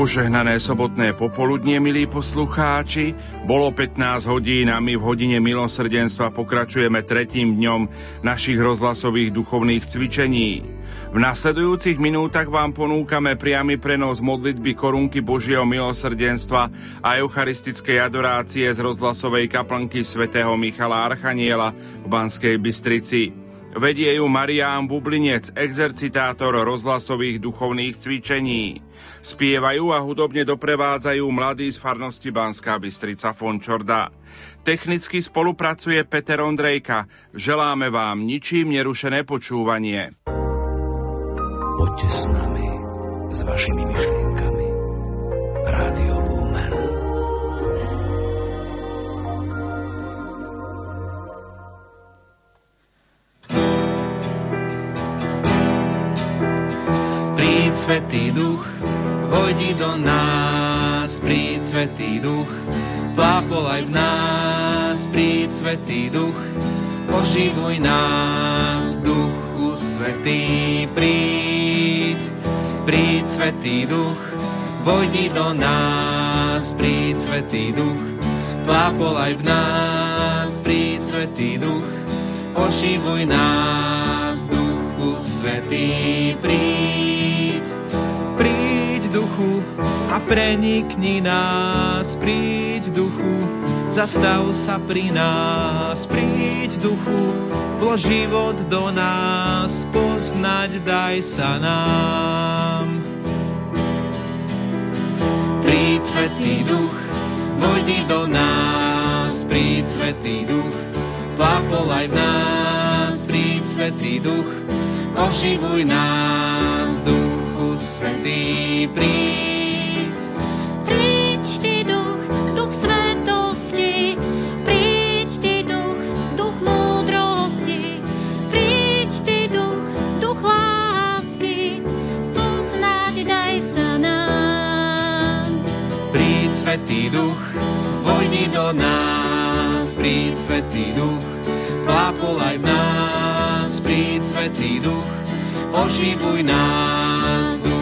Požehnané sobotné popoludnie, milí poslucháči. Bolo 15 hodín a my v hodine milosrdenstva pokračujeme tretím dňom našich rozhlasových duchovných cvičení. V nasledujúcich minútach vám ponúkame priamy prenos modlitby korunky Božieho milosrdenstva a eucharistickej adorácie z rozhlasovej kaplnky svätého Michala Archaniela v Banskej Bystrici. Vedie ju Marián Bublinec, exercitátor rozhlasových duchovných cvičení. Spievajú a hudobne doprevádzajú mladí z farnosti Banská Bystrica Fončorda. Technicky spolupracuje Peter Ondrejka. Želáme vám ničím nerušené počúvanie. Poďte s nami, s vašimi myšlienkami. Rádio Svetý Duch, vojdi do nás, príď Svetý Duch, plápolaj v nás, príď Svetý Duch, oživuj nás, Duchu Svetý, príď, príď Svetý Duch, vojdi do nás, príď Svetý Duch, plápolaj v nás, príď Svetý Duch, oživuj nás, Duchu Svetý, príď a prenikni nás, príď duchu, zastav sa pri nás, príď duchu, vlož život do nás, poznať daj sa nám. Príď Svetý Duch, vojdi do nás, príď Svetý Duch, plapolaj v nás, príď Svetý Duch, oživuj nás, Duch Svetý, príď. Príď Ty, Duch, Svetosti, príď Ty, Duch, múdrosti, príď Ty, Duch lásky, poznať daj sa nám. Príď Svetý Duch, vojdi do nás, príď Svetý Duch, plápolaj v nás, príď Svetý Duch, oživuj nás, Duch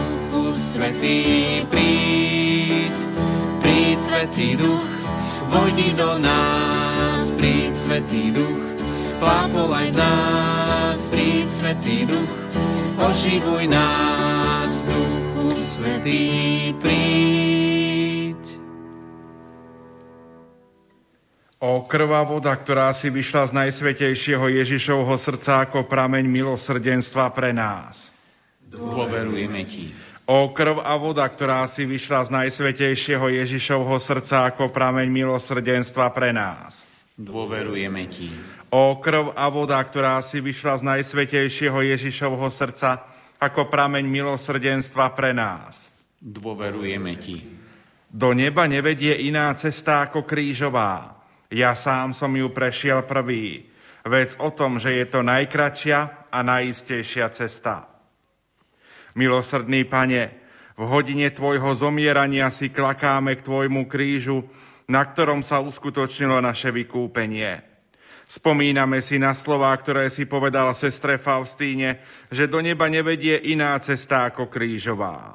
Svetý, príď, príď Svetý Duch, vojdi do nás, príď Svetý Duch, plápolaj nás, príď Svetý Duch, oživuj nás, Duchu Svetý, príď. O krvá voda, ktorá si vyšla z najsvetejšieho Ježišovho srdca ako prameň milosrdenstva pre nás. Dôverujeme Ti O krv a voda, ktorá si vyšla z najsvetejšieho Ježišovho srdca ako prameň milosrdenstva pre nás. Dôverujeme Ti. O krv a voda, ktorá si vyšla z najsvetejšieho Ježišovho srdca ako prameň milosrdenstva pre nás. Dôverujeme Ti. Do neba nevedie iná cesta ako krížová. Ja sám som ju prešiel prvý. Vec o tom, že je to najkračšia a najistejšia cesta. Milosrdný pane, v hodine Tvojho zomierania si klakáme k Tvojmu krížu, na ktorom sa uskutočnilo naše vykúpenie. Spomíname si na slová, ktoré si povedal sestre Faustíne, že do neba nevedie iná cesta ako krížová.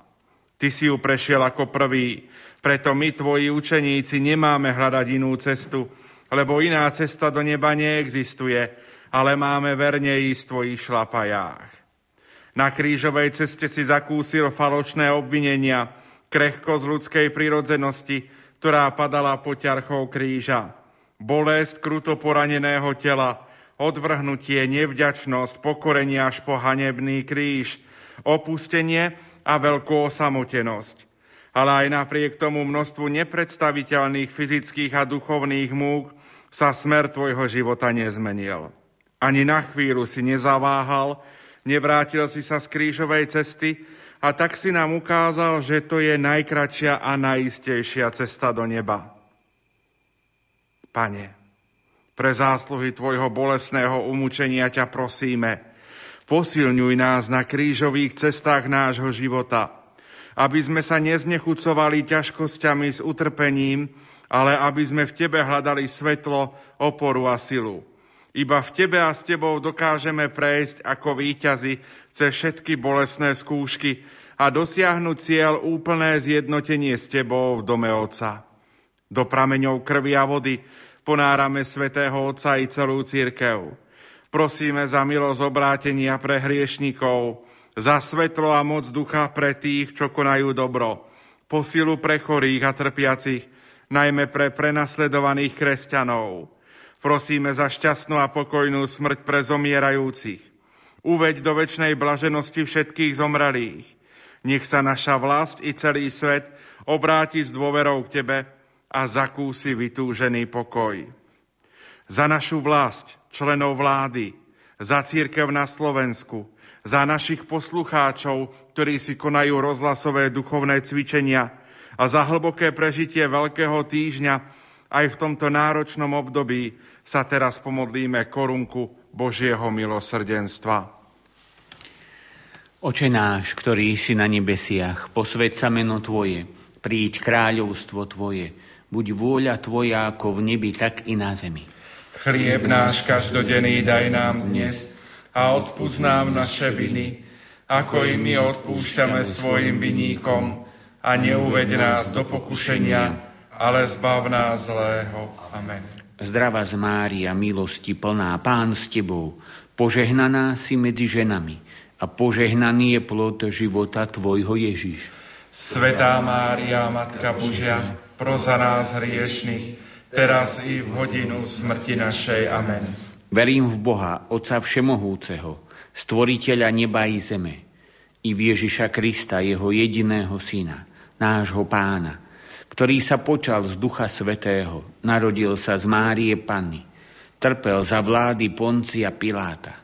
Ty si ju prešiel ako prvý, preto my, tvoji učeníci, nemáme hľadať inú cestu, lebo iná cesta do neba neexistuje, ale máme verne ísť v tvojich šlapajách. Na krížovej ceste si zakúsil falošné obvinenia, krehkosť ľudskej prirodzenosti, ktorá padala po ťarchou kríža. Bolesť kruto poraneného tela, odvrhnutie, nevďačnosť, pokorenie až po hanebný kríž, opustenie a veľkú osamotenosť. Ale aj napriek tomu množstvu nepredstaviteľných fyzických a duchovných múk sa smer tvojho života nezmenil. Ani na chvíľu si nezaváhal, nevrátil si sa z krížovej cesty a tak si nám ukázal, že to je najkračšia a najistejšia cesta do neba. Pane, pre zásluhy Tvojho bolesného umúčenia ťa prosíme, posilňuj nás na krížových cestách nášho života, aby sme sa neznechucovali ťažkosťami s utrpením, ale aby sme v Tebe hľadali svetlo, oporu a silu. Iba v Tebe a s Tebou dokážeme prejsť ako výťazi cez všetky bolesné skúšky a dosiahnuť cieľ úplné zjednotenie s Tebou v dome Otca. Do prameňov krvi a vody ponárame svätého Otca i celú církev. Prosíme za milosť obrátenia pre hriešnikov, za svetlo a moc ducha pre tých, čo konajú dobro, posilu pre chorých a trpiacich, najmä pre prenasledovaných kresťanov. Prosíme za šťastnú a pokojnú smrť pre zomierajúcich. Uveď do väčšnej blaženosti všetkých zomrelých. Nech sa naša vlast i celý svet obráti s dôverou k Tebe a zakúsi vytúžený pokoj. Za našu vlast, členov vlády, za církev na Slovensku, za našich poslucháčov, ktorí si konajú rozhlasové duchovné cvičenia a za hlboké prežitie Veľkého týždňa aj v tomto náročnom období sa teraz pomodlíme korunku Božieho milosrdenstva. Oče náš, ktorý si na nebesiach, posved sa meno Tvoje, príď kráľovstvo Tvoje, buď vôľa Tvoja ako v nebi, tak i na zemi. Chlieb náš každodenný daj nám dnes a odpúsť nám naše viny, ako i my odpúšťame svojim viníkom a neuveď nás do pokušenia, ale zbav nás zlého. Amen. Zdrava z Mária, milosti plná, Pán s Tebou, požehnaná si medzi ženami a požehnaný je plod života Tvojho Ježiš. Svetá Mária, Matka Božia, proza nás hriešných, teraz i v hodinu smrti našej. Amen. Verím v Boha, Otca Všemohúceho, Stvoriteľa neba i zeme, i v Ježiša Krista, Jeho jediného Syna, nášho Pána, ktorý sa počal z Ducha Svetého, narodil sa z Márie Panny, trpel za vlády Poncia Piláta,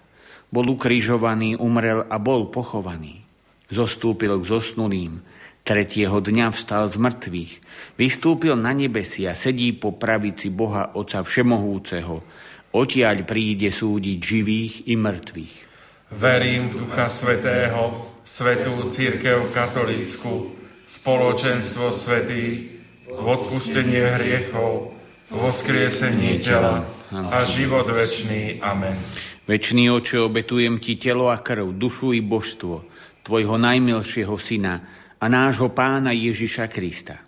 bol ukrižovaný, umrel a bol pochovaný. Zostúpil k zosnulým, Tretieho dňa vstal z mŕtvych, vystúpil na nebesia, sedí po pravici Boha Otca Všemohúceho, odtiaľ príde súdiť živých i mŕtvych. Verím v Ducha Svetého, Svetú Církev Katolícku, spoločenstvo svetých, v odpustenie hriechov, v voskriesení tela a život večný. Amen. Večný oče, obetujem ti telo a krv, dušu i božstvo, tvojho najmilšieho syna, a nášho pána Ježiša Krista.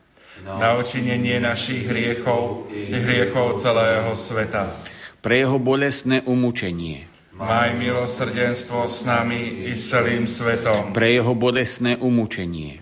Na očinenie našich hriechov i hriechov celého sveta. Pre jeho bolestné umúčenie. Maj milosrdenstvo s nami i s celým svetom. Pre jeho bolestné umúčenie.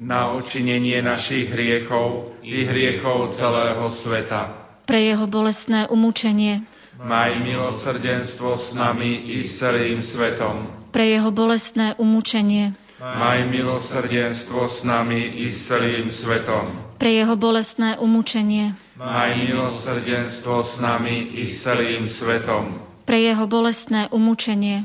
Na očinenie našich hriechov i hriechov celého sveta. Pre jeho bolestné umúčenie. Maj milosrdenstvo s nami i s celým svetom pre jeho bolestné umúčenie. Maj milosrdenstvo s nami i s celým svetom. Pre jeho bolestné umúčenie. Maj milosrdenstvo s nami i s celým svetom. Pre jeho bolestné umúčenie.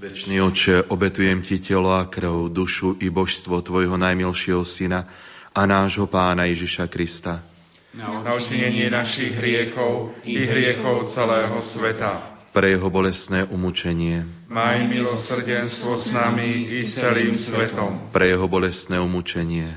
Večný oče, obetujem ti telo a krv, dušu i božstvo tvojho najmilšieho syna a nášho pána Ježiša Krista. Na učinenie našich hriechov i hriechov celého sveta. Pre jeho bolestné umúčenie, Maj milosrdenstvo s nami i celým svetom. pre jeho bolestné umúčenie,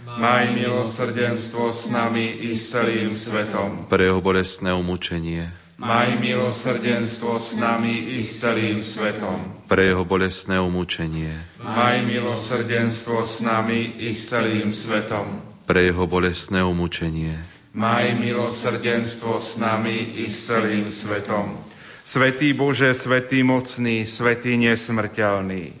Maj milosrdenstvo s nami i s celým svetom. pre jeho bolestné umúčenie, Maj milosrdenstvo s nami i s celým svetom. pre jeho bolestné umúčenie, Maj milosrdenstvo s nami i s celým svetom. pre jeho bolestné umúčenie, Maj milosrdenstvo s nami i s celým svetom. Svetý Bože, Svetý mocný, Svetý nesmrteľný.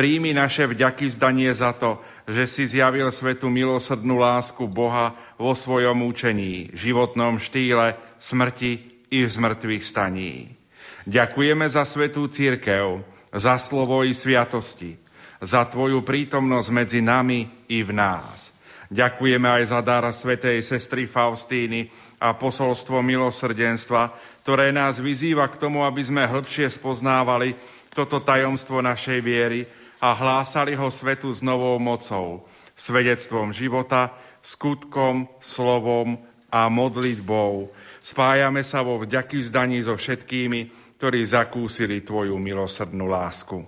príjmi naše vďaky zdanie za to, že si zjavil svetu milosrdnú lásku Boha vo svojom učení, životnom štýle, smrti i v zmrtvých staní. Ďakujeme za svetú církev, za slovo i sviatosti, za Tvoju prítomnosť medzi nami i v nás. Ďakujeme aj za dar svetej sestry Faustíny a posolstvo milosrdenstva, ktoré nás vyzýva k tomu, aby sme hĺbšie spoznávali toto tajomstvo našej viery a hlásali ho svetu s novou mocou, svedectvom života, skutkom, slovom a modlitbou. Spájame sa vo vďaky vzdaní so všetkými, ktorí zakúsili Tvoju milosrdnú lásku.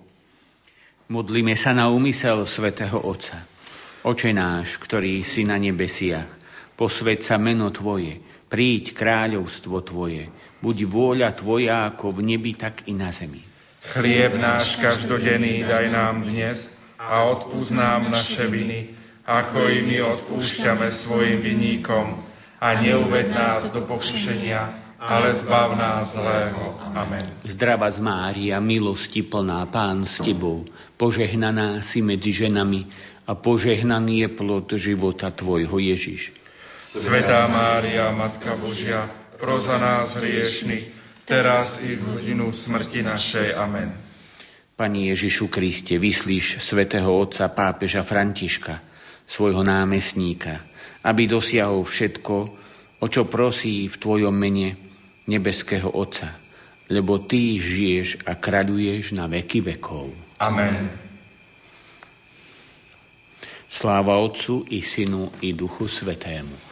Modlíme sa na úmysel svätého Otca. Oče náš, ktorý si na nebesiach, posved sa meno Tvoje, príď kráľovstvo Tvoje, buď vôľa Tvoja ako v nebi, tak i na zemi. Chlieb náš každodenný daj nám dnes a odpúsť nám naše viny, ako i my odpúšťame svojim viníkom. A neuved nás do pokušenia, ale zbav nás zlého. Amen. Zdrava z Mária, milosti plná, Pán s Tebou, požehnaná si medzi ženami a požehnaný je plod života Tvojho Ježiš. Svetá Mária, Matka Božia, pro za nás hriešných, teraz i v hodinu smrti našej. Amen. Pani Ježišu Kriste, vyslíš svätého Otca pápeža Františka, svojho námestníka, aby dosiahol všetko, o čo prosí v Tvojom mene nebeského Otca, lebo Ty žiješ a kraduješ na veky vekov. Amen. Sláva Otcu i Synu i Duchu Svetému.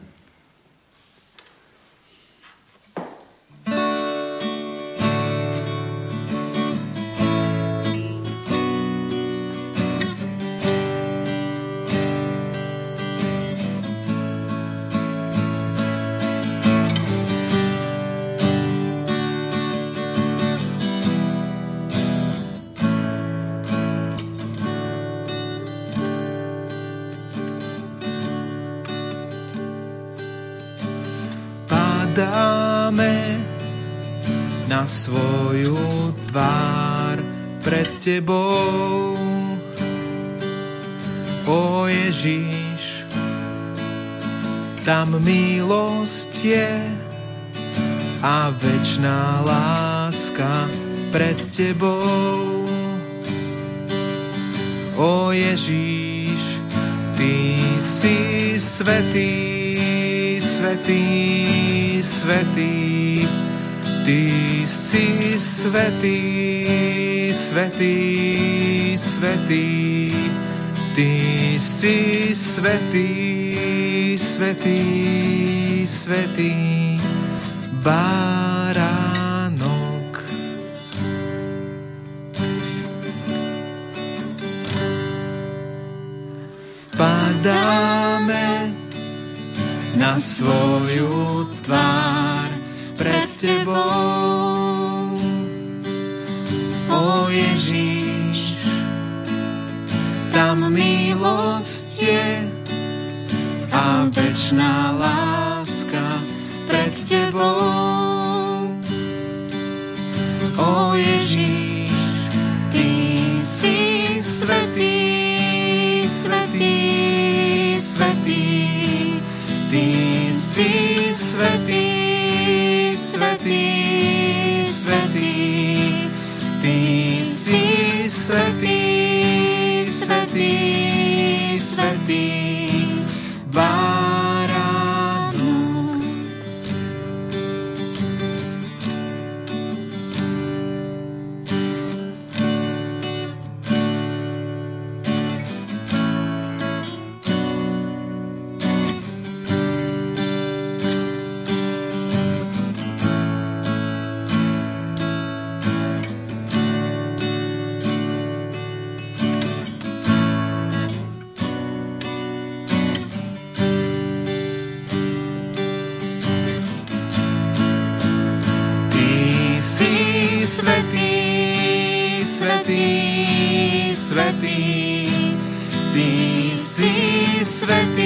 Svoju tvár pred Tebou. O Ježiš, tam milosť je a večná láska pred Tebou. O Ježiš, Ty si svetý, svetý, svetý, Ty si svetý, svetý, svetý, Ty si svetý, svetý, svetý, Báránok. Padáme na svoju tvár pred Tebou. O Ježíš, tam milosť je a večná láska pred Tebou. O Ježíš, Ty si svetý, svetý, svetý, Ty si svetý, svetý, svetý, Ty si svetý, svetý. Ty si svetý,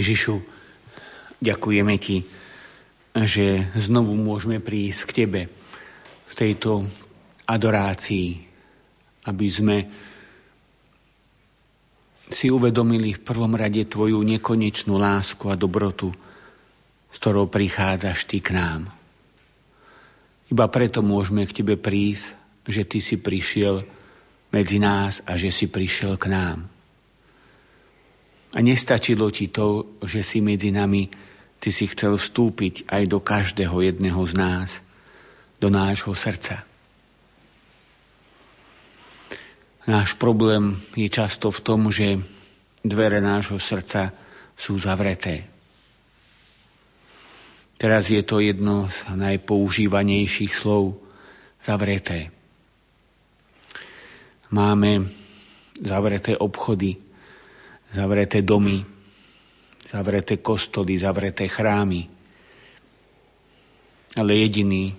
Ježišu, ďakujeme Ti, že znovu môžeme prísť k Tebe v tejto adorácii, aby sme si uvedomili v prvom rade Tvoju nekonečnú lásku a dobrotu, s ktorou prichádzaš Ty k nám. Iba preto môžeme k Tebe prísť, že Ty si prišiel medzi nás a že si prišiel k nám. A nestačilo ti to, že si medzi nami, ty si chcel vstúpiť aj do každého jedného z nás. do nášho srdca. Náš problém je často v tom, že dvere nášho srdca sú zavreté. Teraz je to jedno z najpoužívanejších slov zavreté. Máme zavreté obchody, zavreté domy, zavreté kostoly, zavreté chrámy. Ale jediný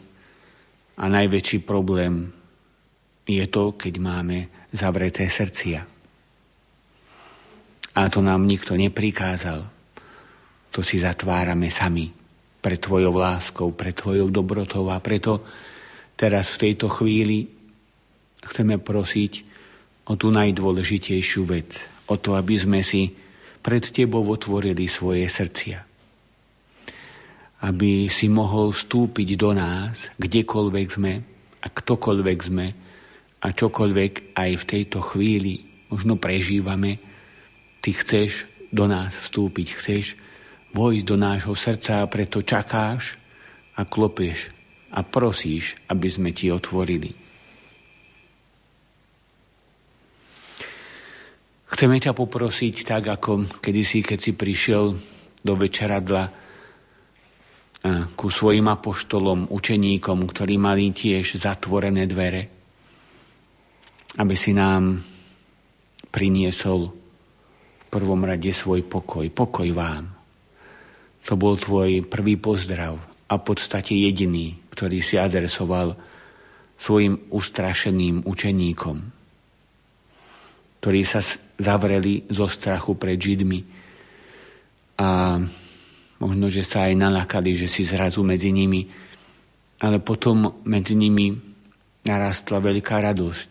a najväčší problém je to, keď máme zavreté srdcia. A to nám nikto neprikázal. To si zatvárame sami pre Tvojou láskou, pre Tvojou dobrotou a preto teraz v tejto chvíli chceme prosiť o tú najdôležitejšiu vec, o to, aby sme si pred Tebou otvorili svoje srdcia. Aby si mohol vstúpiť do nás, kdekoľvek sme a ktokoľvek sme a čokoľvek aj v tejto chvíli možno prežívame, Ty chceš do nás vstúpiť, chceš vojsť do nášho srdca a preto čakáš a klopeš a prosíš, aby sme ti otvorili. Chceme ťa poprosiť tak, ako kedysi, keď si prišiel do večeradla ku svojim apoštolom, učeníkom, ktorí mali tiež zatvorené dvere, aby si nám priniesol v prvom rade svoj pokoj. Pokoj vám. To bol tvoj prvý pozdrav a v podstate jediný, ktorý si adresoval svojim ustrašeným učeníkom, ktorí sa zavreli zo strachu pred Židmi a možno, že sa aj nalakali, že si zrazu medzi nimi, ale potom medzi nimi narastla veľká radosť.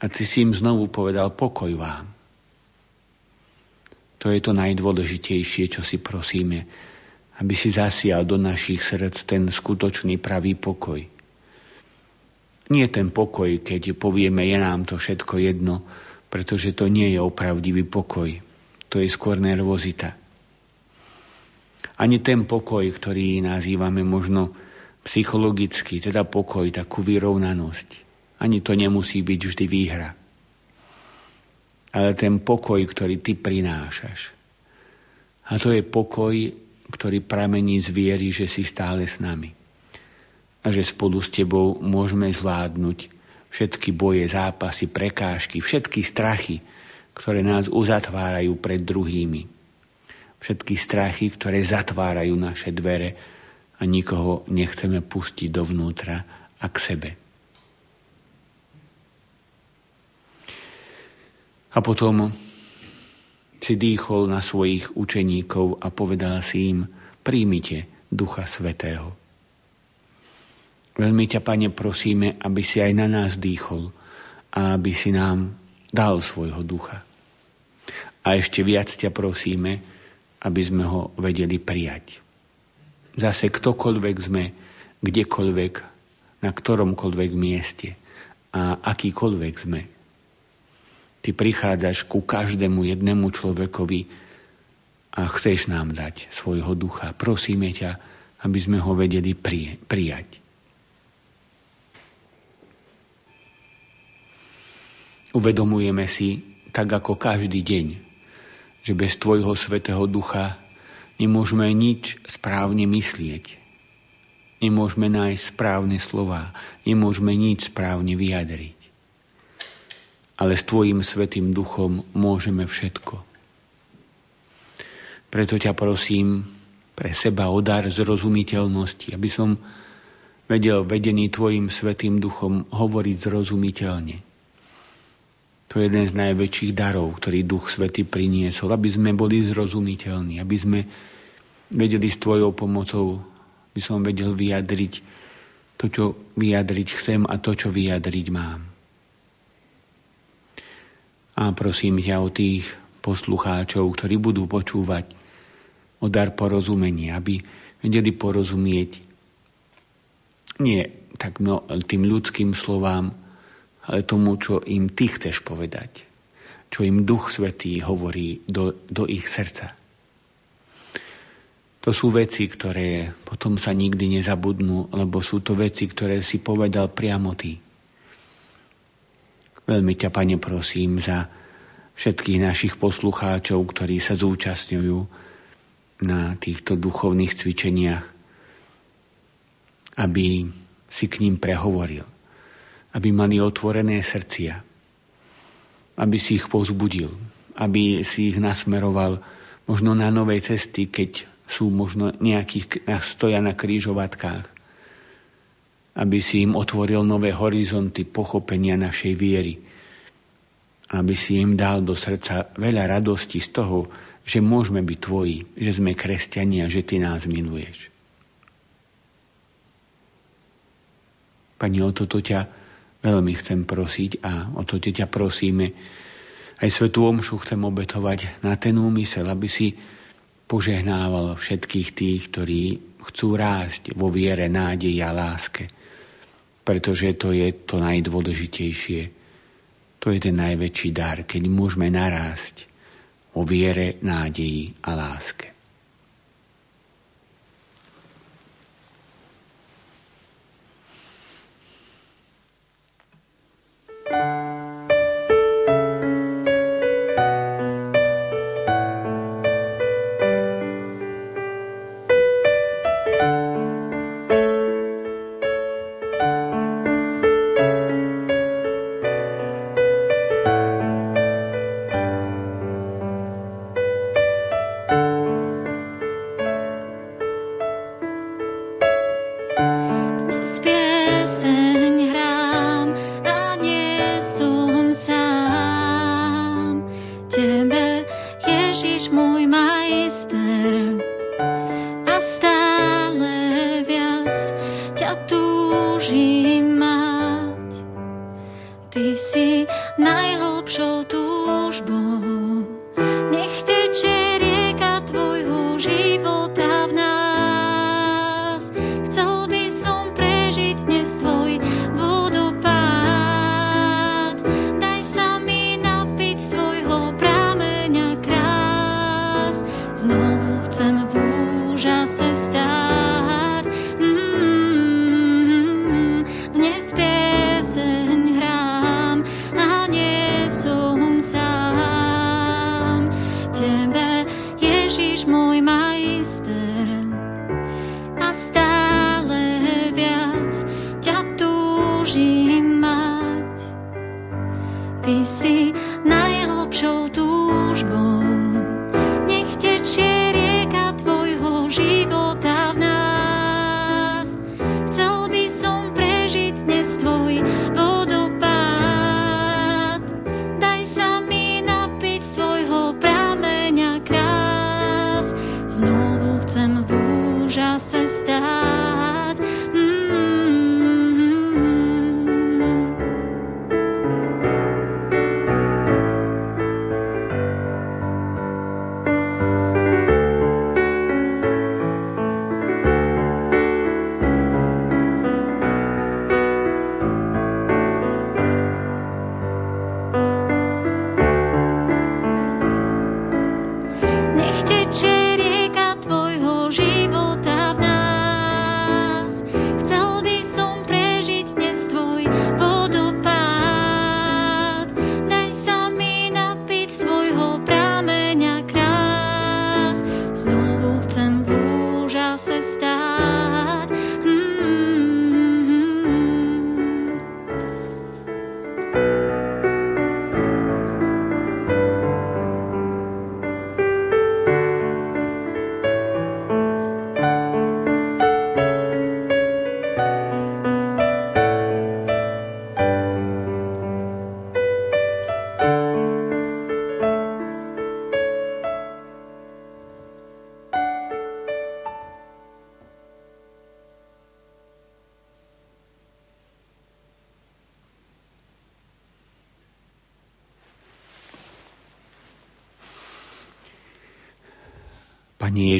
A ty si im znovu povedal pokoj vám. To je to najdôležitejšie, čo si prosíme, aby si zasial do našich srdc ten skutočný pravý pokoj. Nie ten pokoj, keď povieme, je nám to všetko jedno, pretože to nie je opravdivý pokoj. To je skôr nervozita. Ani ten pokoj, ktorý nazývame možno psychologicky, teda pokoj, takú vyrovnanosť. Ani to nemusí byť vždy výhra ale ten pokoj, ktorý ty prinášaš. A to je pokoj, ktorý pramení z viery, že si stále s nami. A že spolu s tebou môžeme zvládnuť všetky boje, zápasy, prekážky, všetky strachy, ktoré nás uzatvárajú pred druhými. Všetky strachy, ktoré zatvárajú naše dvere a nikoho nechceme pustiť dovnútra a k sebe. A potom si dýchol na svojich učeníkov a povedal si im, príjmite Ducha Svetého. Veľmi ťa, Pane, prosíme, aby si aj na nás dýchol a aby si nám dal svojho ducha. A ešte viac ťa prosíme, aby sme ho vedeli prijať. Zase ktokoľvek sme, kdekoľvek, na ktoromkoľvek mieste a akýkoľvek sme, Ty prichádzaš ku každému jednému človekovi a chceš nám dať svojho ducha. Prosíme ťa, aby sme ho vedeli prijať. Uvedomujeme si, tak ako každý deň, že bez Tvojho Svetého Ducha nemôžeme nič správne myslieť. Nemôžeme nájsť správne slova, nemôžeme nič správne vyjadriť ale s Tvojim Svetým Duchom môžeme všetko. Preto ťa prosím pre seba o dar zrozumiteľnosti, aby som vedel vedený Tvojim Svetým Duchom hovoriť zrozumiteľne. To je jeden z najväčších darov, ktorý Duch Svety priniesol, aby sme boli zrozumiteľní, aby sme vedeli s Tvojou pomocou, aby som vedel vyjadriť to, čo vyjadriť chcem a to, čo vyjadriť mám. A prosím ťa o tých poslucháčov, ktorí budú počúvať o dar porozumenia, aby vedeli porozumieť nie tak no, tým ľudským slovám, ale tomu, čo im ty chceš povedať. Čo im Duch Svetý hovorí do, do ich srdca. To sú veci, ktoré potom sa nikdy nezabudnú, lebo sú to veci, ktoré si povedal priamo ty. Veľmi ťa, Pane, prosím za všetkých našich poslucháčov, ktorí sa zúčastňujú na týchto duchovných cvičeniach, aby si k ním prehovoril, aby mali otvorené srdcia, aby si ich pozbudil, aby si ich nasmeroval možno na nové cesty, keď sú možno nejakých, stoja na krížovatkách, aby si im otvoril nové horizonty pochopenia našej viery, aby si im dal do srdca veľa radosti z toho, že môžeme byť tvoji, že sme kresťania, že ty nás miluješ. Pani, o toto ťa veľmi chcem prosiť a o to ťa prosíme. Aj svetú omšu chcem obetovať na ten úmysel, aby si požehnával všetkých tých, ktorí chcú rásť vo viere, nádeji a láske. Pretože to je to najdôležitejšie. To je ten najväčší dar, keď môžeme narásť vo viere, nádeji a láske. Pane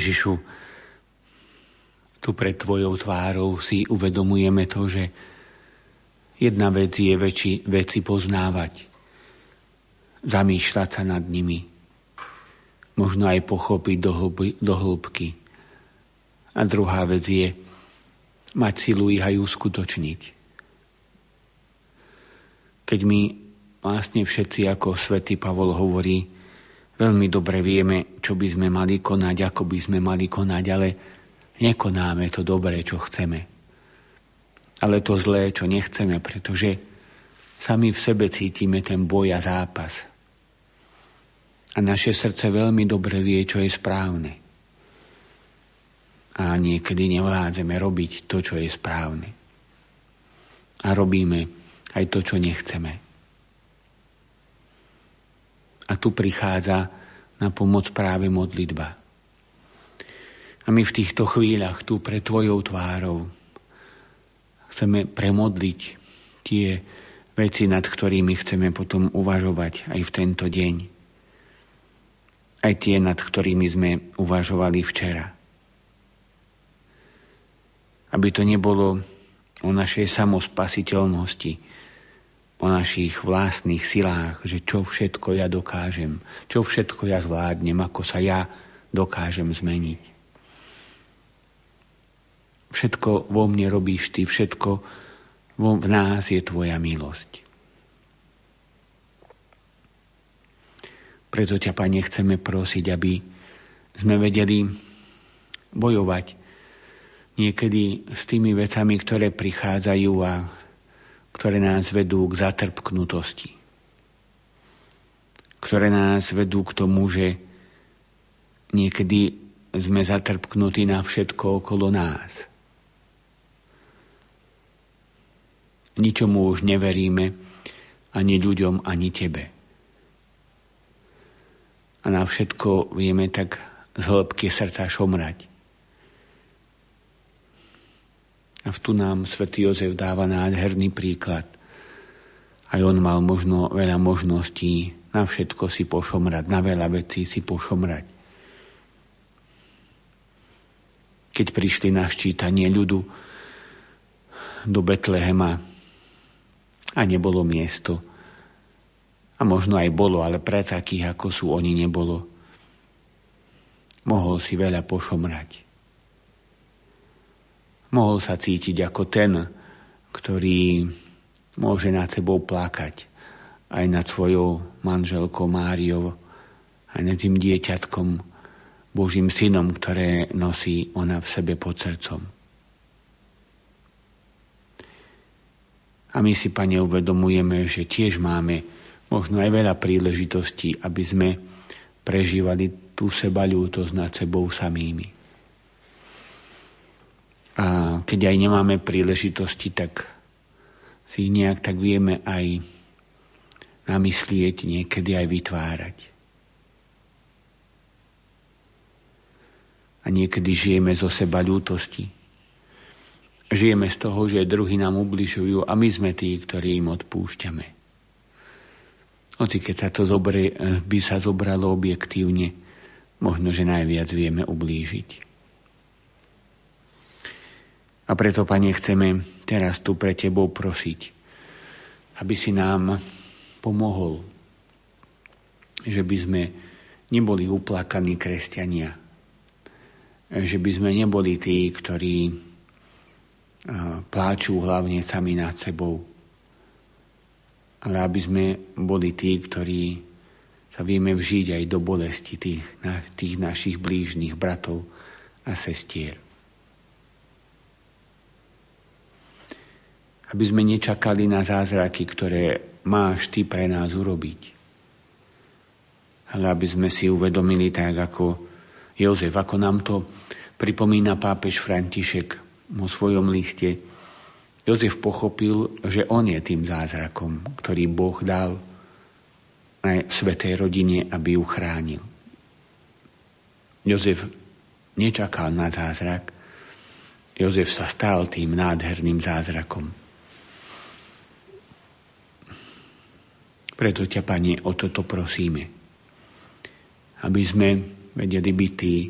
Ježišu, tu pred Tvojou tvárou si uvedomujeme to, že jedna vec je väčši, veci poznávať, zamýšľať sa nad nimi, možno aj pochopiť do, hlby, do hĺbky, A druhá vec je mať silu ich aj uskutočniť. Keď my vlastne všetci, ako svätý Pavol hovorí, veľmi dobre vieme, čo by sme mali konať, ako by sme mali konať, ale nekonáme to dobré, čo chceme. Ale to zlé, čo nechceme, pretože sami v sebe cítime ten boj a zápas. A naše srdce veľmi dobre vie, čo je správne. A niekedy nevládzeme robiť to, čo je správne. A robíme aj to, čo nechceme. A tu prichádza na pomoc práve modlitba. A my v týchto chvíľach tu pre Tvojou tvárou chceme premodliť tie veci, nad ktorými chceme potom uvažovať aj v tento deň aj tie, nad ktorými sme uvažovali včera. Aby to nebolo o našej samospasiteľnosti, o našich vlastných silách, že čo všetko ja dokážem, čo všetko ja zvládnem, ako sa ja dokážem zmeniť. Všetko vo mne robíš ty, všetko v nás je tvoja milosť. Preto ťa, Pane, chceme prosiť, aby sme vedeli bojovať niekedy s tými vecami, ktoré prichádzajú a ktoré nás vedú k zatrpknutosti. Ktoré nás vedú k tomu, že niekedy sme zatrpknutí na všetko okolo nás. Ničomu už neveríme, ani ľuďom, ani tebe a na všetko vieme tak z hĺbky srdca šomrať. A tu nám svätý Jozef dáva nádherný príklad. Aj on mal možno veľa možností na všetko si pošomrať, na veľa vecí si pošomrať. Keď prišli na ščítanie ľudu do Betlehema a nebolo miesto, a možno aj bolo, ale pre takých, ako sú oni, nebolo. Mohol si veľa pošomrať. Mohol sa cítiť ako ten, ktorý môže nad sebou plakať aj nad svojou manželkou Máriou, aj nad tým dieťatkom, Božím synom, ktoré nosí ona v sebe pod srdcom. A my si, Pane, uvedomujeme, že tiež máme možno aj veľa príležitostí, aby sme prežívali tú sebalútosť nad sebou samými. A keď aj nemáme príležitosti, tak si nejak tak vieme aj namyslieť, niekedy aj vytvárať. A niekedy žijeme zo seba ľútosti. Žijeme z toho, že druhý nám ubližujú a my sme tí, ktorí im odpúšťame. Hoci keď sa to zoberie, eh, by sa zobralo objektívne, možno, že najviac vieme ublížiť. A preto, Pane, chceme teraz tu pre Tebou prosiť, aby si nám pomohol, že by sme neboli uplakaní kresťania, že by sme neboli tí, ktorí pláču hlavne sami nad sebou, ale aby sme boli tí, ktorí sa vieme vžiť aj do bolesti tých, tých našich blížnych bratov a sestier. Aby sme nečakali na zázraky, ktoré máš ty pre nás urobiť. Ale aby sme si uvedomili tak, ako Jozef, ako nám to pripomína pápež František vo svojom liste, Jozef pochopil, že on je tým zázrakom, ktorý Boh dal aj svetej rodine, aby ju chránil. Jozef nečakal na zázrak, Jozef sa stal tým nádherným zázrakom. Preto ťa, Pane, o toto prosíme. Aby sme vedeli byť tí,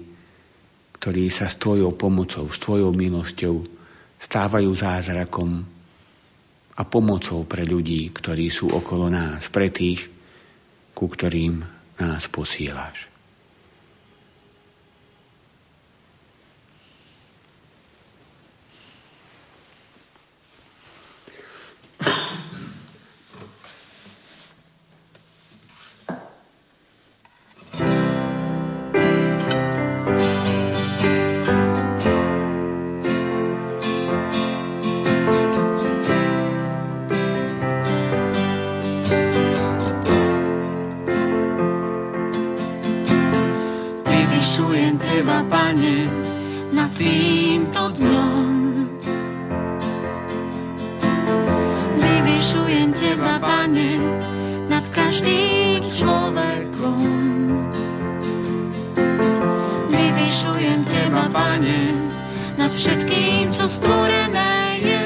ktorí sa s Tvojou pomocou, s Tvojou milosťou stávajú zázrakom a pomocou pre ľudí, ktorí sú okolo nás, pre tých, ku ktorým nás posíláš. you Teba, Pane, nad týmto dňom. Vyvyšujem Teba, Pane, nad každým človekom. Vyvyšujem Teba, Pane, nad všetkým, čo stvorené je.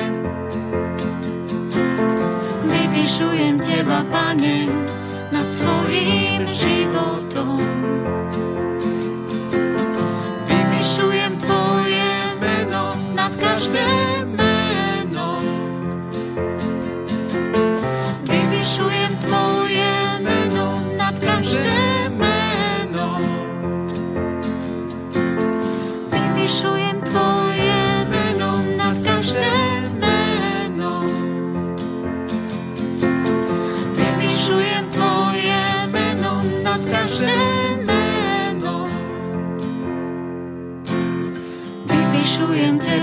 Vyvyšujem Teba, Pane, nad svojím životom. każdym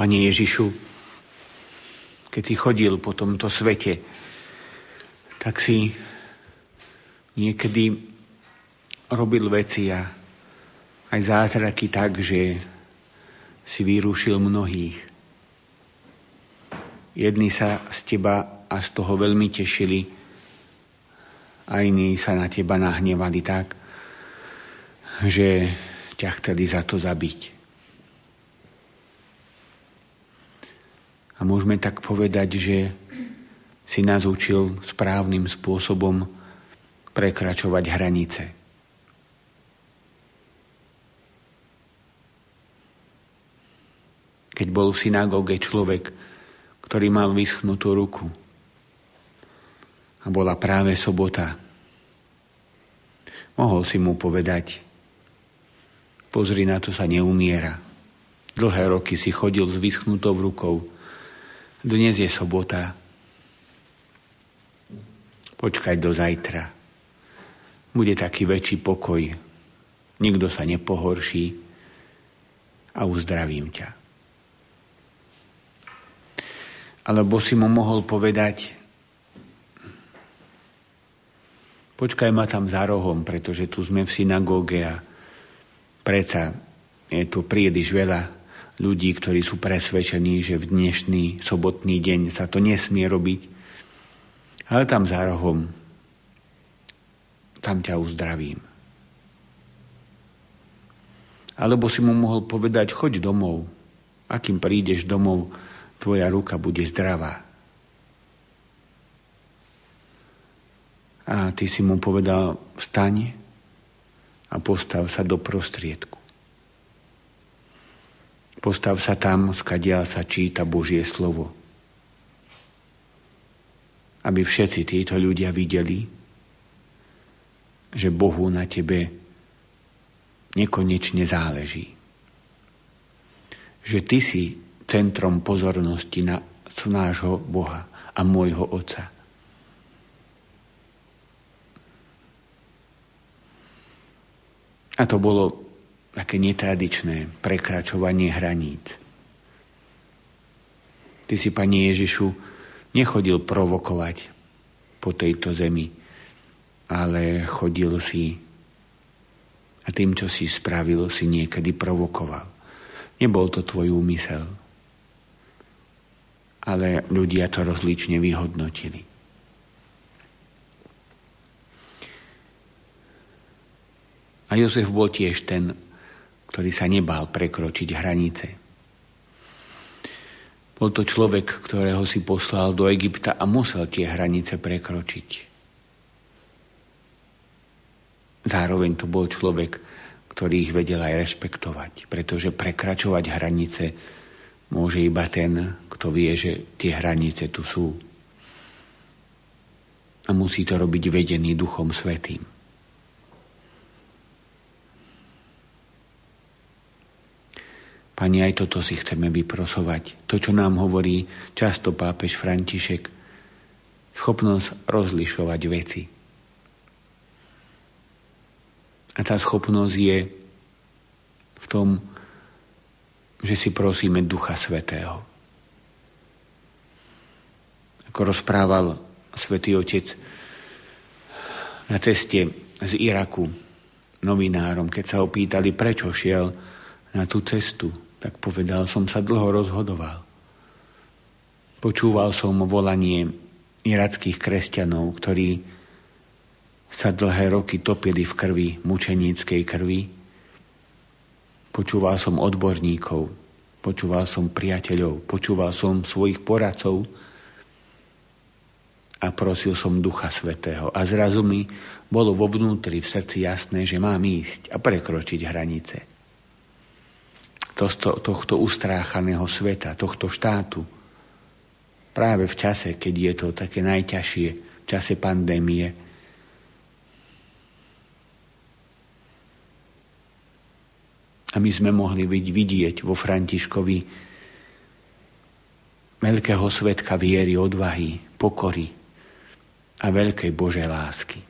Pane Ježišu, keď si chodil po tomto svete, tak si niekedy robil veci a aj zázraky tak, že si vyrušil mnohých. Jedni sa z teba a z toho veľmi tešili, a iní sa na teba nahnevali tak, že ťa chceli za to zabiť. A môžeme tak povedať, že si nás učil správnym spôsobom prekračovať hranice. keď bol v synagóge človek, ktorý mal vyschnutú ruku. A bola práve sobota. Mohol si mu povedať, pozri, na to sa neumiera. Dlhé roky si chodil s vyschnutou rukou. Dnes je sobota. Počkaj do zajtra. Bude taký väčší pokoj. Nikto sa nepohorší a uzdravím ťa. Alebo si mu mohol povedať, počkaj ma tam za rohom, pretože tu sme v synagóge a predsa je tu príliš veľa ľudí, ktorí sú presvedčení, že v dnešný sobotný deň sa to nesmie robiť. Ale tam za rohom, tam ťa uzdravím. Alebo si mu mohol povedať, choď domov. Akým prídeš domov, tvoja ruka bude zdravá. A ty si mu povedal, vstaň a postav sa do prostriedku. Postav sa tam, skadiaľ sa číta Božie slovo. Aby všetci títo ľudia videli, že Bohu na tebe nekonečne záleží. Že ty si centrom pozornosti na nášho Boha a môjho Otca. A to bolo také netradičné prekračovanie hraníc. Ty si, Pani Ježišu, nechodil provokovať po tejto zemi, ale chodil si A tým, čo si spravil, si niekedy provokoval. Nebol to tvoj úmysel. Ale ľudia to rozlične vyhodnotili. A Jozef bol tiež ten, ktorý sa nebál prekročiť hranice. Bol to človek, ktorého si poslal do Egypta a musel tie hranice prekročiť. Zároveň to bol človek, ktorý ich vedel aj rešpektovať, pretože prekračovať hranice môže iba ten, kto vie, že tie hranice tu sú. A musí to robiť vedený Duchom Svetým. Pani, aj toto si chceme vyprosovať. To, čo nám hovorí často pápež František, schopnosť rozlišovať veci. A tá schopnosť je v tom, že si prosíme Ducha Svetého. Ako rozprával Svetý Otec na ceste z Iraku novinárom, keď sa opýtali, prečo šiel na tú cestu, tak povedal, som sa dlho rozhodoval. Počúval som volanie irackých kresťanov, ktorí sa dlhé roky topili v krvi, mučeníckej krvi. Počúval som odborníkov, počúval som priateľov, počúval som svojich poradcov a prosil som Ducha Svetého. A zrazu mi bolo vo vnútri v srdci jasné, že mám ísť a prekročiť hranice tohto, tohto ustráchaného sveta, tohto štátu. Práve v čase, keď je to také najťažšie, v čase pandémie. A my sme mohli vidieť vo Františkovi veľkého svetka viery, odvahy, pokory a veľkej Božej lásky.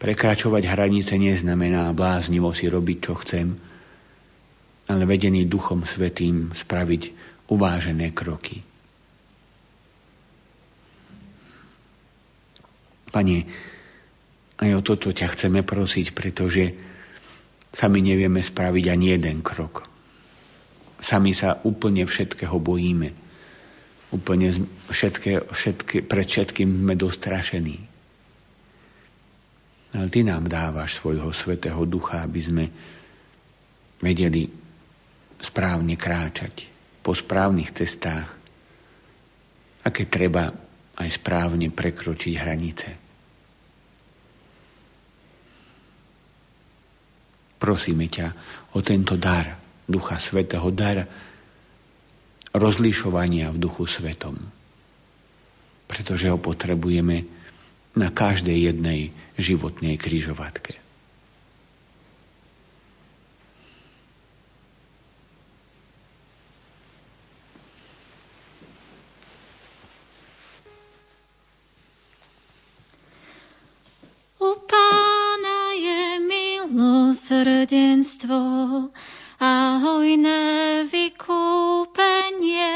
Prekračovať hranice neznamená bláznivo si robiť, čo chcem, ale vedený Duchom Svetým spraviť uvážené kroky. Pane, aj o toto ťa chceme prosiť, pretože sami nevieme spraviť ani jeden krok. Sami sa úplne všetkého bojíme. Úplne všetké, všetké, pred všetkým sme dostrašení. Ale Ty nám dávaš svojho svetého ducha, aby sme vedeli správne kráčať po správnych cestách a keď treba aj správne prekročiť hranice. Prosíme ťa o tento dar Ducha Svetého, dar rozlišovania v Duchu Svetom, pretože ho potrebujeme na každej jednej životnej kryžovatke. U pána je milosrdenstvo a hojné vykúpenie.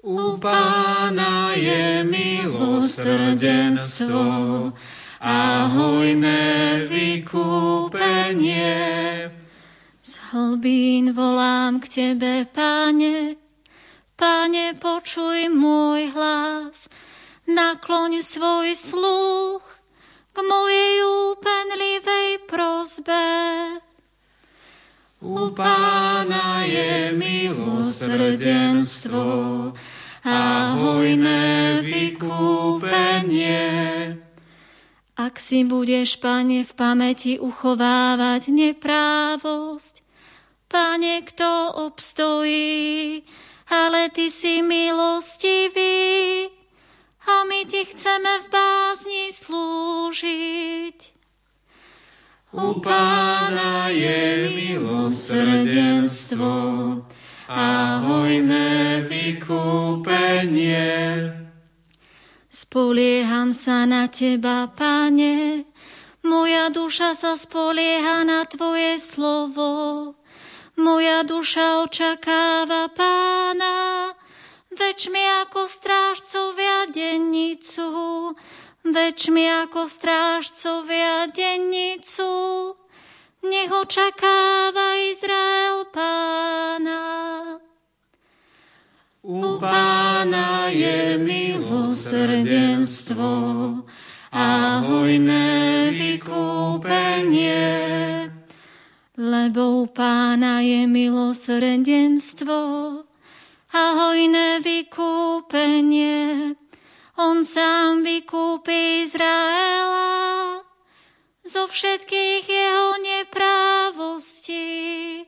U pána je milosrdenstvo a hojné vykúpenie. Z hlbín volám k Tebe, Pane, Pane, počuj môj hlas, nakloň svoj sluch k mojej úpenlivej prozbe. U pána je milosrdenstvo a hojné vykúpenie. Ak si budeš, Pane, v pamäti uchovávať neprávosť, Pane, kto obstojí, ale Ty si milostivý a my Ti chceme v bázni slúžiť. U pána je milosrdenstvo a hojné vykúpenie. Spolieham sa na Teba, Pane, moja duša sa spolieha na Tvoje slovo. Moja duša očakáva Pána, Več mi ako strážcovia dennicu, več mi ako strážcovia dennicu. Nech očakáva Izrael pána. U pána je milosrdenstvo a hojné vykúpenie. Lebo u pána je milosrdenstvo a hojné vykúpenie. On sám vykúpi Izraela zo všetkých jeho neprávostí.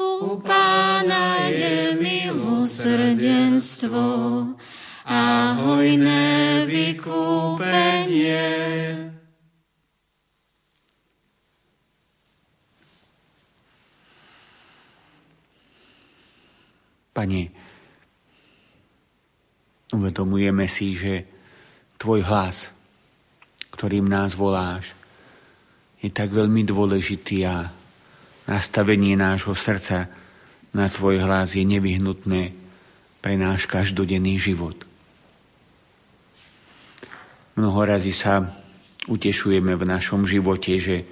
U pána je milosrdenstvo a hojné vykúpenie. Pane, uvedomujeme si, že Tvoj hlas, ktorým nás voláš, je tak veľmi dôležitý a nastavenie nášho srdca na Tvoj hlas je nevyhnutné pre náš každodenný život. Mnoho razy sa utešujeme v našom živote, že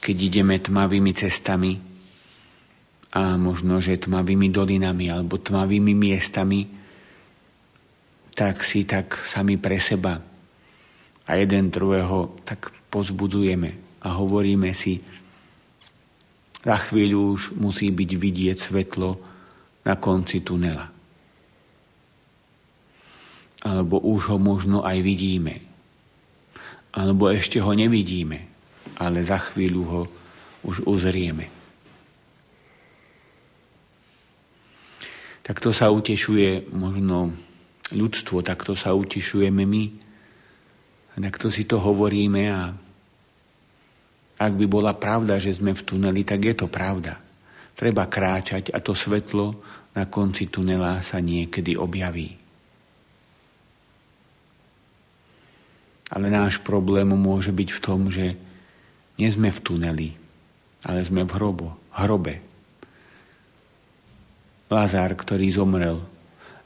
keď ideme tmavými cestami a možno, že tmavými dolinami alebo tmavými miestami, tak si tak sami pre seba a jeden druhého tak pozbudzujeme a hovoríme si, za chvíľu už musí byť vidieť svetlo na konci tunela. Alebo už ho možno aj vidíme. Alebo ešte ho nevidíme, ale za chvíľu ho už uzrieme. Takto sa utešuje možno ľudstvo, takto sa utešujeme my. Takto si to hovoríme a ak by bola pravda, že sme v tuneli, tak je to pravda. Treba kráčať a to svetlo na konci tunela sa niekedy objaví. Ale náš problém môže byť v tom, že nie sme v tuneli, ale sme v hrobo, hrobe. Lazár, ktorý zomrel,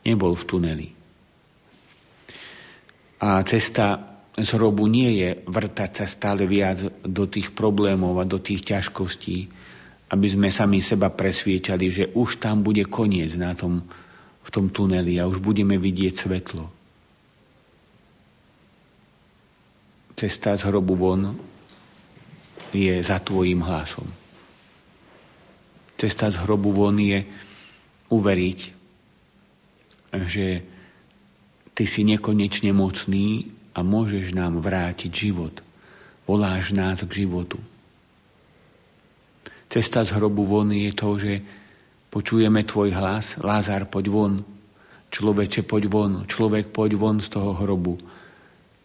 nebol v tuneli. A cesta z hrobu nie je vrtať sa stále viac do tých problémov a do tých ťažkostí, aby sme sami seba presviečali, že už tam bude koniec na tom, v tom tuneli a už budeme vidieť svetlo. Cesta z hrobu von je za tvojim hlasom. Cesta z hrobu von je uveriť, že ty si nekonečne mocný a môžeš nám vrátiť život. Voláš nás k životu. Cesta z hrobu von je to, že počujeme tvoj hlas, Lázar, poď von, človeče, poď von, človek, poď von z toho hrobu.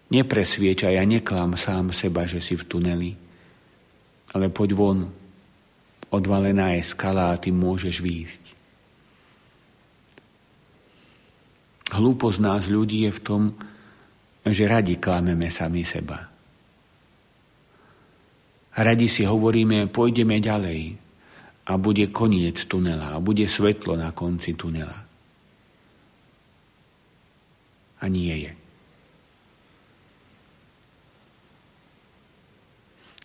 Nepresviečaj a neklam sám seba, že si v tuneli, ale poď von, odvalená je skala a ty môžeš výjsť. Hlúposť nás ľudí je v tom, že radi klameme sami seba. Radi si hovoríme, pôjdeme ďalej a bude koniec tunela a bude svetlo na konci tunela. A nie je.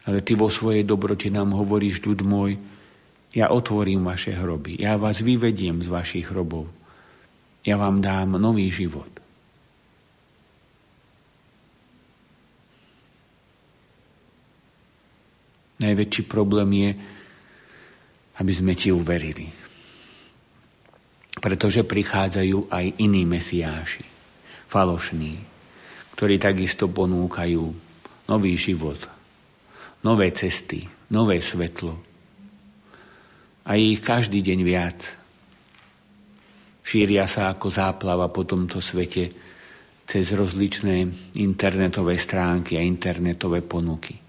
Ale ty vo svojej dobrote nám hovoríš, ľud môj, ja otvorím vaše hroby, ja vás vyvediem z vašich hrobov, ja vám dám nový život. Najväčší problém je, aby sme ti uverili. Pretože prichádzajú aj iní mesiáši, falošní, ktorí takisto ponúkajú nový život, nové cesty, nové svetlo. A ich každý deň viac. Šíria sa ako záplava po tomto svete cez rozličné internetové stránky a internetové ponuky.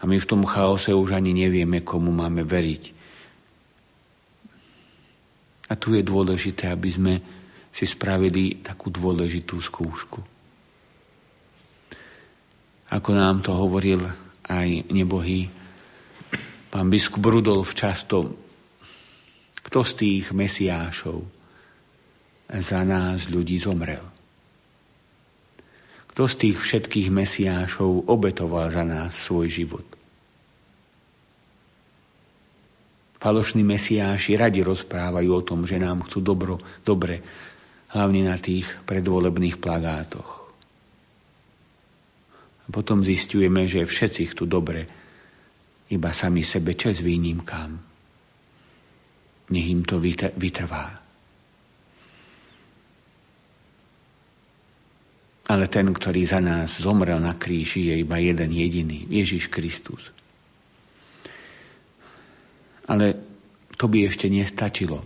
A my v tom chaose už ani nevieme, komu máme veriť. A tu je dôležité, aby sme si spravili takú dôležitú skúšku. Ako nám to hovoril aj nebohý pán biskup Rudolf často, kto z tých mesiášov za nás ľudí zomrel. Kto z tých všetkých mesiášov obetoval za nás svoj život. Falošní mesiáši radi rozprávajú o tom, že nám chcú dobro, dobre, hlavne na tých predvolebných plagátoch. A potom zistujeme, že všetci chcú dobre, iba sami sebe čes výnimkám. Nech im to vytrvá. Ale ten, ktorý za nás zomrel na kríži, je iba jeden jediný, Ježiš Kristus. Ale to by ešte nestačilo.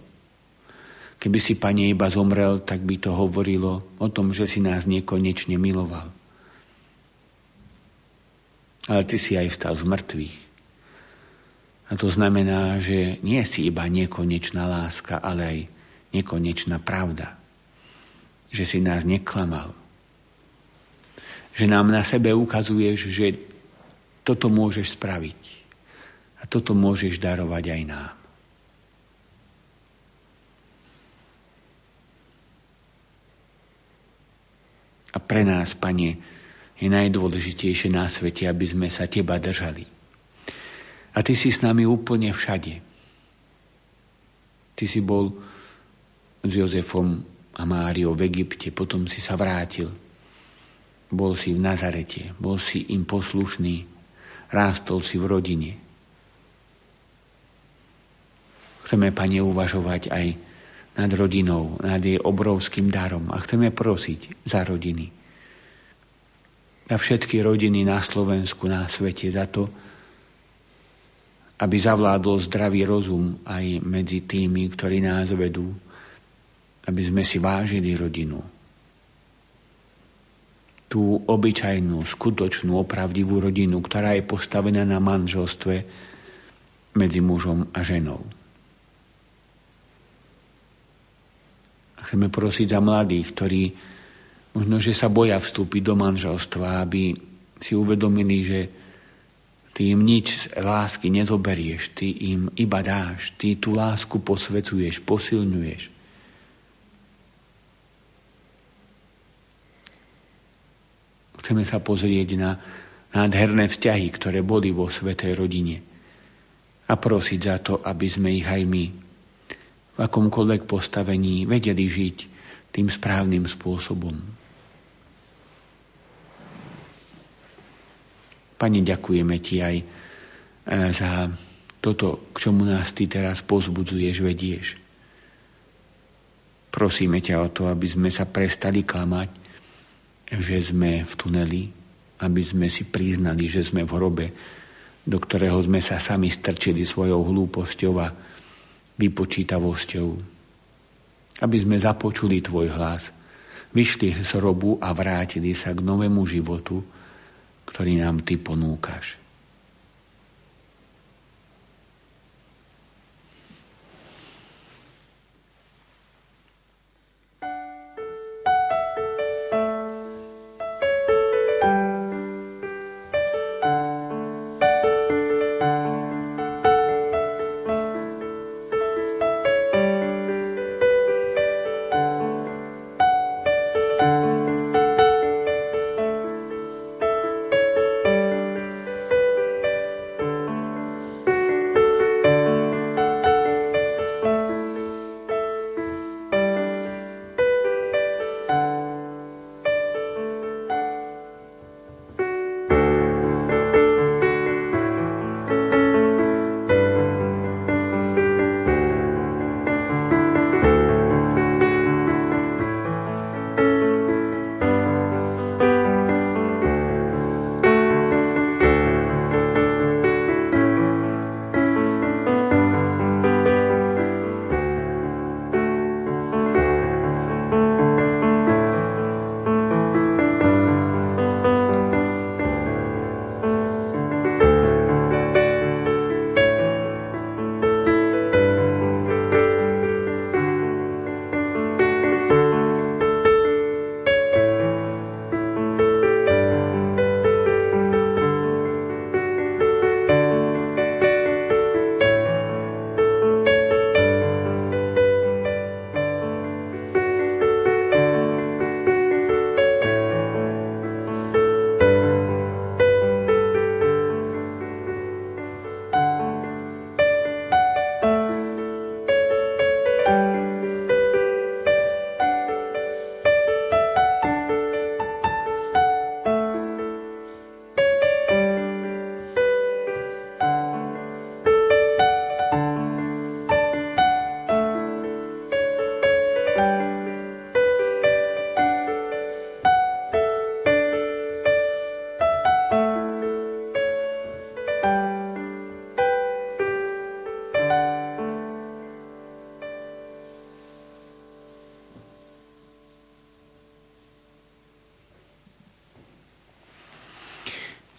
Keby si, Pane, iba zomrel, tak by to hovorilo o tom, že si nás nekonečne miloval. Ale Ty si aj vstal z mŕtvych. A to znamená, že nie si iba nekonečná láska, ale aj nekonečná pravda. Že si nás neklamal. Že nám na sebe ukazuješ, že toto môžeš spraviť. A toto môžeš darovať aj nám. A pre nás, Pane, je najdôležitejšie na svete, aby sme sa Teba držali. A Ty si s nami úplne všade. Ty si bol s Jozefom a Máriou v Egypte, potom si sa vrátil. Bol si v Nazarete, bol si im poslušný, rástol si v rodine. Chceme, Pane, uvažovať aj nad rodinou, nad jej obrovským darom a chceme prosiť za rodiny. Za všetky rodiny na Slovensku, na svete, za to, aby zavládol zdravý rozum aj medzi tými, ktorí nás vedú, aby sme si vážili rodinu. Tú obyčajnú, skutočnú, opravdivú rodinu, ktorá je postavená na manželstve medzi mužom a ženou. Chceme prosiť za mladých, ktorí možno, že sa boja vstúpiť do manželstva, aby si uvedomili, že ty im nič z lásky nezoberieš, ty im iba dáš, ty tú lásku posvecuješ, posilňuješ. Chceme sa pozrieť na nádherné vzťahy, ktoré boli vo svetej rodine a prosiť za to, aby sme ich aj my v akomkoľvek postavení vedeli žiť tým správnym spôsobom. Pane, ďakujeme Ti aj e, za toto, k čomu nás Ty teraz pozbudzuješ, vedieš. Prosíme ťa o to, aby sme sa prestali klamať, že sme v tuneli, aby sme si priznali, že sme v hrobe, do ktorého sme sa sami strčili svojou hlúposťou a vypočítavosťou. Aby sme započuli Tvoj hlas, vyšli z robu a vrátili sa k novému životu, ktorý nám Ty ponúkaš.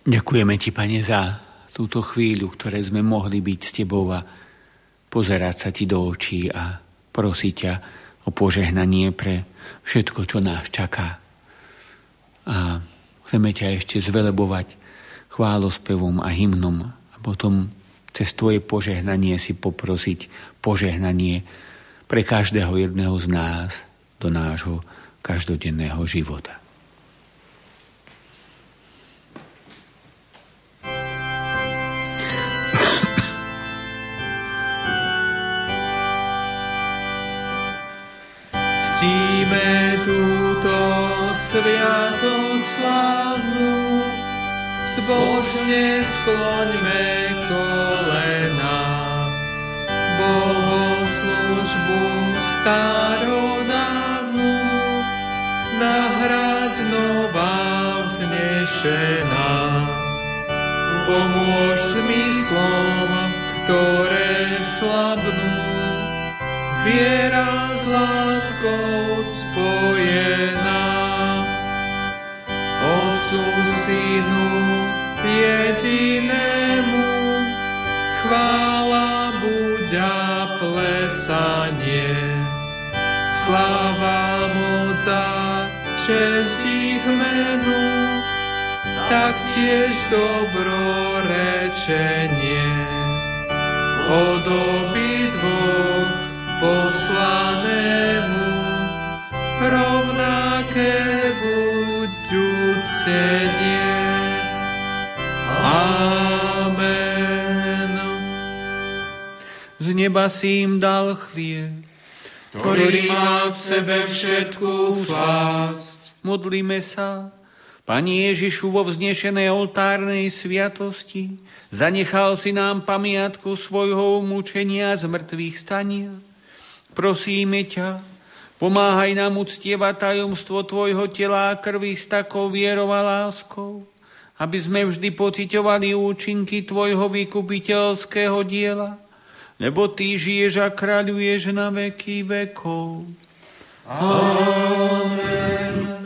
Ďakujeme ti, pane, za túto chvíľu, ktoré sme mohli byť s tebou a pozerať sa ti do očí a prosiť ťa o požehnanie pre všetko, čo nás čaká. A chceme ťa ešte zvelebovať chválospevom a hymnom a potom cez Tvoje požehnanie si poprosiť požehnanie pre každého jedného z nás do nášho každodenného života. Ctíme túto sviatoslavnú, zbožne skloňme kolena. Bohoslužbu starodávnu, nahrať nová vznešená. Pomôž zmyslom, ktoré slabnú, viera s láskou spojená. Otcu Synu jedinému chvála buďa plesanie. Sláva moc a česť ich menu, tak tiež dobrorečenie. Od dvoch poslanému rovnaké buď uctenie. Amen. Z neba si im dal chlieb, ktorý má v sebe všetkú slásť. Modlíme sa, Pani Ježišu, vo vznešenej oltárnej sviatosti zanechal si nám pamiatku svojho mučenia z mŕtvych stania Prosíme ťa, pomáhaj nám uctievať tajomstvo Tvojho tela a krvi s takou vierou a láskou, aby sme vždy pocitovali účinky Tvojho vykupiteľského diela, lebo Ty žiješ a kráľuješ na veky vekov. Amen.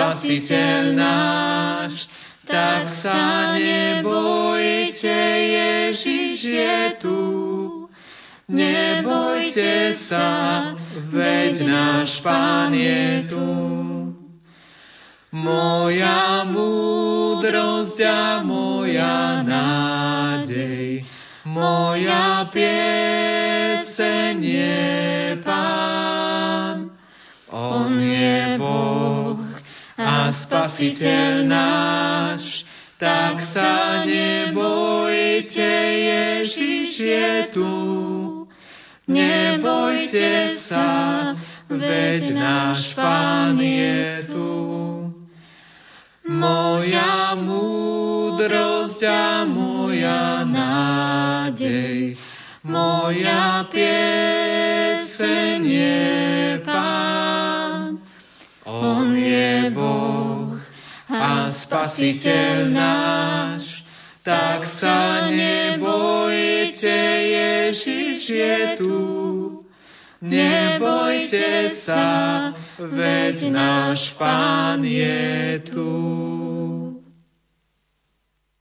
Spasiteľ náš, tak sa nebojte, Ježiš je tu. Nebojte sa, veď náš Pán je tu. Moja múdrosť a moja nádej, moja pieseň je a spasiteľ náš. Tak sa nebojte, Ježiš je tu. Nebojte sa, veď náš Pán je tu. Moja múdrosť a moja nádej, moja pieseň je Spasiteľ náš, tak sa nebojte, Ježiš je tu. Nebojte sa, veď náš Pán je tu.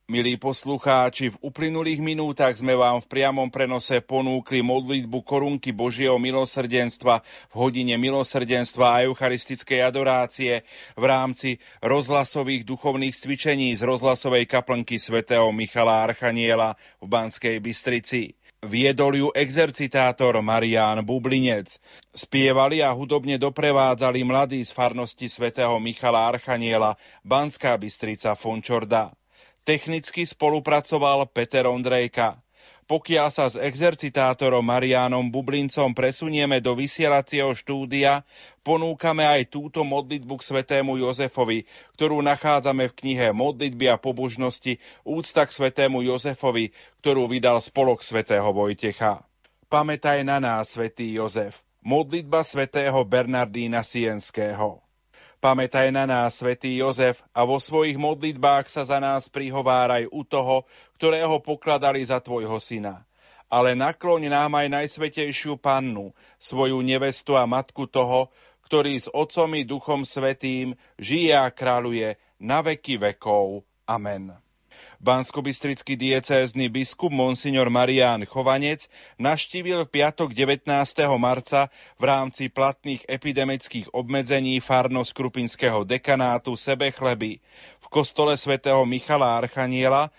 Milí poslucháči, v uplynulých minútach sme vám v priamom prenose ponúkli modlitbu korunky Božieho milosrdenstva v hodine milosrdenstva a eucharistickej adorácie v rámci rozhlasových duchovných cvičení z rozhlasovej kaplnky svätého Michala Archaniela v Banskej Bystrici. Viedol ju exercitátor Marián Bublinec. Spievali a hudobne doprevádzali mladí z farnosti svätého Michala Archaniela Banská Bystrica Fončorda. Technicky spolupracoval Peter Ondrejka. Pokiaľ sa s exercitátorom Marianom Bublincom presunieme do vysielacieho štúdia, ponúkame aj túto modlitbu k svetému Jozefovi, ktorú nachádzame v knihe Modlitby a pobožnosti Úcta k svetému Jozefovi, ktorú vydal spolok svätého Vojtecha. Pamätaj na nás, svätý Jozef. Modlitba svätého Bernardína Sienského. Pamätaj na nás, svätý Jozef, a vo svojich modlitbách sa za nás prihováraj u toho, ktorého pokladali za tvojho syna. Ale nakloň nám aj najsvetejšiu pannu, svoju nevestu a matku toho, ktorý s Otcom i Duchom Svetým žije a kráľuje na veky vekov. Amen. Banskobistrický diecézny biskup Monsignor Marián Chovanec naštívil v piatok 19. marca v rámci platných epidemických obmedzení farnosť Krupinského dekanátu Sebechleby v kostole svätého Michala Archaniela,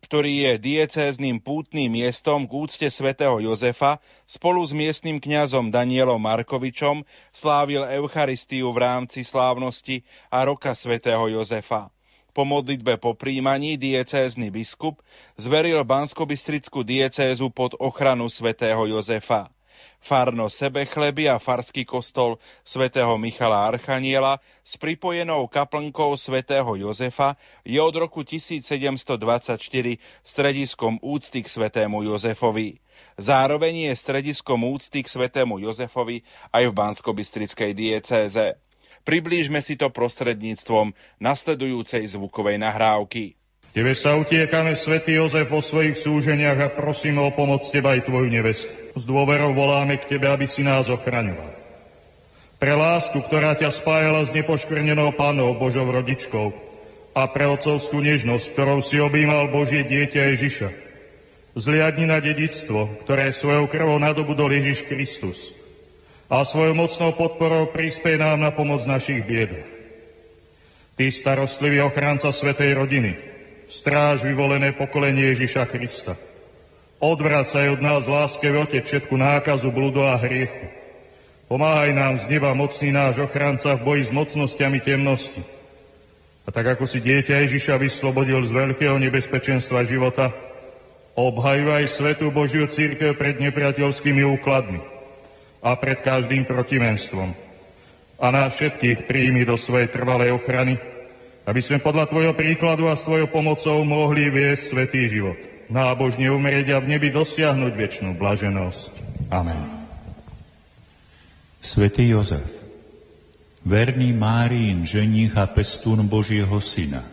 ktorý je diecézným pútnym miestom k úcte svätého Jozefa, spolu s miestnym kňazom Danielom Markovičom slávil Eucharistiu v rámci slávnosti a roka svätého Jozefa. Po modlitbe po príjmaní diecézny biskup zveril Banskobistrickú diecézu pod ochranu svätého Jozefa. Farno Sebechleby a farský kostol svätého Michala Archaniela s pripojenou kaplnkou svätého Jozefa je od roku 1724 strediskom úcty k svätému Jozefovi. Zároveň je strediskom úcty k svätému Jozefovi aj v Banskobistrickej diecéze. Priblížme si to prostredníctvom nasledujúcej zvukovej nahrávky. Tebe sa utiekame, svätý Jozef, vo svojich súženiach a prosíme o pomoc teba aj tvoju nevestu. S dôverou voláme k tebe, aby si nás ochraňoval. Pre lásku, ktorá ťa spájala s nepoškvrnenou pánou Božou rodičkou a pre otcovskú nežnosť, ktorou si objímal Božie dieťa Ježiša. Zliadni na dedictvo, ktoré svojou krvou nadobudol Ježiš Kristus – a svojou mocnou podporou prispej nám na pomoc našich biedov. Ty, starostlivý ochránca Svetej rodiny, stráž vyvolené pokolenie Ježiša Krista. Odvracaj od nás láske Ote všetku nákazu, bludu a hriechu. Pomáhaj nám z neba, mocný náš ochránca v boji s mocnosťami temnosti. A tak ako si dieťa Ježiša vyslobodil z veľkého nebezpečenstva života, obhajuj Svetú Božiu církev pred nepriateľskými úkladmi a pred každým protivenstvom. A nás všetkých príjmi do svojej trvalej ochrany, aby sme podľa Tvojho príkladu a s Tvojou pomocou mohli viesť svetý život, nábožne umrieť a v nebi dosiahnuť väčšinu blaženosť. Amen. Svetý Jozef, verný Márín, ženích a pestún Božieho Syna,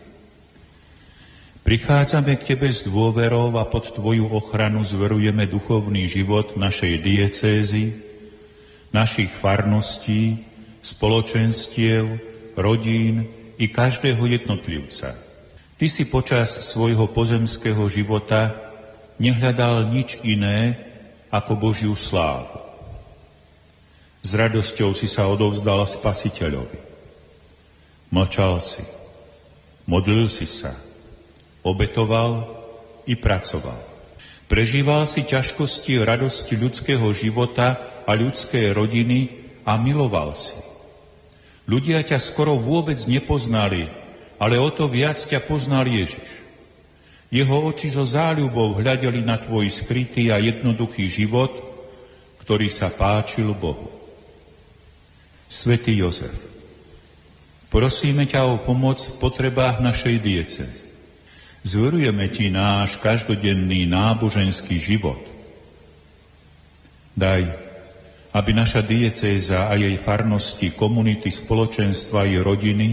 prichádzame k Tebe s dôverou a pod Tvoju ochranu zverujeme duchovný život našej diecézy, našich farností, spoločenstiev, rodín i každého jednotlivca. Ty si počas svojho pozemského života nehľadal nič iné ako Božiu slávu. S radosťou si sa odovzdal Spasiteľovi. Mlčal si, modlil si sa, obetoval i pracoval. Prežíval si ťažkosti radosti ľudského života a ľudskej rodiny a miloval si. Ľudia ťa skoro vôbec nepoznali, ale o to viac ťa poznal Ježiš. Jeho oči so záľubou hľadeli na tvoj skrytý a jednoduchý život, ktorý sa páčil Bohu. Svetý Jozef, prosíme ťa o pomoc v potrebách našej diecezy. Zverujeme Ti náš každodenný náboženský život. Daj, aby naša diecéza a jej farnosti, komunity, spoločenstva i rodiny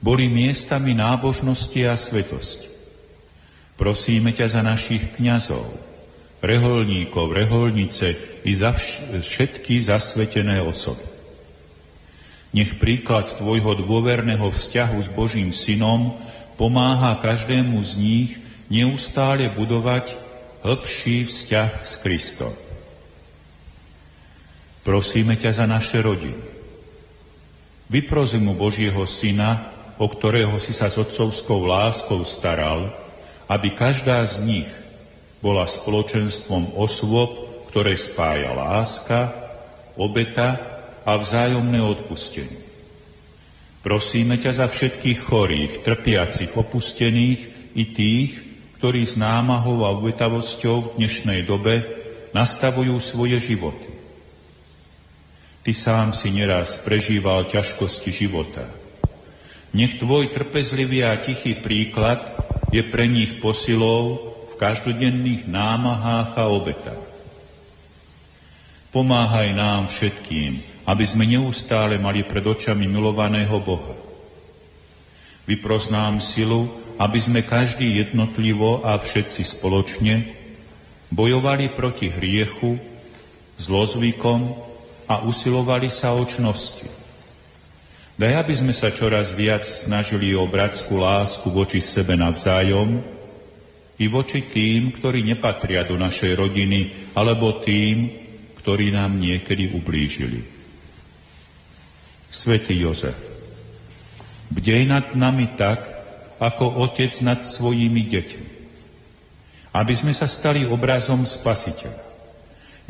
boli miestami nábožnosti a svetosti. Prosíme ťa za našich kňazov, reholníkov, reholnice i za všetky zasvetené osoby. Nech príklad Tvojho dôverného vzťahu s Božím synom pomáha každému z nich neustále budovať hĺbší vzťah s Kristom. Prosíme ťa za naše rodiny. Vyprozim mu Božieho Syna, o ktorého si sa s otcovskou láskou staral, aby každá z nich bola spoločenstvom osôb, ktoré spája láska, obeta a vzájomné odpustenie. Prosíme ťa za všetkých chorých, trpiacich, opustených i tých, ktorí s námahou a obetavosťou v dnešnej dobe nastavujú svoje životy. Ty sám si neraz prežíval ťažkosti života. Nech tvoj trpezlivý a tichý príklad je pre nich posilou v každodenných námahách a obetách. Pomáhaj nám všetkým, aby sme neustále mali pred očami milovaného Boha. Vypros nám silu, aby sme každý jednotlivo a všetci spoločne bojovali proti hriechu, zlozvykom a usilovali sa o čnosti. Daj, aby sme sa čoraz viac snažili o bratskú lásku voči sebe navzájom i voči tým, ktorí nepatria do našej rodiny, alebo tým, ktorí nám niekedy ublížili. Svetý Jozef, bdej nad nami tak, ako otec nad svojimi deťmi, aby sme sa stali obrazom Spasiteľa.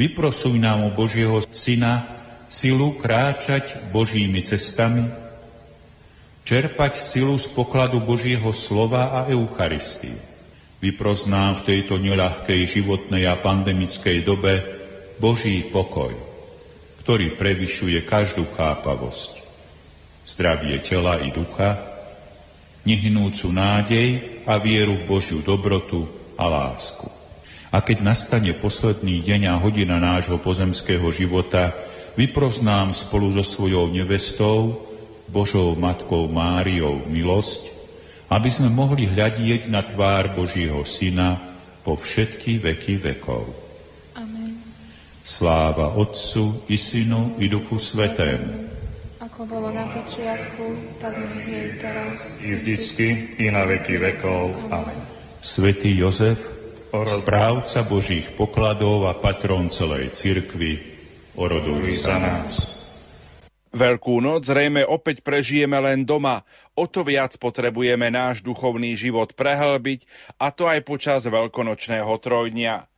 Vyprosuj nám o Božieho Syna silu kráčať Božími cestami, čerpať silu z pokladu Božieho slova a Eucharistii. Vypros nám v tejto neľahkej životnej a pandemickej dobe Boží pokoj – ktorý prevyšuje každú chápavosť. Zdravie tela i ducha, nehynúcu nádej a vieru v Božiu dobrotu a lásku. A keď nastane posledný deň a hodina nášho pozemského života, vyproznám spolu so svojou nevestou, Božou Matkou Máriou milosť, aby sme mohli hľadieť na tvár Božího Syna po všetky veky vekov. Sláva Otcu i Synu i Duchu Svetému. Ako bolo na počiatku, tak nech je i teraz. I vždycky, i na veky vekov. Amen. Svetý Jozef, správca Božích pokladov a patron celej cirkvi, oroduj za nás. Veľkú noc zrejme opäť prežijeme len doma. O to viac potrebujeme náš duchovný život prehlbiť, a to aj počas veľkonočného trojdnia.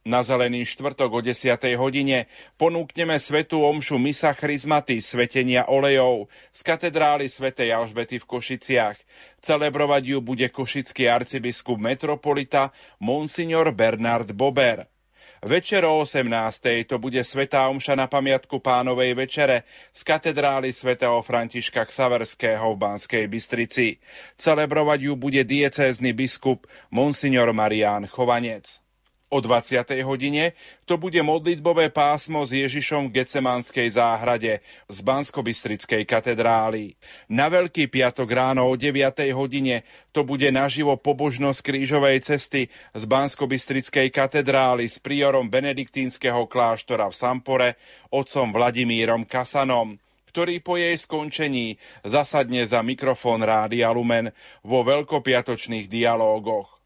Na zelený štvrtok o 10. hodine ponúkneme svetú omšu Misa Chryzmaty svetenia olejov z katedrály svätej Alžbety v Košiciach. Celebrovať ju bude košický arcibiskup metropolita Monsignor Bernard Bober. Večer o 18. to bude svetá omša na pamiatku pánovej večere z katedrály svätého Františka Ksaverského v Banskej Bystrici. Celebrovať ju bude diecézny biskup Monsignor Marián Chovanec. O 20. hodine to bude modlitbové pásmo s Ježišom v Gecemanskej záhrade z bansko katedrály. Na Veľký piatok ráno o 9. hodine to bude naživo pobožnosť krížovej cesty z bansko katedrály s priorom benediktínskeho kláštora v Sampore, otcom Vladimírom Kasanom ktorý po jej skončení zasadne za mikrofón Rádia Lumen vo veľkopiatočných dialógoch.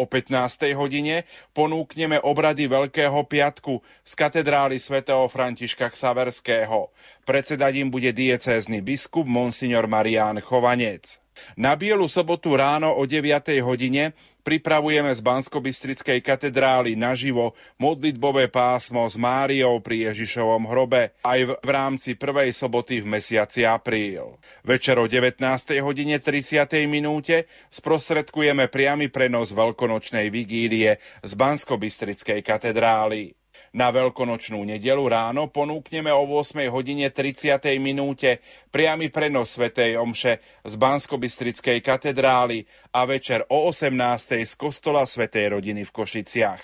O 15. hodine ponúkneme obrady Veľkého piatku z katedrály svätého Františka Ksaverského. Predsedať im bude diecézny biskup Monsignor Marián Chovanec. Na Bielu sobotu ráno o 9. hodine pripravujeme z bansko katedrály naživo modlitbové pásmo s Máriou pri Ježišovom hrobe aj v rámci prvej soboty v mesiaci apríl. Večer o 19. hodine 30. minúte sprostredkujeme priamy prenos veľkonočnej vigílie z bansko katedrály. Na veľkonočnú nedelu ráno ponúkneme o 8 hodine 30. minúte priamy prenos Svetej Omše z Banskobystrickej katedrály a večer o 18. z kostola Svetej rodiny v Košiciach.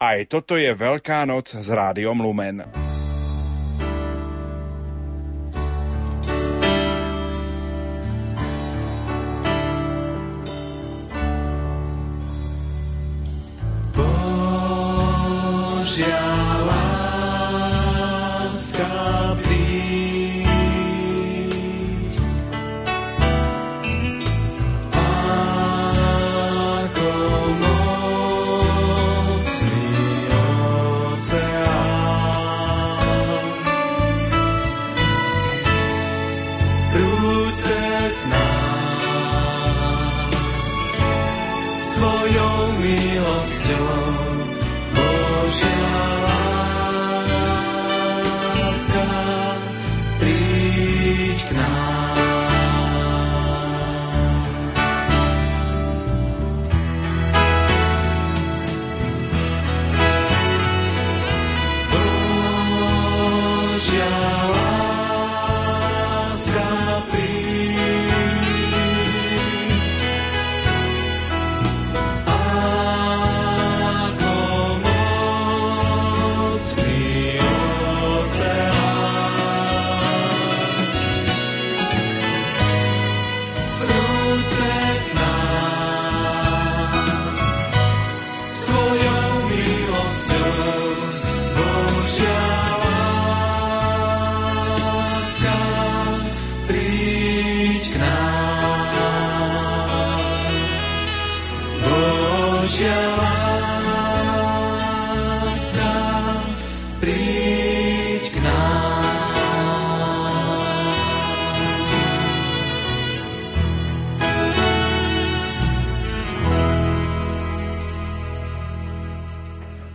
Aj toto je Veľká noc s Rádiom Lumen.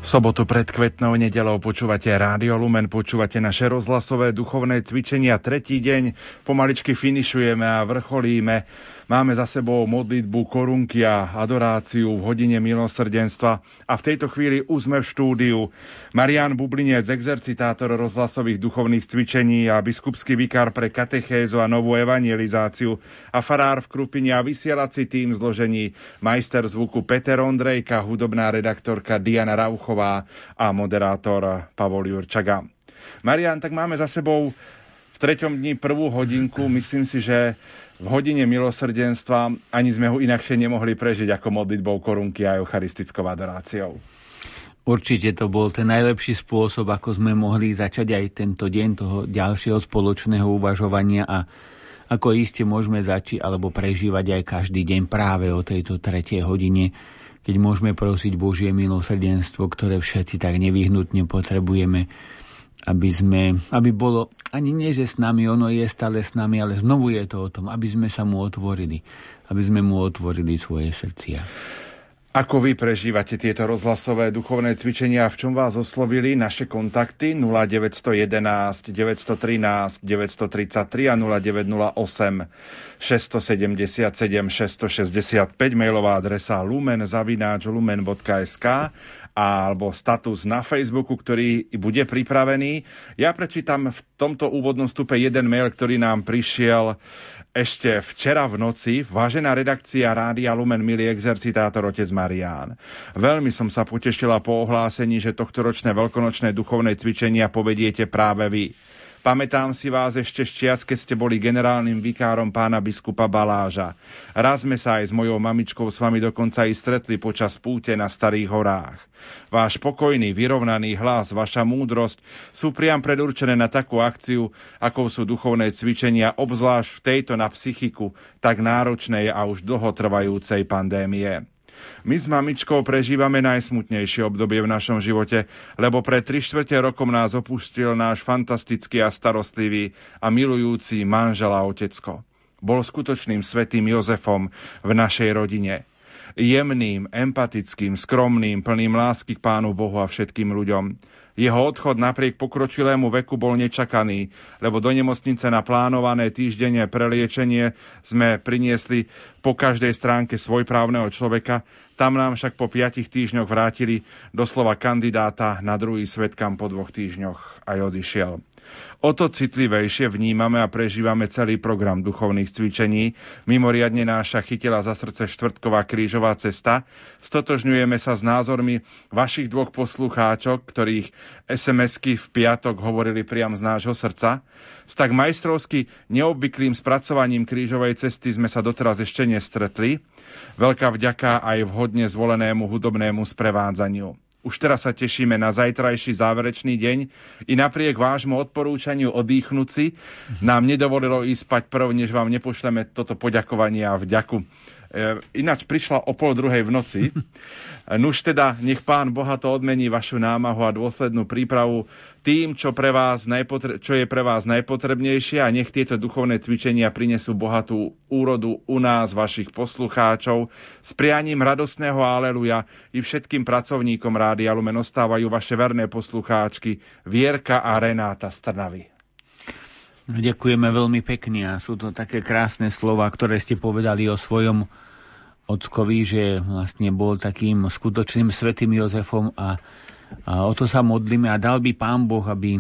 Sobotu pred kvetnou nedelou počúvate Rádio Lumen, počúvate naše rozhlasové duchovné cvičenia. Tretí deň pomaličky finišujeme a vrcholíme Máme za sebou modlitbu, korunky a adoráciu v hodine milosrdenstva a v tejto chvíli už sme v štúdiu. Marian Bublinec, exercitátor rozhlasových duchovných cvičení a biskupský vikár pre katechézu a novú evangelizáciu a farár v Krupine a vysielací tým zložení majster zvuku Peter Ondrejka, hudobná redaktorka Diana Rauchová a moderátor Pavol Jurčaga. Marian, tak máme za sebou v treťom dni prvú hodinku. Myslím si, že v hodine milosrdenstva ani sme ho inakšie nemohli prežiť ako modlitbou korunky a eucharistickou adoráciou. Určite to bol ten najlepší spôsob, ako sme mohli začať aj tento deň toho ďalšieho spoločného uvažovania a ako iste môžeme začať alebo prežívať aj každý deň práve o tejto tretej hodine, keď môžeme prosiť Božie milosrdenstvo, ktoré všetci tak nevyhnutne potrebujeme aby, sme, aby bolo ani nie, že s nami, ono je stále s nami, ale znovu je to o tom, aby sme sa mu otvorili, aby sme mu otvorili svoje srdcia. Ako vy prežívate tieto rozhlasové duchovné cvičenia? V čom vás oslovili naše kontakty 0911 913 933 a 0908 677 665 mailová adresa lumen zavináč lumen.sk alebo status na Facebooku, ktorý bude pripravený. Ja prečítam v tomto úvodnom stupe jeden mail, ktorý nám prišiel ešte včera v noci. Vážená redakcia Rádia Lumen, milý exercitátor otec Marián. Veľmi som sa potešila po ohlásení, že tohto ročné veľkonočné duchovné cvičenia povediete práve vy. Pamätám si vás ešte čias, keď ste boli generálnym vikárom pána biskupa Baláža. Raz sme sa aj s mojou mamičkou s vami dokonca i stretli počas púte na Starých horách. Váš pokojný, vyrovnaný hlas, vaša múdrosť sú priam predurčené na takú akciu, akou sú duchovné cvičenia, obzvlášť v tejto na psychiku tak náročnej a už dlhotrvajúcej pandémie. My s mamičkou prežívame najsmutnejšie obdobie v našom živote, lebo pred tri štvrte rokom nás opustil náš fantastický a starostlivý a milujúci manžel a otecko. Bol skutočným svetým Jozefom v našej rodine. jemným, empatickým, skromným, plným lásky k Pánu Bohu a všetkým ľuďom. Jeho odchod napriek pokročilému veku bol nečakaný, lebo do nemocnice na plánované týždenne preliečenie sme priniesli po každej stránke svojprávneho človeka, tam nám však po piatich týždňoch vrátili doslova kandidáta na druhý svet, kam po dvoch týždňoch aj odišiel. O to citlivejšie vnímame a prežívame celý program duchovných cvičení. Mimoriadne náša chytila za srdce štvrtková krížová cesta. Stotožňujeme sa s názormi vašich dvoch poslucháčok, ktorých SMS-ky v piatok hovorili priam z nášho srdca. S tak majstrovsky neobvyklým spracovaním krížovej cesty sme sa doteraz ešte nestretli. Veľká vďaka aj vhodne zvolenému hudobnému sprevádzaniu. Už teraz sa tešíme na zajtrajší záverečný deň. I napriek vášmu odporúčaniu odýchnuť si, nám nedovolilo ísť spať prv, než vám nepošleme toto poďakovanie a vďaku. E, ináč prišla o pol druhej v noci. Nuž teda, nech pán Boha to odmení vašu námahu a dôslednú prípravu tým, čo, pre vás najpotre- čo je pre vás najpotrebnejšie a nech tieto duchovné cvičenia prinesú bohatú úrodu u nás, vašich poslucháčov. S prianím radosného aleluja i všetkým pracovníkom Rádia Lumen ostávajú vaše verné poslucháčky Vierka a Renáta Strnavy. Ďakujeme veľmi pekne a sú to také krásne slova, ktoré ste povedali o svojom ockovi, že vlastne bol takým skutočným svetým Jozefom a, a o to sa modlíme a dal by Pán Boh, aby,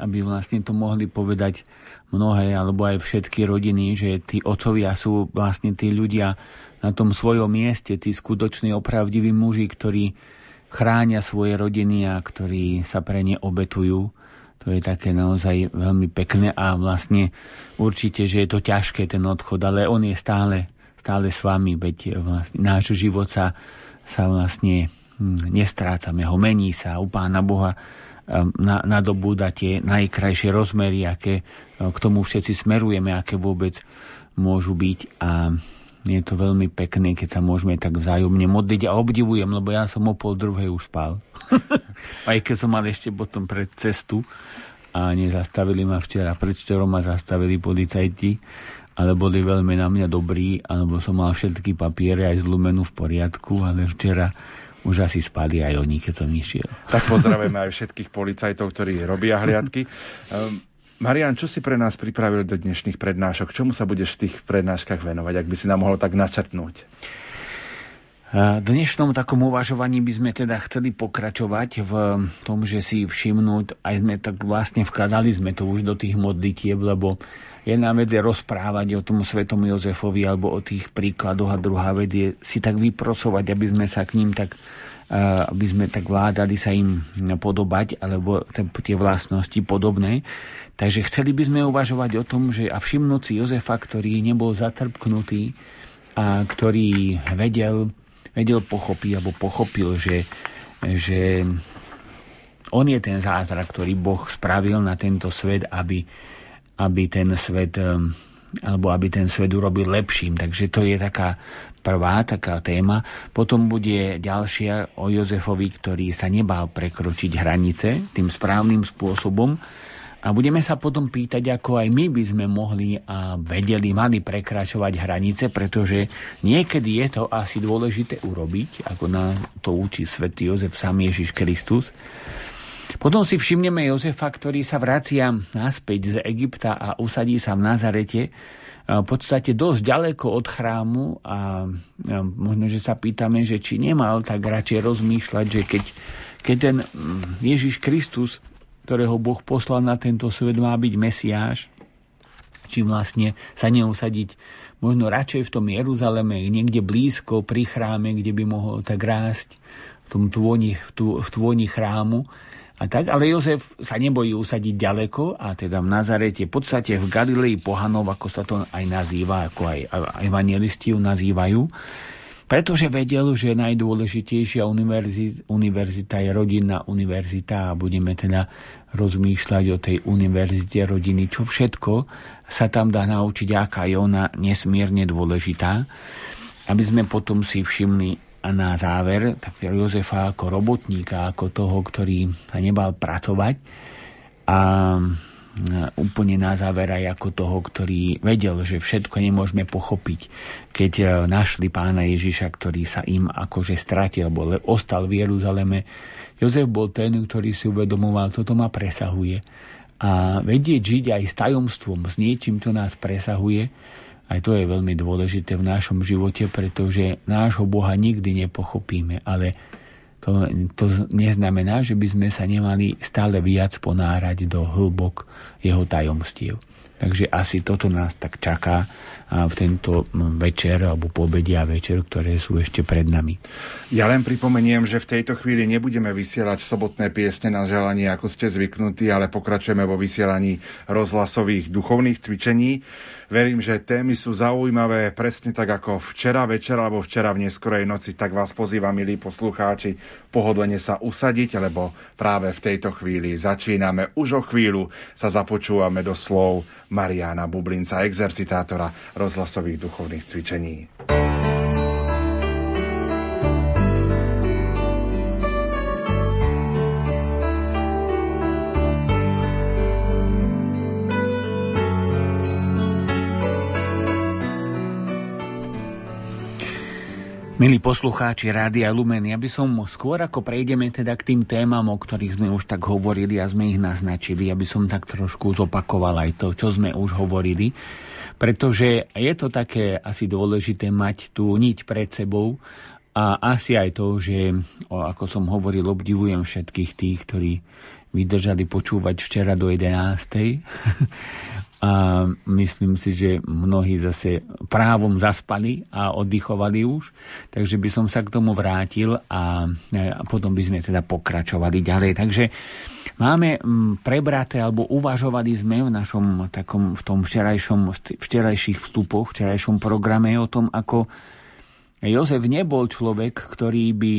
aby vlastne to mohli povedať mnohé alebo aj všetky rodiny, že tí otcovia sú vlastne tí ľudia na tom svojom mieste, tí skutoční opravdiví muži, ktorí chránia svoje rodiny a ktorí sa pre ne obetujú to je také naozaj veľmi pekné a vlastne určite, že je to ťažké ten odchod, ale on je stále, stále s vami, veď vlastne náš život sa, sa vlastne hm, nestrácame, ho mení sa. U Pána Boha hm, na, nadobúda tie najkrajšie rozmery, aké hm, k tomu všetci smerujeme, aké vôbec môžu byť. A je to veľmi pekné, keď sa môžeme tak vzájomne modliť. A obdivujem, lebo ja som o pol druhej už spal. Aj keď som mal ešte potom pred cestu a nezastavili ma včera. Predvčerom ma zastavili policajti, ale boli veľmi na mňa dobrí, alebo som mal všetky papiere aj zlumenú v poriadku, ale včera už asi spali aj oni, keď som išiel. Tak pozdravujeme aj všetkých policajtov, ktorí robia hliadky. Um, Marian, čo si pre nás pripravil do dnešných prednášok? Čomu sa budeš v tých prednáškach venovať, ak by si nám mohol tak načrtnúť? V dnešnom takom uvažovaní by sme teda chceli pokračovať v tom, že si všimnúť, aj sme tak vlastne vkladali sme to už do tých modlitieb, lebo jedna vec je rozprávať o tom svetom Jozefovi alebo o tých príkladoch a druhá vec je si tak vyprosovať, aby sme sa k ním tak aby sme tak vládali sa im podobať, alebo tie vlastnosti podobné. Takže chceli by sme uvažovať o tom, že a všimnúť si Jozefa, ktorý nebol zatrpknutý a ktorý vedel, vedel pochopiť, alebo pochopil, že, že on je ten zázrak, ktorý Boh spravil na tento svet, aby, aby ten svet alebo aby ten svet urobil lepším. Takže to je taká prvá taká téma. Potom bude ďalšia o Jozefovi, ktorý sa nebál prekročiť hranice tým správnym spôsobom a budeme sa potom pýtať, ako aj my by sme mohli a vedeli, mali prekračovať hranice, pretože niekedy je to asi dôležité urobiť, ako na to učí svätý Jozef sám Ježiš Kristus. Potom si všimneme Jozefa, ktorý sa vracia naspäť z Egypta a usadí sa v Nazarete, v podstate dosť ďaleko od chrámu a možno, že sa pýtame, že či nemal tak radšej rozmýšľať, že keď, keď ten mm, Ježiš Kristus ktorého Boh poslal na tento svet, má byť Mesiáš, či vlastne sa neusadiť možno radšej v tom Jeruzaleme, niekde blízko pri chráme, kde by mohol tak rásť v tom tvoni, v, tvoni chrámu. A tak, ale Jozef sa nebojí usadiť ďaleko a teda v Nazarete, v podstate v Galilei pohanov, ako sa to aj nazýva, ako aj evangelisti ju nazývajú, pretože vedel, že najdôležitejšia univerzita, je rodinná univerzita a budeme teda rozmýšľať o tej univerzite rodiny, čo všetko sa tam dá naučiť, aká je ona nesmierne dôležitá, aby sme potom si všimli a na záver tak Jozefa ako robotníka, ako toho, ktorý sa nebal pracovať a úplne na záver aj ako toho, ktorý vedel, že všetko nemôžeme pochopiť. Keď e, našli pána Ježiša, ktorý sa im akože stratil, alebo ostal v Jeruzaleme, Jozef bol ten, ktorý si uvedomoval, toto ma presahuje. A vedieť žiť aj s tajomstvom, s niečím, čo nás presahuje, aj to je veľmi dôležité v našom živote, pretože nášho Boha nikdy nepochopíme, ale to, to neznamená, že by sme sa nemali stále viac ponárať do hĺbok jeho tajomstiev. Takže asi toto nás tak čaká v tento večer alebo pobedia večer, ktoré sú ešte pred nami. Ja len pripomeniem, že v tejto chvíli nebudeme vysielať sobotné piesne na želanie, ako ste zvyknutí, ale pokračujeme vo vysielaní rozhlasových duchovných cvičení. Verím, že témy sú zaujímavé presne tak ako včera večer alebo včera v neskorej noci, tak vás pozývam, milí poslucháči, pohodlne sa usadiť, lebo práve v tejto chvíli začíname. Už o chvíľu sa započúvame do slov Mariana Bublinca, exercitátora rozhlasových duchovných cvičení. Milí poslucháči Rádia Lumen, ja by som skôr ako prejdeme teda k tým témam, o ktorých sme už tak hovorili a sme ich naznačili, aby som tak trošku zopakoval aj to, čo sme už hovorili, pretože je to také asi dôležité mať tú niť pred sebou a asi aj to, že ako som hovoril, obdivujem všetkých tých, ktorí vydržali počúvať včera do 11. a myslím si, že mnohí zase právom zaspali a oddychovali už, takže by som sa k tomu vrátil a, a potom by sme teda pokračovali ďalej. Takže máme prebraté alebo uvažovali sme v našom takom v tom včerajšom, včerajších vstupoch, včerajšom programe o tom, ako Jozef nebol človek, ktorý by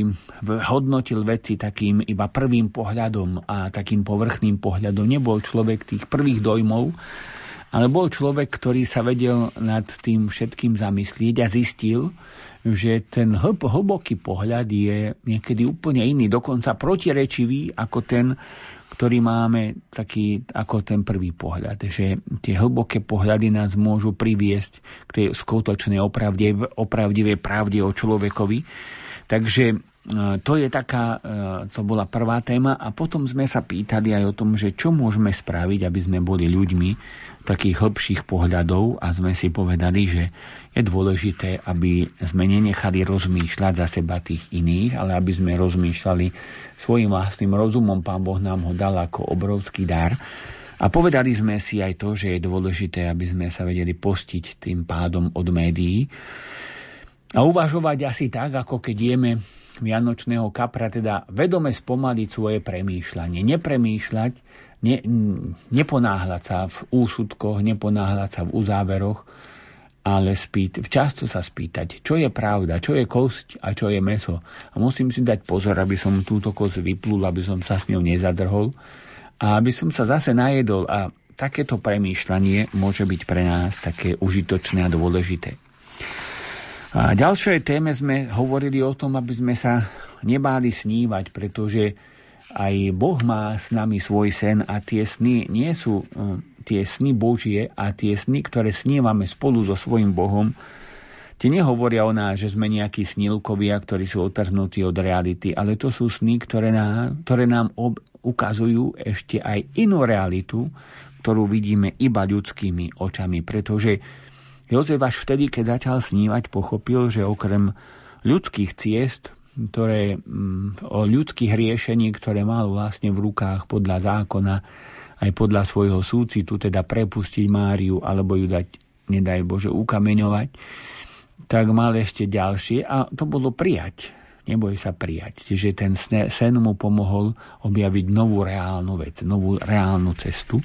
hodnotil veci takým iba prvým pohľadom a takým povrchným pohľadom. Nebol človek tých prvých dojmov, ale bol človek, ktorý sa vedel nad tým všetkým zamyslieť a zistil, že ten hlb, hlboký pohľad je niekedy úplne iný, dokonca protirečivý ako ten, ktorý máme taký ako ten prvý pohľad. Že tie hlboké pohľady nás môžu priviesť k tej skutočnej opravdivej, opravdivej pravde o človekovi. Takže e, to je taká, e, to bola prvá téma a potom sme sa pýtali aj o tom, že čo môžeme spraviť, aby sme boli ľuďmi, takých hĺbších pohľadov a sme si povedali, že je dôležité, aby sme nenechali rozmýšľať za seba tých iných, ale aby sme rozmýšľali svojim vlastným rozumom. Pán Boh nám ho dal ako obrovský dar. A povedali sme si aj to, že je dôležité, aby sme sa vedeli postiť tým pádom od médií a uvažovať asi tak, ako keď jeme vianočného kapra, teda vedome spomaliť svoje premýšľanie. Nepremýšľať, ne, neponáhľať sa v úsudkoch, neponáhľať sa v uzáveroch, ale spýt, často sa spýtať, čo je pravda, čo je kosť a čo je meso. A musím si dať pozor, aby som túto kosť vyplul, aby som sa s ňou nezadrhol a aby som sa zase najedol. A takéto premýšľanie môže byť pre nás také užitočné a dôležité. A ďalšej téme sme hovorili o tom, aby sme sa nebáli snívať, pretože aj Boh má s nami svoj sen a tie sny nie sú uh, tie sny Božie a tie sny, ktoré snívame spolu so svojim Bohom, tie nehovoria o nás, že sme nejakí snilkovia, ktorí sú otrhnutí od reality, ale to sú sny, ktoré nám, ktoré nám ob, ukazujú ešte aj inú realitu, ktorú vidíme iba ľudskými očami, pretože Jozef až vtedy, keď začal snívať, pochopil, že okrem ľudských ciest, ktoré, mm, o ľudských riešení, ktoré mal vlastne v rukách podľa zákona, aj podľa svojho súcitu, teda prepustiť Máriu alebo ju dať, nedaj Bože, ukameňovať, tak mal ešte ďalšie a to bolo prijať. Neboj sa prijať. Čiže ten sen mu pomohol objaviť novú reálnu vec, novú reálnu cestu.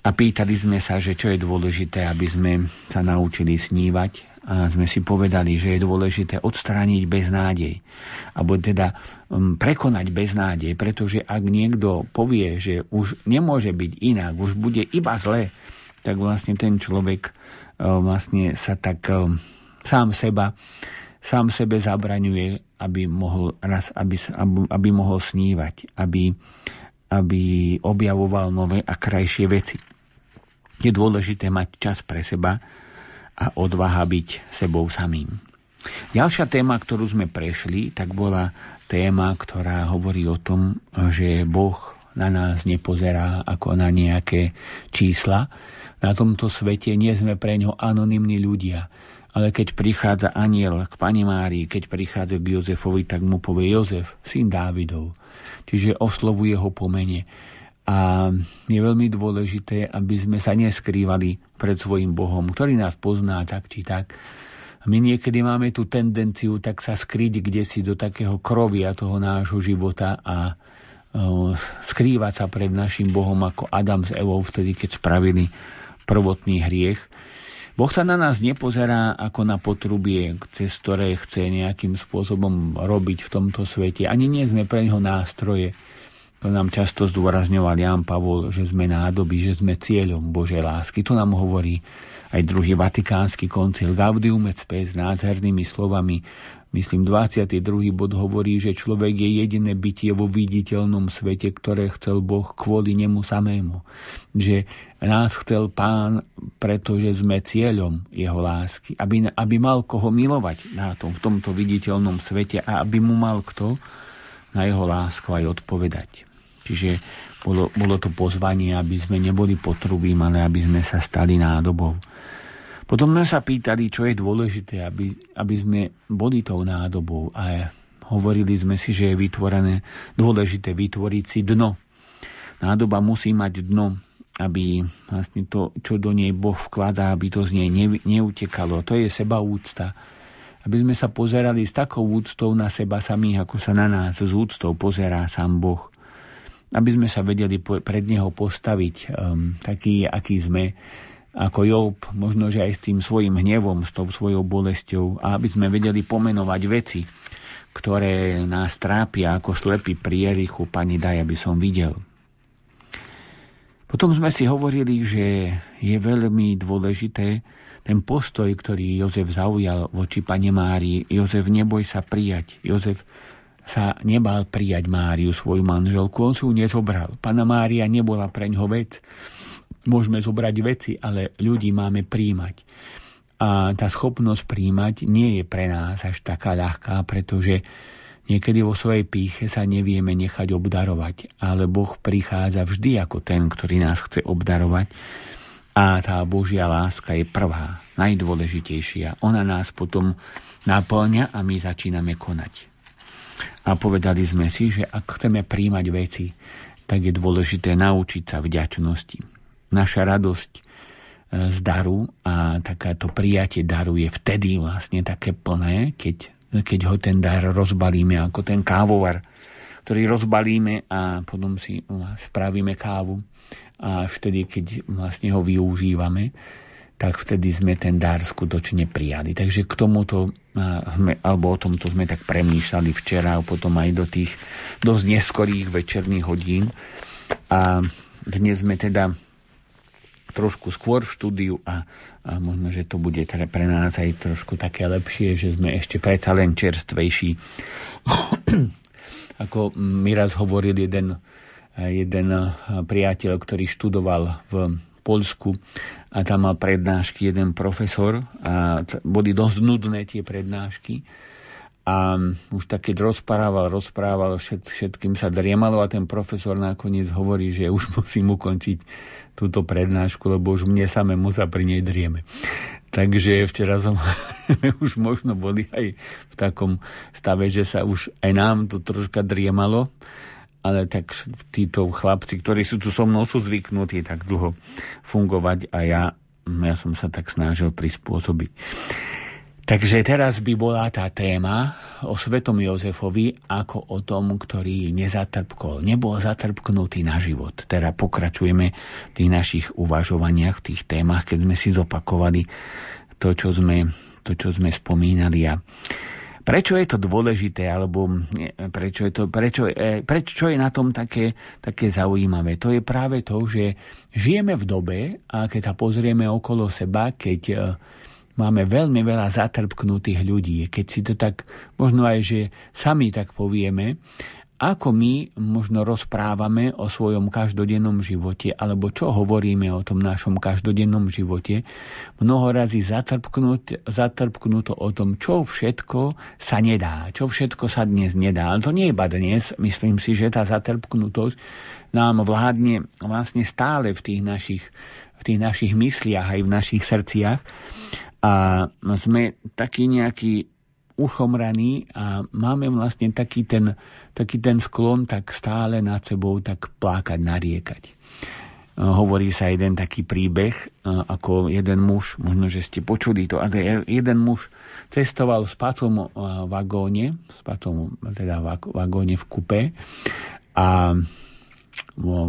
A pýtali sme sa, že čo je dôležité, aby sme sa naučili snívať, sme si povedali, že je dôležité odstrániť beznádej. Alebo teda um, prekonať beznádej, pretože ak niekto povie, že už nemôže byť inak, už bude iba zle, tak vlastne ten človek uh, vlastne sa tak um, sám seba sám sebe zabraňuje, aby mohol, raz, aby, aby mohol snívať, aby, aby objavoval nové a krajšie veci. je dôležité mať čas pre seba a odvaha byť sebou samým. Ďalšia téma, ktorú sme prešli, tak bola téma, ktorá hovorí o tom, že Boh na nás nepozerá ako na nejaké čísla. Na tomto svete nie sme pre ňo anonimní ľudia. Ale keď prichádza aniel k pani Márii, keď prichádza k Jozefovi, tak mu povie Jozef, syn Dávidov. Čiže oslovuje ho po mene. A je veľmi dôležité, aby sme sa neskrývali pred svojim Bohom, ktorý nás pozná tak či tak. My niekedy máme tú tendenciu tak sa skryť kde si do takého krovia toho nášho života a uh, skrývať sa pred našim Bohom ako Adam s Evou vtedy, keď spravili prvotný hriech. Boh sa na nás nepozerá ako na potrubie, cez ktoré chce nejakým spôsobom robiť v tomto svete. Ani nie sme pre neho nástroje. To nám často zdôrazňoval Jan Pavol, že sme nádoby, že sme cieľom Božej lásky. To nám hovorí aj druhý vatikánsky koncil Gaudium et Spes nádhernými slovami. Myslím, 22. bod hovorí, že človek je jediné bytie vo viditeľnom svete, ktoré chcel Boh kvôli nemu samému. Že nás chcel Pán, pretože sme cieľom Jeho lásky. Aby, aby mal koho milovať na tom, v tomto viditeľnom svete a aby mu mal kto na Jeho lásku aj odpovedať. Čiže bolo, bolo to pozvanie, aby sme neboli potrubím, ale aby sme sa stali nádobou. Potom sme sa pýtali, čo je dôležité, aby, aby sme boli tou nádobou a hovorili sme si, že je vytvorené dôležité vytvoriť si dno. Nádoba musí mať dno, aby vlastne to, čo do nej Boh vkladá, aby to z nej ne, neutekalo. To je seba úcta. Aby sme sa pozerali s takou úctou na seba samých, ako sa na nás s úctou pozerá sám Boh aby sme sa vedeli pred neho postaviť um, taký, aký sme, ako Job, možno, že aj s tým svojim hnevom, s tou svojou bolesťou a aby sme vedeli pomenovať veci, ktoré nás trápia ako slepý pri Jerichu, pani daj, aby som videl. Potom sme si hovorili, že je veľmi dôležité ten postoj, ktorý Jozef zaujal voči pane Márii. Jozef, neboj sa prijať. Jozef, sa nebal prijať Máriu, svoju manželku. On si ju nezobral. Pana Mária nebola pre ňoho vec. Môžeme zobrať veci, ale ľudí máme príjmať. A tá schopnosť príjmať nie je pre nás až taká ľahká, pretože niekedy vo svojej píche sa nevieme nechať obdarovať, ale Boh prichádza vždy ako ten, ktorý nás chce obdarovať. A tá Božia láska je prvá, najdôležitejšia. Ona nás potom naplňa a my začíname konať. A povedali sme si, že ak chceme príjmať veci, tak je dôležité naučiť sa vďačnosti. Naša radosť e, z daru a takáto prijatie daru je vtedy vlastne také plné, keď, keď ho ten dar rozbalíme ako ten kávovar, ktorý rozbalíme a potom si spravíme kávu a vtedy, keď vlastne ho využívame, tak vtedy sme ten dar skutočne prijali. Takže k tomuto, sme, alebo o tomto sme tak premýšľali včera a potom aj do tých dosť neskorých večerných hodín. A dnes sme teda trošku skôr v štúdiu a, a možno, že to bude teda pre nás aj trošku také lepšie, že sme ešte predsa len čerstvejší. Ako mi raz hovoril jeden, jeden priateľ, ktorý študoval v Polsku a tam mal prednášky jeden profesor a boli dosť nudné tie prednášky a už tak keď rozprával, rozprával, všet, všetkým sa driemalo a ten profesor nakoniec hovorí, že už musím ukončiť túto prednášku, lebo už mne samému sa pri nej drieme. Takže včera som už možno boli aj v takom stave, že sa už aj nám to troška driemalo ale tak títo chlapci, ktorí sú tu so mnou, sú zvyknutí tak dlho fungovať a ja, ja som sa tak snažil prispôsobiť. Takže teraz by bola tá téma o svetom Jozefovi ako o tom, ktorý nezatrpkol, nebol zatrpknutý na život. Teda pokračujeme v tých našich uvažovaniach, v tých témach, keď sme si zopakovali to, čo sme, to, čo sme spomínali. A Prečo je to dôležité, alebo prečo je, to, prečo, e, prečo je na tom také, také zaujímavé? To je práve to, že žijeme v dobe a keď sa pozrieme okolo seba, keď e, máme veľmi veľa zatrpknutých ľudí, keď si to tak, možno aj, že sami tak povieme, ako my možno rozprávame o svojom každodennom živote, alebo čo hovoríme o tom našom každodennom živote, mnoho razy zatrpknuto o tom, čo všetko sa nedá, čo všetko sa dnes nedá. Ale to nie je iba dnes, myslím si, že tá zatrpknutosť nám vládne vlastne stále v tých našich, v tých našich mysliach aj v našich srdciach. A sme takí nejakí uchomraní a máme vlastne taký ten, taký ten sklon tak stále nad sebou tak plákať, nariekať. E, hovorí sa jeden taký príbeh, e, ako jeden muž, možno, že ste počuli to, ale jeden muž cestoval v spacom e, vagóne, spacom, teda vagóne v kupe a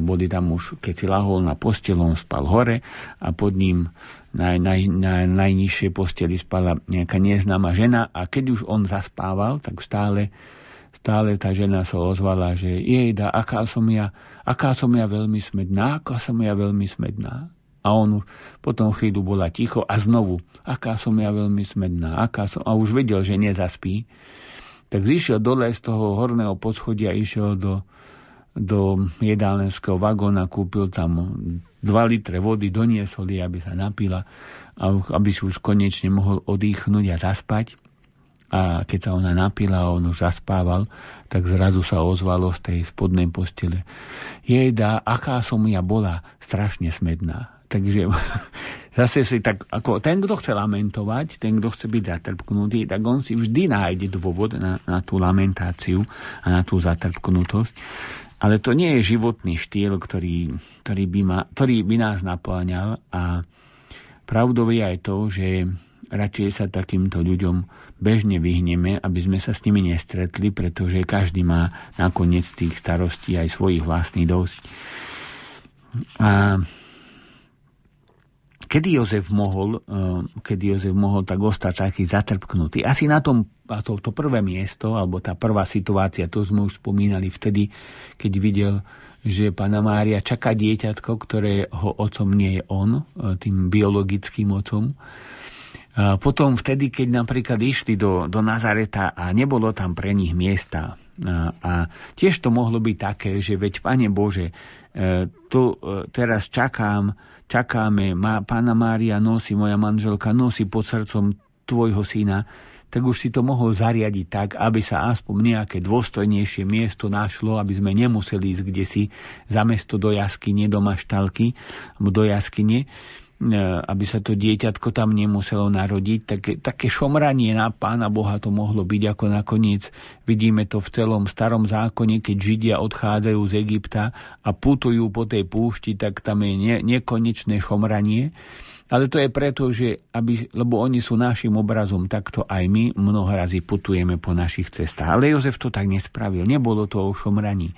boli tam už, keď si lahol na postel, spal hore a pod ním na, na, na najnižšej posteli spala nejaká neznáma žena a keď už on zaspával, tak stále, stále tá žena sa ozvala, že jej aká som ja, aká som ja veľmi smedná, aká som ja veľmi smedná. A on potom chvíľu bola ticho a znovu, aká som ja veľmi smedná, aká som, a už vedel, že nezaspí. Tak zišiel dole z toho horného poschodia, išiel do, do jedálneckého vagóna, kúpil tam 2 litre vody, doniesol jej, aby sa napila, aby si už konečne mohol odýchnuť a zaspať. A keď sa ona napila a on už zaspával, tak zrazu sa ozvalo z tej spodnej postele. Jejda, aká som ja bola, strašne smedná. Takže zase si tak, ako ten, kto chce lamentovať, ten, kto chce byť zatrpknutý, tak on si vždy nájde dôvod na, na tú lamentáciu a na tú zatrpknutosť. Ale to nie je životný štýl, ktorý, ktorý, by, ma, ktorý by nás naplňal a pravdou je aj to, že radšej sa takýmto ľuďom bežne vyhneme, aby sme sa s nimi nestretli, pretože každý má nakoniec tých starostí aj svojich vlastných dosť. A Kedy Jozef mohol, eh, kedy Jozef mohol tak ostať taký zatrpknutý? Asi na tom, a to, to prvé miesto, alebo tá prvá situácia, to sme už spomínali vtedy, keď videl, že pána Mária čaká dieťatko, ktorého otcom nie je on, eh, tým biologickým otcom. A potom vtedy, keď napríklad išli do, do Nazareta a nebolo tam pre nich miesta. A, a tiež to mohlo byť také, že veď, Pane Bože, tu teraz čakám, čakáme, má, pána Mária nosí, moja manželka nosí pod srdcom tvojho syna, tak už si to mohol zariadiť tak, aby sa aspoň nejaké dôstojnejšie miesto našlo, aby sme nemuseli ísť kde si za mesto do jaskyne, do maštalky, alebo do jaskyne, aby sa to dieťatko tam nemuselo narodiť. Také, také šomranie na Pána Boha to mohlo byť ako nakoniec. Vidíme to v celom starom zákone, keď Židia odchádzajú z Egypta a putujú po tej púšti, tak tam je ne, nekonečné šomranie. Ale to je preto, že aby, lebo oni sú našim obrazom, takto aj my mnoho razy putujeme po našich cestách. Ale Jozef to tak nespravil. Nebolo to o šomraní.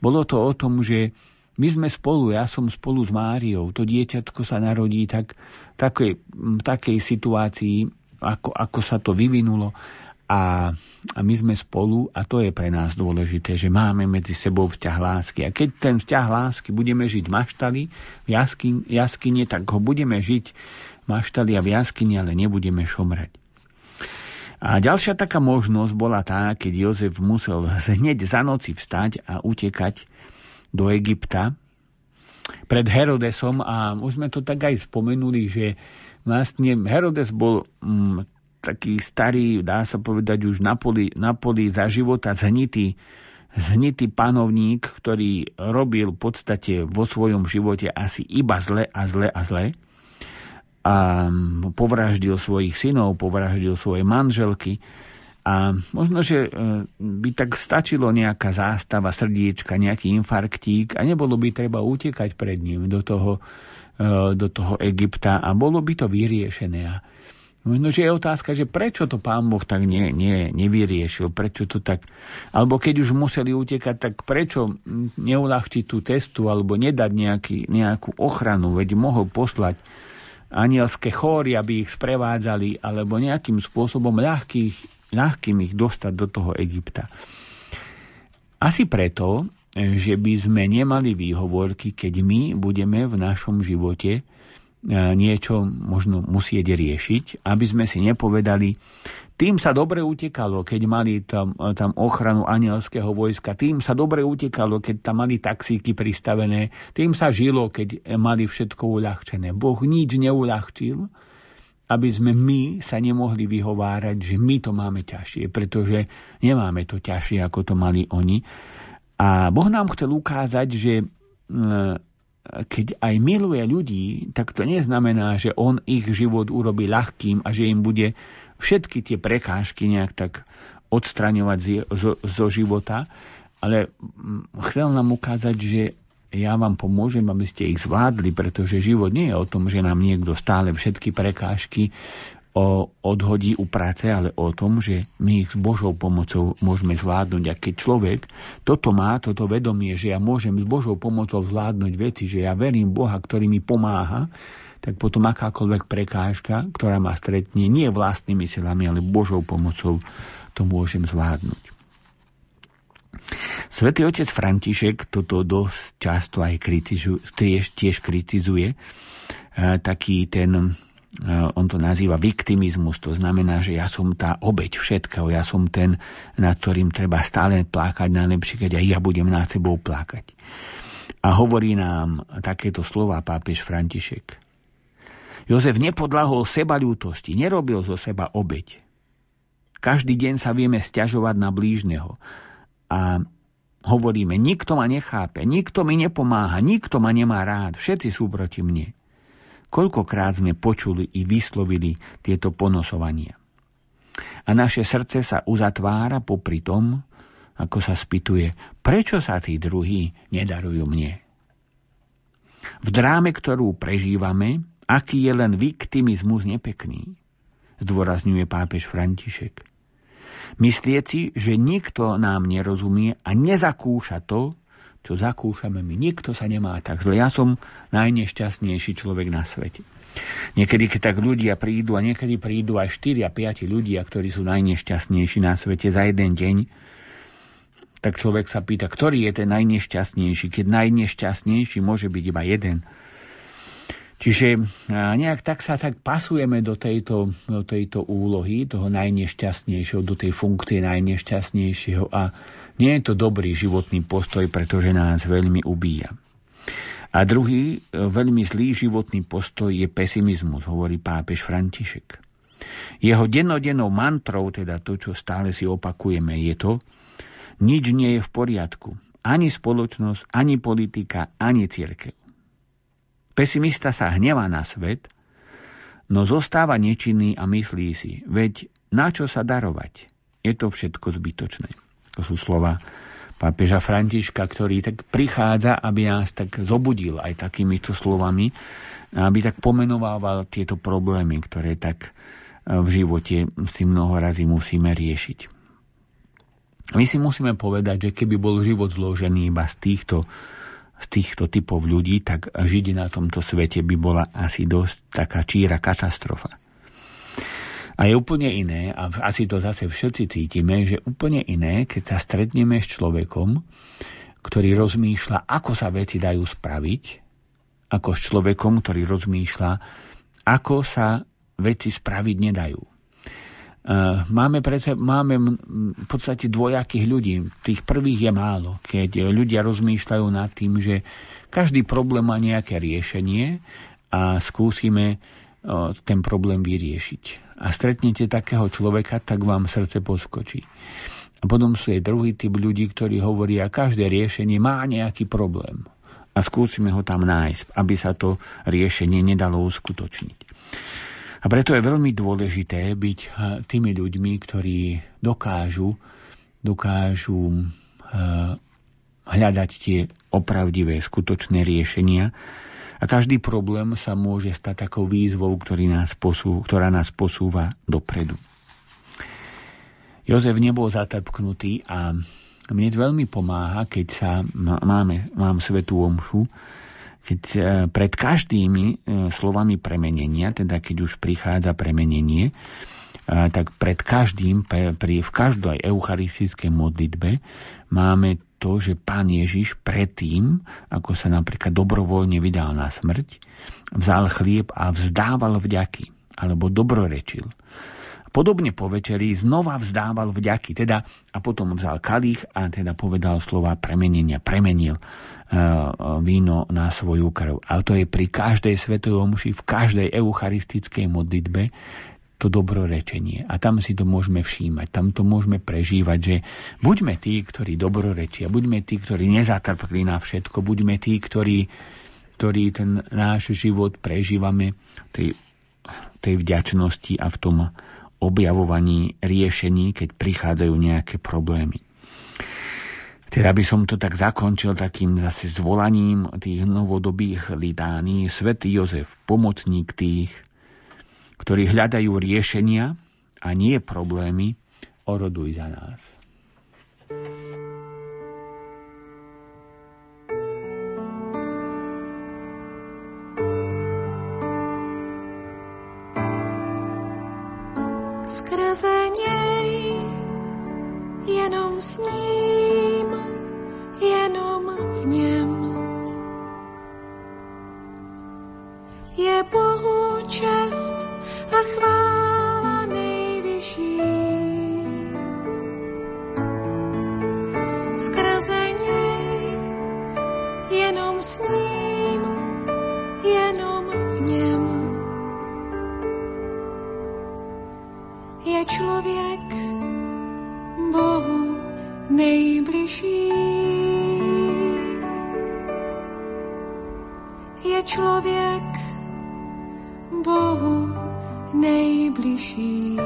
Bolo to o tom, že my sme spolu, ja som spolu s Máriou, to dieťatko sa narodí tak, takej, takej situácii, ako, ako sa to vyvinulo a, a my sme spolu a to je pre nás dôležité, že máme medzi sebou vzťah lásky. A keď ten vzťah lásky budeme žiť maštali v jaskyne, jaskyne, tak ho budeme žiť maštali a v jaskyni, ale nebudeme šomrať. A ďalšia taká možnosť bola tá, keď Jozef musel hneď za noci vstať a utekať do Egypta. Pred Herodesom a už sme to tak aj spomenuli, že vlastne Herodes bol mm, taký starý, dá sa povedať už na poli, na poli za života zhnitý, zhnitý panovník, ktorý robil v podstate vo svojom živote asi iba zle a zle a zle. A povraždil svojich synov, povraždil svoje manželky a možno, že e, by tak stačilo nejaká zástava srdiečka, nejaký infarktík a nebolo by treba utekať pred ním do toho, e, do toho Egypta a bolo by to vyriešené. A možno, že je otázka, že prečo to pán Boh tak nie, nie, nevyriešil, prečo to tak, alebo keď už museli utekať, tak prečo neulahčiť tú testu alebo nedať nejaký, nejakú ochranu, veď mohol poslať anielské chóry, aby ich sprevádzali, alebo nejakým spôsobom ľahkých ľahkým ich dostať do toho Egypta. Asi preto, že by sme nemali výhovorky, keď my budeme v našom živote niečo možno musieť riešiť, aby sme si nepovedali, tým sa dobre utekalo, keď mali tam, tam ochranu anielského vojska, tým sa dobre utekalo, keď tam mali taxíky pristavené, tým sa žilo, keď mali všetko uľahčené. Boh nič neuľahčil, aby sme my sa nemohli vyhovárať, že my to máme ťažšie, pretože nemáme to ťažšie, ako to mali oni. A Boh nám chcel ukázať, že keď aj miluje ľudí, tak to neznamená, že on ich život urobí ľahkým a že im bude všetky tie prekážky nejak tak odstraňovať zo, zo života, ale chcel nám ukázať, že ja vám pomôžem, aby ste ich zvládli, pretože život nie je o tom, že nám niekto stále všetky prekážky o, odhodí u práce, ale o tom, že my ich s Božou pomocou môžeme zvládnuť. A keď človek toto má, toto vedomie, že ja môžem s Božou pomocou zvládnuť veci, že ja verím Boha, ktorý mi pomáha, tak potom akákoľvek prekážka, ktorá ma stretne, nie vlastnými silami, ale Božou pomocou to môžem zvládnuť. Svetý otec František toto dosť často aj kritizuje, tiež, kritizuje, taký ten on to nazýva viktimizmus, to znamená, že ja som tá obeď všetkého, ja som ten, nad ktorým treba stále plákať, najlepšie, keď aj ja budem nad sebou plakať. A hovorí nám takéto slova pápež František. Jozef nepodlahol seba ľútosti, nerobil zo seba obeď. Každý deň sa vieme stiažovať na blížneho a hovoríme, nikto ma nechápe, nikto mi nepomáha, nikto ma nemá rád, všetci sú proti mne. Koľkokrát sme počuli i vyslovili tieto ponosovania. A naše srdce sa uzatvára popri tom, ako sa spýtuje, prečo sa tí druhí nedarujú mne. V dráme, ktorú prežívame, aký je len viktimizmus nepekný, zdôrazňuje pápež František. Myslieť si, že nikto nám nerozumie a nezakúša to, čo zakúšame my. Nikto sa nemá tak zle. Ja som najnešťastnejší človek na svete. Niekedy, keď tak ľudia prídu, a niekedy prídu aj 4 a 5 ľudia, ktorí sú najnešťastnejší na svete za jeden deň, tak človek sa pýta, ktorý je ten najnešťastnejší, keď najnešťastnejší môže byť iba jeden. Čiže nejak tak sa tak pasujeme do tejto, do tejto úlohy, toho najnešťastnejšieho, do tej funkcie najnešťastnejšieho a nie je to dobrý životný postoj, pretože nás veľmi ubíja. A druhý e, veľmi zlý životný postoj je pesimizmus, hovorí pápež František. Jeho dennodennou mantrou, teda to, čo stále si opakujeme, je to, nič nie je v poriadku. Ani spoločnosť, ani politika, ani církev. Pesimista sa hnevá na svet, no zostáva nečinný a myslí si, veď na čo sa darovať? Je to všetko zbytočné. To sú slova pápeža Františka, ktorý tak prichádza, aby nás tak zobudil aj takýmito slovami, aby tak pomenovával tieto problémy, ktoré tak e, v živote si mnoho razy musíme riešiť. My si musíme povedať, že keby bol život zložený iba z týchto z týchto typov ľudí, tak žiť na tomto svete by bola asi dosť taká číra katastrofa. A je úplne iné, a asi to zase všetci cítime, že úplne iné, keď sa stretneme s človekom, ktorý rozmýšľa, ako sa veci dajú spraviť, ako s človekom, ktorý rozmýšľa, ako sa veci spraviť nedajú. Eh, máme, prece, máme v podstate dvojakých ľudí. Tých prvých je málo, keď ľudia rozmýšľajú nad tým, že každý problém má nejaké riešenie a skúsime eh, ten problém vyriešiť. A stretnete takého človeka, tak vám srdce poskočí. A potom sú aj druhý typ ľudí, ktorí hovoria, každé riešenie má nejaký problém. A skúsime ho tam nájsť, aby sa to riešenie nedalo uskutočniť. A preto je veľmi dôležité byť eh, tými ľuďmi, ktorí dokážu, dokážu eh, hľadať tie opravdivé, skutočné riešenia. A každý problém sa môže stať takou výzvou, ktorý nás posú, ktorá nás posúva dopredu. Jozef nebol zatrpknutý a mne veľmi pomáha, keď sa máme, mám svetú omšu, keď e, pred každými e, slovami premenenia, teda keď už prichádza premenenie, e, tak pred každým, pri, v každej eucharistickej modlitbe máme to, že pán Ježiš predtým, ako sa napríklad dobrovoľne vydal na smrť, vzal chlieb a vzdával vďaky, alebo dobrorečil. Podobne po večeri znova vzdával vďaky, teda a potom vzal kalich a teda povedal slova premenenia, premenil víno na svoju krv. A to je pri každej svetej omši, v každej eucharistickej modlitbe, to dobrorečenie. A tam si to môžeme všímať, tam to môžeme prežívať, že buďme tí, ktorí dobrorečia, buďme tí, ktorí nezatrpli na všetko, buďme tí, ktorí, ktorí ten náš život prežívame tej, tej vďačnosti a v tom objavovaní riešení, keď prichádzajú nejaké problémy. Teda by som to tak zakončil takým zase zvolaním tých novodobých lidání. Svetý Jozef, pomocník tých, ktorí hľadajú riešenia a nie problémy, oroduj za nás. Skrze něj, jenom s ním, jenom v něm je Bohu čest a chvála nejvyšší. Skrze něj, jenom s ním, jenom v něm. Je člověk Bohu nejbližší. Je člověk Bohu nejbližší.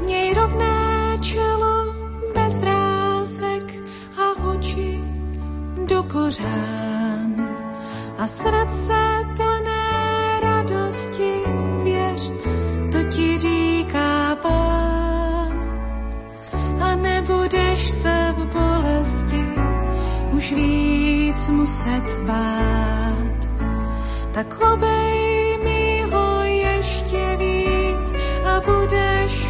Měj rovné čelo bez vrázek a oči do kořán a srdce plné radosti, věř, ti říká pán. A nebudeš se v bolesti už víc muset bát tak obejmi ho ještě víc a budeš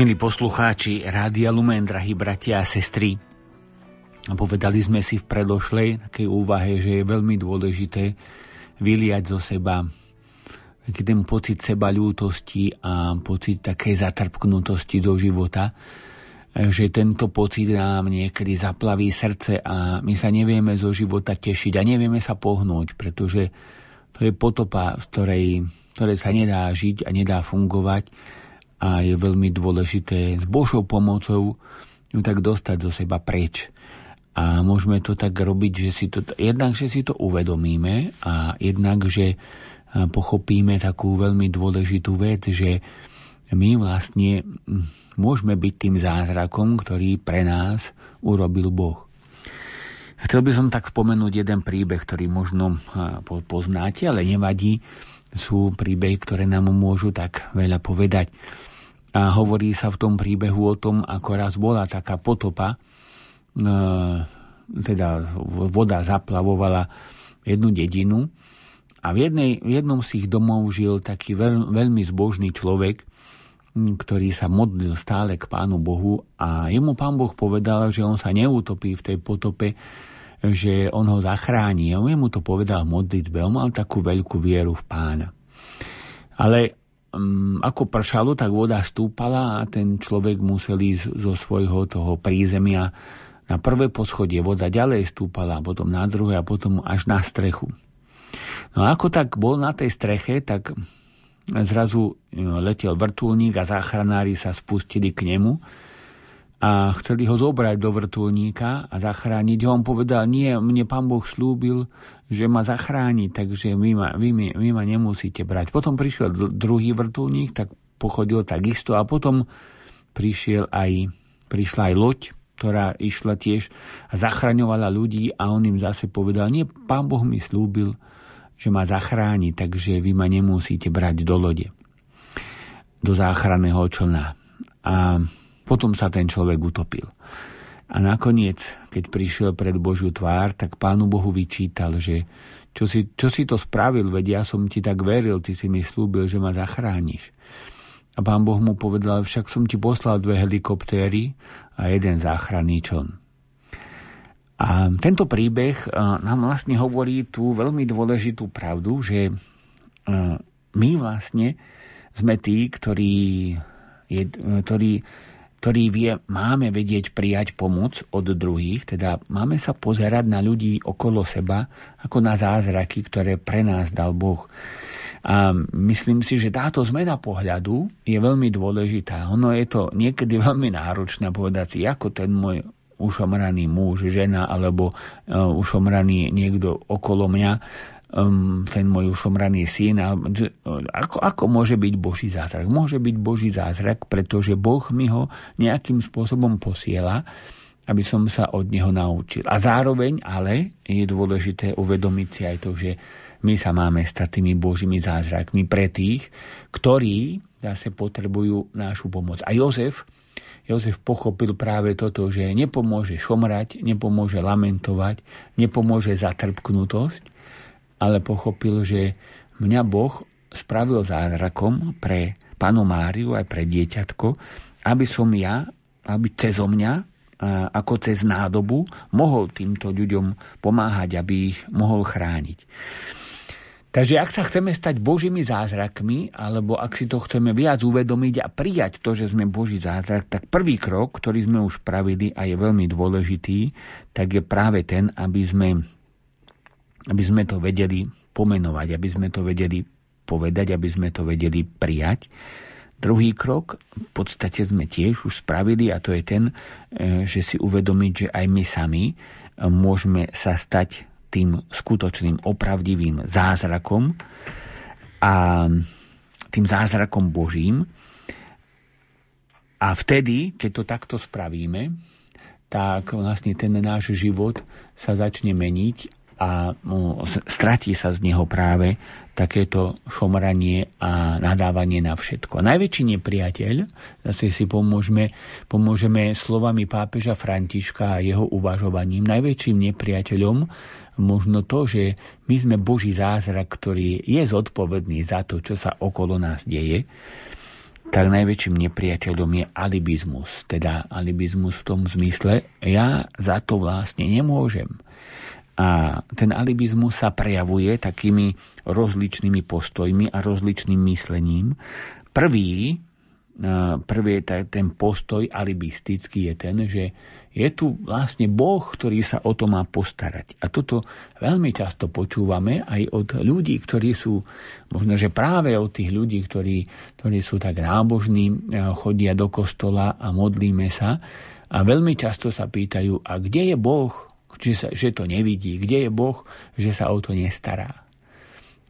Milí poslucháči Rádia Lumen, drahí bratia a sestry, povedali sme si v predošlej takej úvahe, že je veľmi dôležité vyliať zo seba taký ten pocit seba ľútosti a pocit takej zatrpknutosti do života, že tento pocit nám niekedy zaplaví srdce a my sa nevieme zo života tešiť a nevieme sa pohnúť, pretože to je potopa, v ktorej, v ktorej sa nedá žiť a nedá fungovať a je veľmi dôležité s Božou pomocou ju tak dostať do seba preč. A môžeme to tak robiť, že si to, jednak, že si to uvedomíme a jednak, že pochopíme takú veľmi dôležitú vec, že my vlastne môžeme byť tým zázrakom, ktorý pre nás urobil Boh. Chcel by som tak spomenúť jeden príbeh, ktorý možno poznáte, ale nevadí. Sú príbehy, ktoré nám môžu tak veľa povedať. A hovorí sa v tom príbehu o tom, ako raz bola taká potopa, e, teda voda zaplavovala jednu dedinu a v, jednej, v jednom z tých domov žil taký veľ, veľmi zbožný človek, ktorý sa modlil stále k Pánu Bohu a jemu Pán Boh povedal, že on sa neutopí v tej potope, že on ho zachráni. On mu to povedal v modlitbe. On mal takú veľkú vieru v Pána. Ale um, ako pršalo, tak voda stúpala a ten človek musel ísť zo svojho toho prízemia na prvé poschodie. Voda ďalej stúpala, potom na druhé a potom až na strechu. No a ako tak bol na tej streche, tak zrazu no, letel vrtulník a záchranári sa spustili k nemu a chceli ho zobrať do vrtulníka a zachrániť. On povedal, nie, mne pán Boh slúbil, že ma zachráni, takže vy ma, vy, vy ma nemusíte brať. Potom prišiel druhý vrtulník, tak pochodil takisto a potom prišiel aj, prišla aj loď, ktorá išla tiež a zachraňovala ľudí a on im zase povedal, nie, pán Boh mi slúbil, že ma zachráni, takže vy ma nemusíte brať do lode, do záchranného člna. A potom sa ten človek utopil. A nakoniec, keď prišiel pred Božiu tvár, tak Pánu Bohu vyčítal, že čo si, čo si to spravil, veď ja som ti tak veril, ty si mi slúbil, že ma zachrániš. A pán Boh mu povedal, však som ti poslal dve helikoptéry a jeden záchranný čln. A tento príbeh nám vlastne hovorí tú veľmi dôležitú pravdu, že my vlastne sme tí, ktorí, je, ktorí ktorý vie, máme vedieť prijať pomoc od druhých, teda máme sa pozerať na ľudí okolo seba ako na zázraky, ktoré pre nás dal Boh. A myslím si, že táto zmena pohľadu je veľmi dôležitá. Ono je to niekedy veľmi náročné povedať si, ako ten môj ušomraný muž, žena alebo uh, ušomraný niekto okolo mňa um, ten môj ušomraný syn. A, ako, ako môže byť Boží zázrak? Môže byť Boží zázrak, pretože Boh mi ho nejakým spôsobom posiela, aby som sa od neho naučil. A zároveň ale je dôležité uvedomiť si aj to, že my sa máme stať tými Božími zázrakmi pre tých, ktorí zase potrebujú nášu pomoc. A Jozef, Jozef pochopil práve toto, že nepomôže šomrať, nepomôže lamentovať, nepomôže zatrpknutosť, ale pochopil, že mňa Boh spravil zázrakom pre panu Máriu aj pre dieťatko, aby som ja, aby cez mňa, ako cez nádobu, mohol týmto ľuďom pomáhať, aby ich mohol chrániť. Takže ak sa chceme stať Božími zázrakmi, alebo ak si to chceme viac uvedomiť a prijať to, že sme Boží zázrak, tak prvý krok, ktorý sme už pravili a je veľmi dôležitý, tak je práve ten, aby sme aby sme to vedeli pomenovať, aby sme to vedeli povedať, aby sme to vedeli prijať. Druhý krok v podstate sme tiež už spravili a to je ten, e, že si uvedomiť, že aj my sami e, môžeme sa stať tým skutočným, opravdivým zázrakom a tým zázrakom Božím. A vtedy, keď to takto spravíme, tak vlastne ten náš život sa začne meniť a stratí sa z neho práve takéto šomranie a nadávanie na všetko. Najväčší nepriateľ, zase si pomôžeme, pomôžeme slovami pápeža Františka a jeho uvažovaním, najväčším nepriateľom možno to, že my sme Boží zázrak, ktorý je zodpovedný za to, čo sa okolo nás deje, tak najväčším nepriateľom je alibizmus. Teda alibizmus v tom zmysle, ja za to vlastne nemôžem. A ten alibizmus sa prejavuje takými rozličnými postojmi a rozličným myslením. Prvý, prvý ten postoj alibistický je ten, že je tu vlastne Boh, ktorý sa o to má postarať. A toto veľmi často počúvame aj od ľudí, ktorí sú, možno že práve od tých ľudí, ktorí, ktorí sú tak nábožní, eh, chodia do kostola a modlíme sa. A veľmi často sa pýtajú, a kde je Boh, že, sa, že to nevidí? Kde je Boh, že sa o to nestará?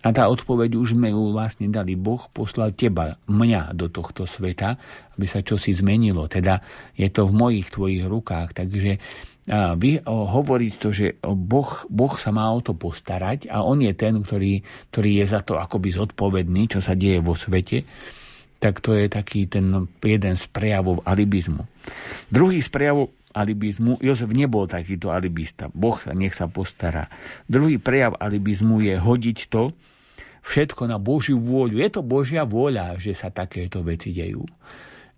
A tá odpoveď už sme ju vlastne dali. Boh poslal teba, mňa do tohto sveta, aby sa čosi zmenilo. Teda je to v mojich tvojich rukách. Takže a vy hovoriť to, že boh, boh sa má o to postarať a on je ten, ktorý, ktorý je za to akoby zodpovedný, čo sa deje vo svete, tak to je taký ten jeden z prejavov alibizmu. Druhý z prejavov alibizmu, Jozef nebol takýto alibista. Boh sa nech sa postará. Druhý prejav alibizmu je hodiť to, všetko na Božiu vôľu. Je to Božia vôľa, že sa takéto veci dejú.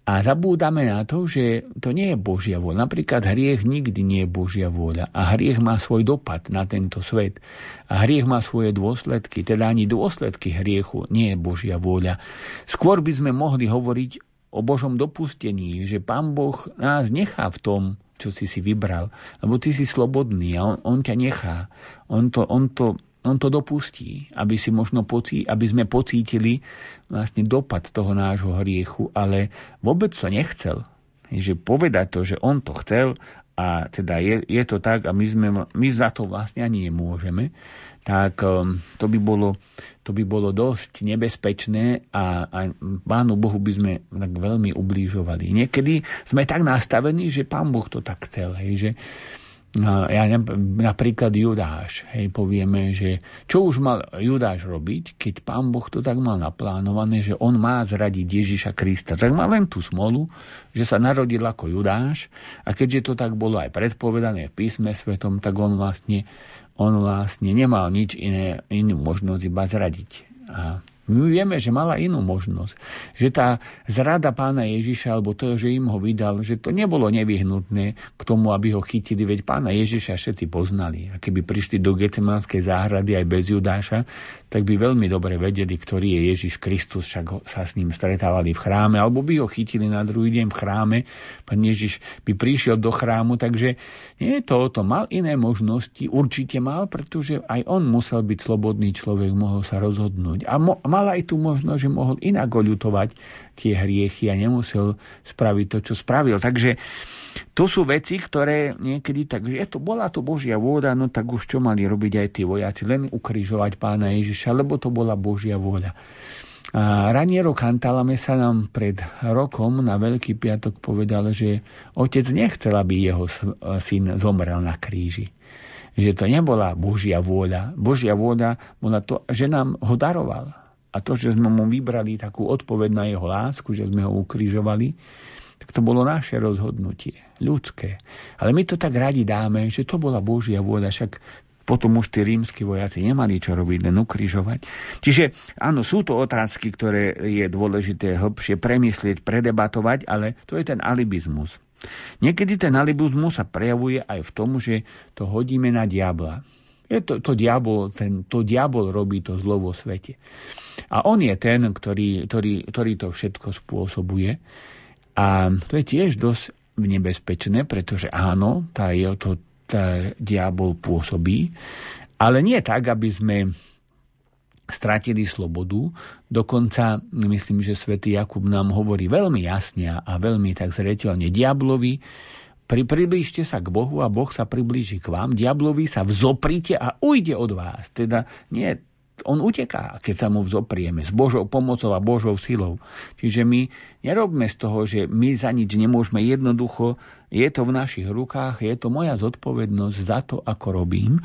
A zabúdame na to, že to nie je Božia vôľa. Napríklad hriech nikdy nie je Božia vôľa. A hriech má svoj dopad na tento svet. A hriech má svoje dôsledky. Teda ani dôsledky hriechu nie je Božia vôľa. Skôr by sme mohli hovoriť o Božom dopustení, že Pán Boh nás nechá v tom, čo si si vybral. Lebo ty si slobodný a on, on ťa nechá. On to, on to on to dopustí, aby, si možno pocí, aby sme pocítili vlastne dopad toho nášho hriechu, ale vôbec to nechcel. Že povedať to, že on to chcel a teda je, je to tak a my, sme, my za to vlastne ani nemôžeme, tak um, to by bolo, to by bolo dosť nebezpečné a, a Pánu Bohu by sme tak veľmi ublížovali. Niekedy sme tak nastavení, že Pán Boh to tak chcel, hej, že, No, ja napríklad Judáš, hej, povieme, že čo už mal Judáš robiť, keď pán Boh to tak mal naplánované, že on má zradiť Ježiša Krista. Tak má len tú smolu, že sa narodil ako Judáš a keďže to tak bolo aj predpovedané v písme svetom, tak on vlastne, on vlastne nemal nič iné, inú možnosť iba zradiť. A my vieme, že mala inú možnosť. Že tá zrada pána Ježiša, alebo to, že im ho vydal, že to nebolo nevyhnutné k tomu, aby ho chytili, veď pána Ježiša všetci poznali. A keby prišli do Getsemánskej záhrady aj bez Judáša, tak by veľmi dobre vedeli, ktorý je Ježiš Kristus, však sa s ním stretávali v chráme, alebo by ho chytili na druhý deň v chráme. Pán Ježiš by prišiel do chrámu, takže nie je to o tom. Mal iné možnosti, určite mal, pretože aj on musel byť slobodný človek, mohol sa rozhodnúť. A mo- mal aj tú možnosť, že mohol inak oľutovať tie hriechy a nemusel spraviť to, čo spravil. Takže to sú veci, ktoré niekedy tak, že to bola to Božia vôľa, no tak už čo mali robiť aj tí vojaci, len ukrižovať pána Ježiša, lebo to bola Božia vôľa. A Raniero Cantalame sa nám pred rokom na Veľký piatok povedal, že otec nechcel, aby jeho syn zomrel na kríži. Že to nebola Božia vôľa. Božia vôľa bola to, že nám ho daroval. A to, že sme mu vybrali takú odpoveď na jeho lásku, že sme ho ukrižovali, tak to bolo naše rozhodnutie, ľudské. Ale my to tak radi dáme, že to bola Božia vôľa, však potom už tí rímsky vojaci nemali čo robiť, len ukrižovať. Čiže áno, sú to otázky, ktoré je dôležité hĺbšie premyslieť, predebatovať, ale to je ten alibizmus. Niekedy ten alibizmus sa prejavuje aj v tom, že to hodíme na diabla. Je to, to, diabol, ten, to diabol robí to zlo vo svete. A on je ten, ktorý, ktorý, ktorý to všetko spôsobuje. A to je tiež dosť nebezpečné, pretože áno, tá, je, to, tá diabol pôsobí, ale nie tak, aby sme stratili slobodu. Dokonca, myslím, že svätý Jakub nám hovorí veľmi jasne a veľmi tak zreteľne. Diablovi pri, priblížte sa k Bohu a Boh sa priblíži k vám. Diablovi sa vzoprite a ujde od vás. Teda nie on uteká, keď sa mu vzoprieme, s Božou pomocou a Božou silou. Čiže my nerobme z toho, že my za nič nemôžeme. Jednoducho, je to v našich rukách, je to moja zodpovednosť za to, ako robím.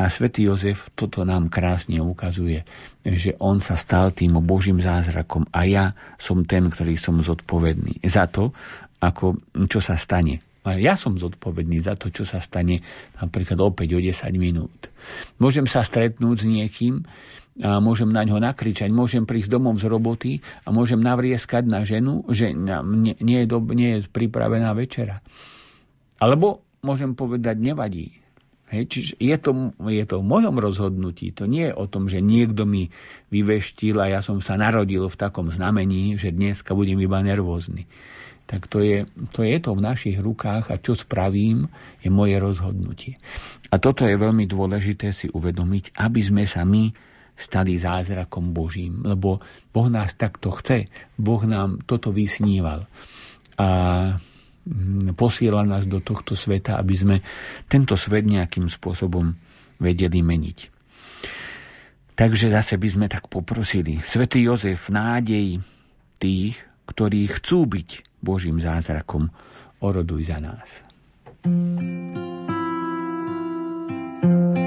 A svätý Jozef toto nám krásne ukazuje, že on sa stal tým Božím zázrakom a ja som ten, ktorý som zodpovedný za to, ako, čo sa stane. Ja som zodpovedný za to, čo sa stane napríklad opäť o 10 minút. Môžem sa stretnúť s niekým, a môžem na ňo nakričať, môžem prísť domov z roboty a môžem navrieskať na ženu, že nie, je, do, nie je pripravená večera. Alebo môžem povedať, nevadí. Hej, čiže je to, je to v mojom rozhodnutí, to nie je o tom, že niekto mi vyveštil a ja som sa narodil v takom znamení, že dneska budem iba nervózny. Tak to je, to je to v našich rukách a čo spravím, je moje rozhodnutie. A toto je veľmi dôležité si uvedomiť, aby sme sa my stali zázrakom Božím, lebo Boh nás takto chce, Boh nám toto vysníval. A Mm, posiela nás do tohto sveta, aby sme tento svet nejakým spôsobom vedeli meniť. Takže zase by sme tak poprosili. Svetý Jozef, nádej tých, ktorí chcú byť Božím zázrakom, oroduj za nás. thank you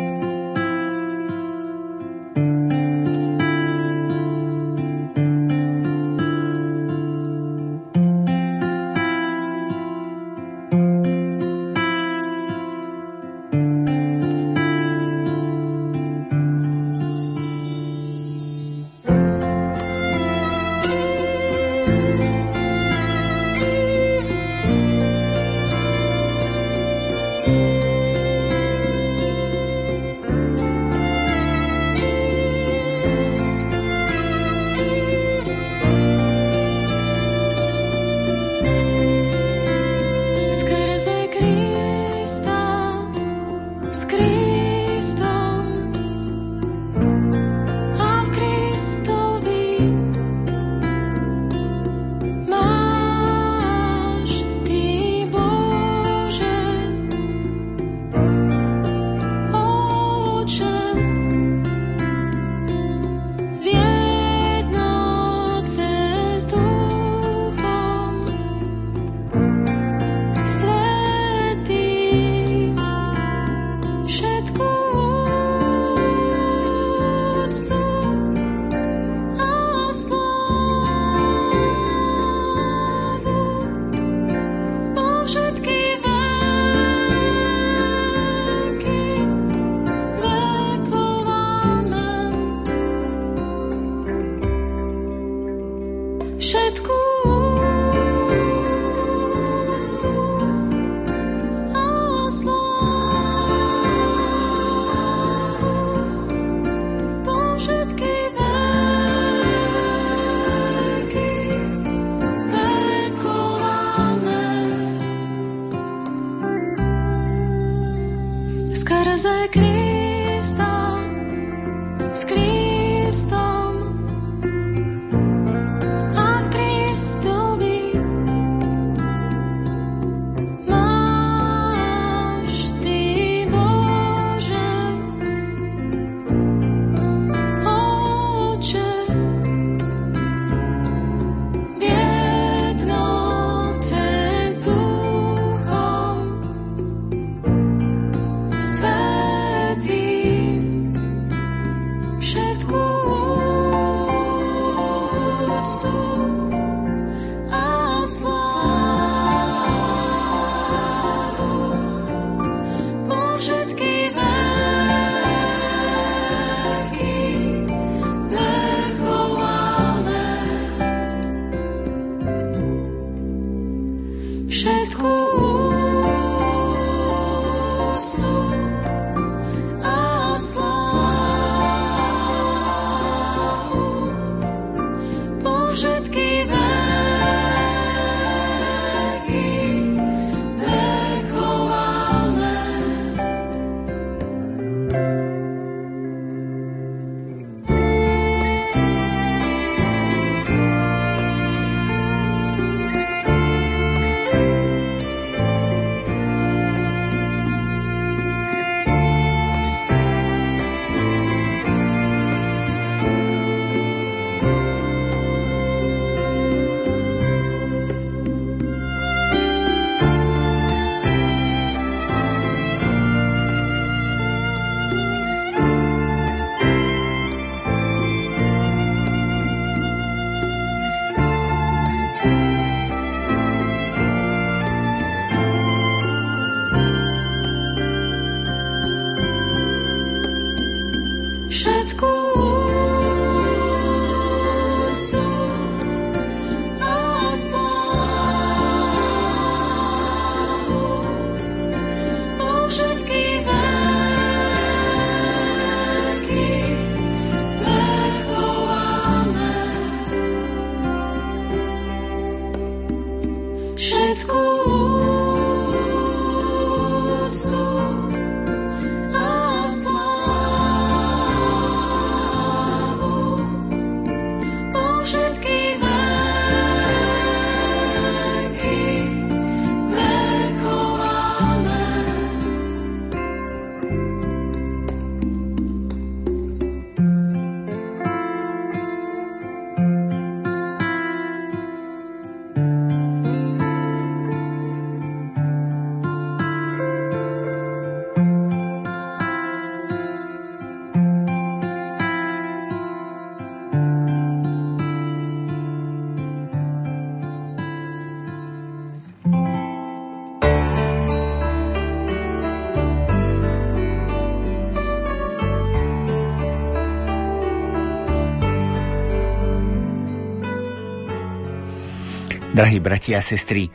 Drahí bratia a sestry,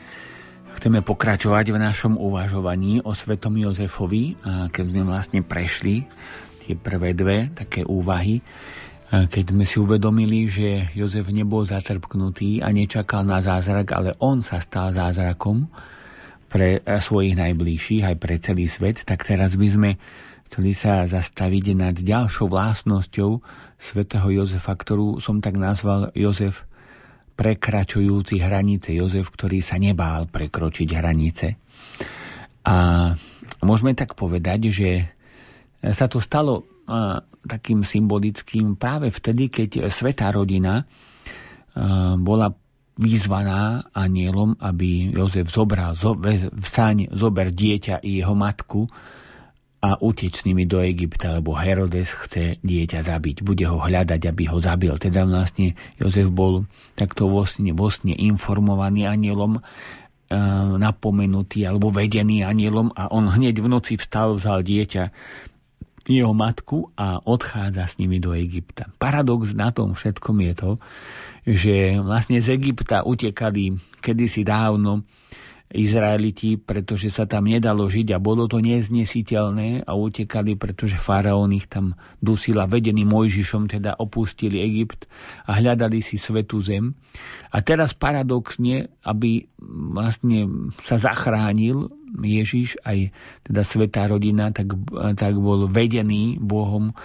chceme pokračovať v našom uvažovaní o svetom Jozefovi, keď sme vlastne prešli tie prvé dve také úvahy, keď sme si uvedomili, že Jozef nebol zatrpknutý a nečakal na zázrak, ale on sa stal zázrakom pre svojich najbližších, aj pre celý svet, tak teraz by sme chceli sa zastaviť nad ďalšou vlastnosťou svätého Jozefa, ktorú som tak nazval Jozef prekračujúci hranice. Jozef, ktorý sa nebál prekročiť hranice. A môžeme tak povedať, že sa to stalo takým symbolickým práve vtedy, keď svetá rodina bola vyzvaná anielom, aby Jozef zobral, vstaň, zober dieťa i jeho matku a uteč s nimi do Egypta, lebo Herodes chce dieťa zabiť. Bude ho hľadať, aby ho zabil. Teda vlastne Jozef bol takto vlastne, vlastne informovaný anielom, e, napomenutý alebo vedený anielom a on hneď v noci vstal, vzal dieťa jeho matku a odchádza s nimi do Egypta. Paradox na tom všetkom je to, že vlastne z Egypta utekali kedysi dávno Izraeliti, pretože sa tam nedalo žiť a bolo to neznesiteľné a utekali, pretože faraón ich tam dusil a vedený Mojžišom teda opustili Egypt a hľadali si svetú zem. A teraz paradoxne, aby vlastne sa zachránil Ježiš, aj teda svetá rodina, tak, tak bol vedený Bohom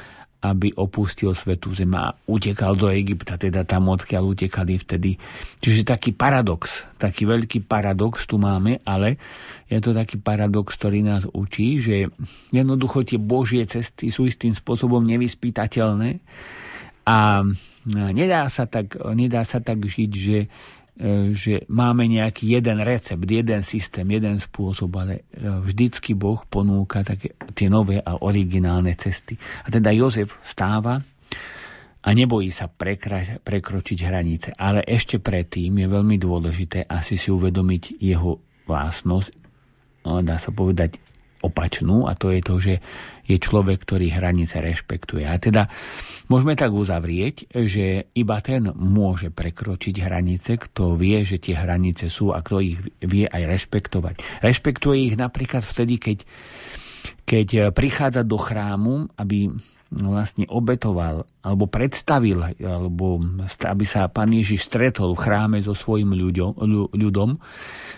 aby opustil svetú zem a utekal do Egypta, teda tam odkiaľ utekali vtedy. Čiže taký paradox, taký veľký paradox tu máme, ale je to taký paradox, ktorý nás učí, že jednoducho tie Božie cesty sú istým spôsobom nevyspytateľné a nedá sa tak, nedá sa tak žiť, že že máme nejaký jeden recept, jeden systém, jeden spôsob, ale e, vždycky Boh ponúka také tie nové a originálne cesty. A teda Jozef stáva a nebojí sa prekra- prekročiť hranice. Ale ešte predtým je veľmi dôležité asi si uvedomiť jeho vlastnosť, no, dá sa povedať opačnú, a to je to, že je človek, ktorý hranice rešpektuje. A teda môžeme tak uzavrieť, že iba ten môže prekročiť hranice, kto vie, že tie hranice sú a kto ich vie aj rešpektovať. Rešpektuje ich napríklad vtedy, keď, keď prichádza do chrámu, aby vlastne obetoval alebo predstavil, alebo aby sa pán Ježiš stretol v chráme so svojim ľuďom, ľudom.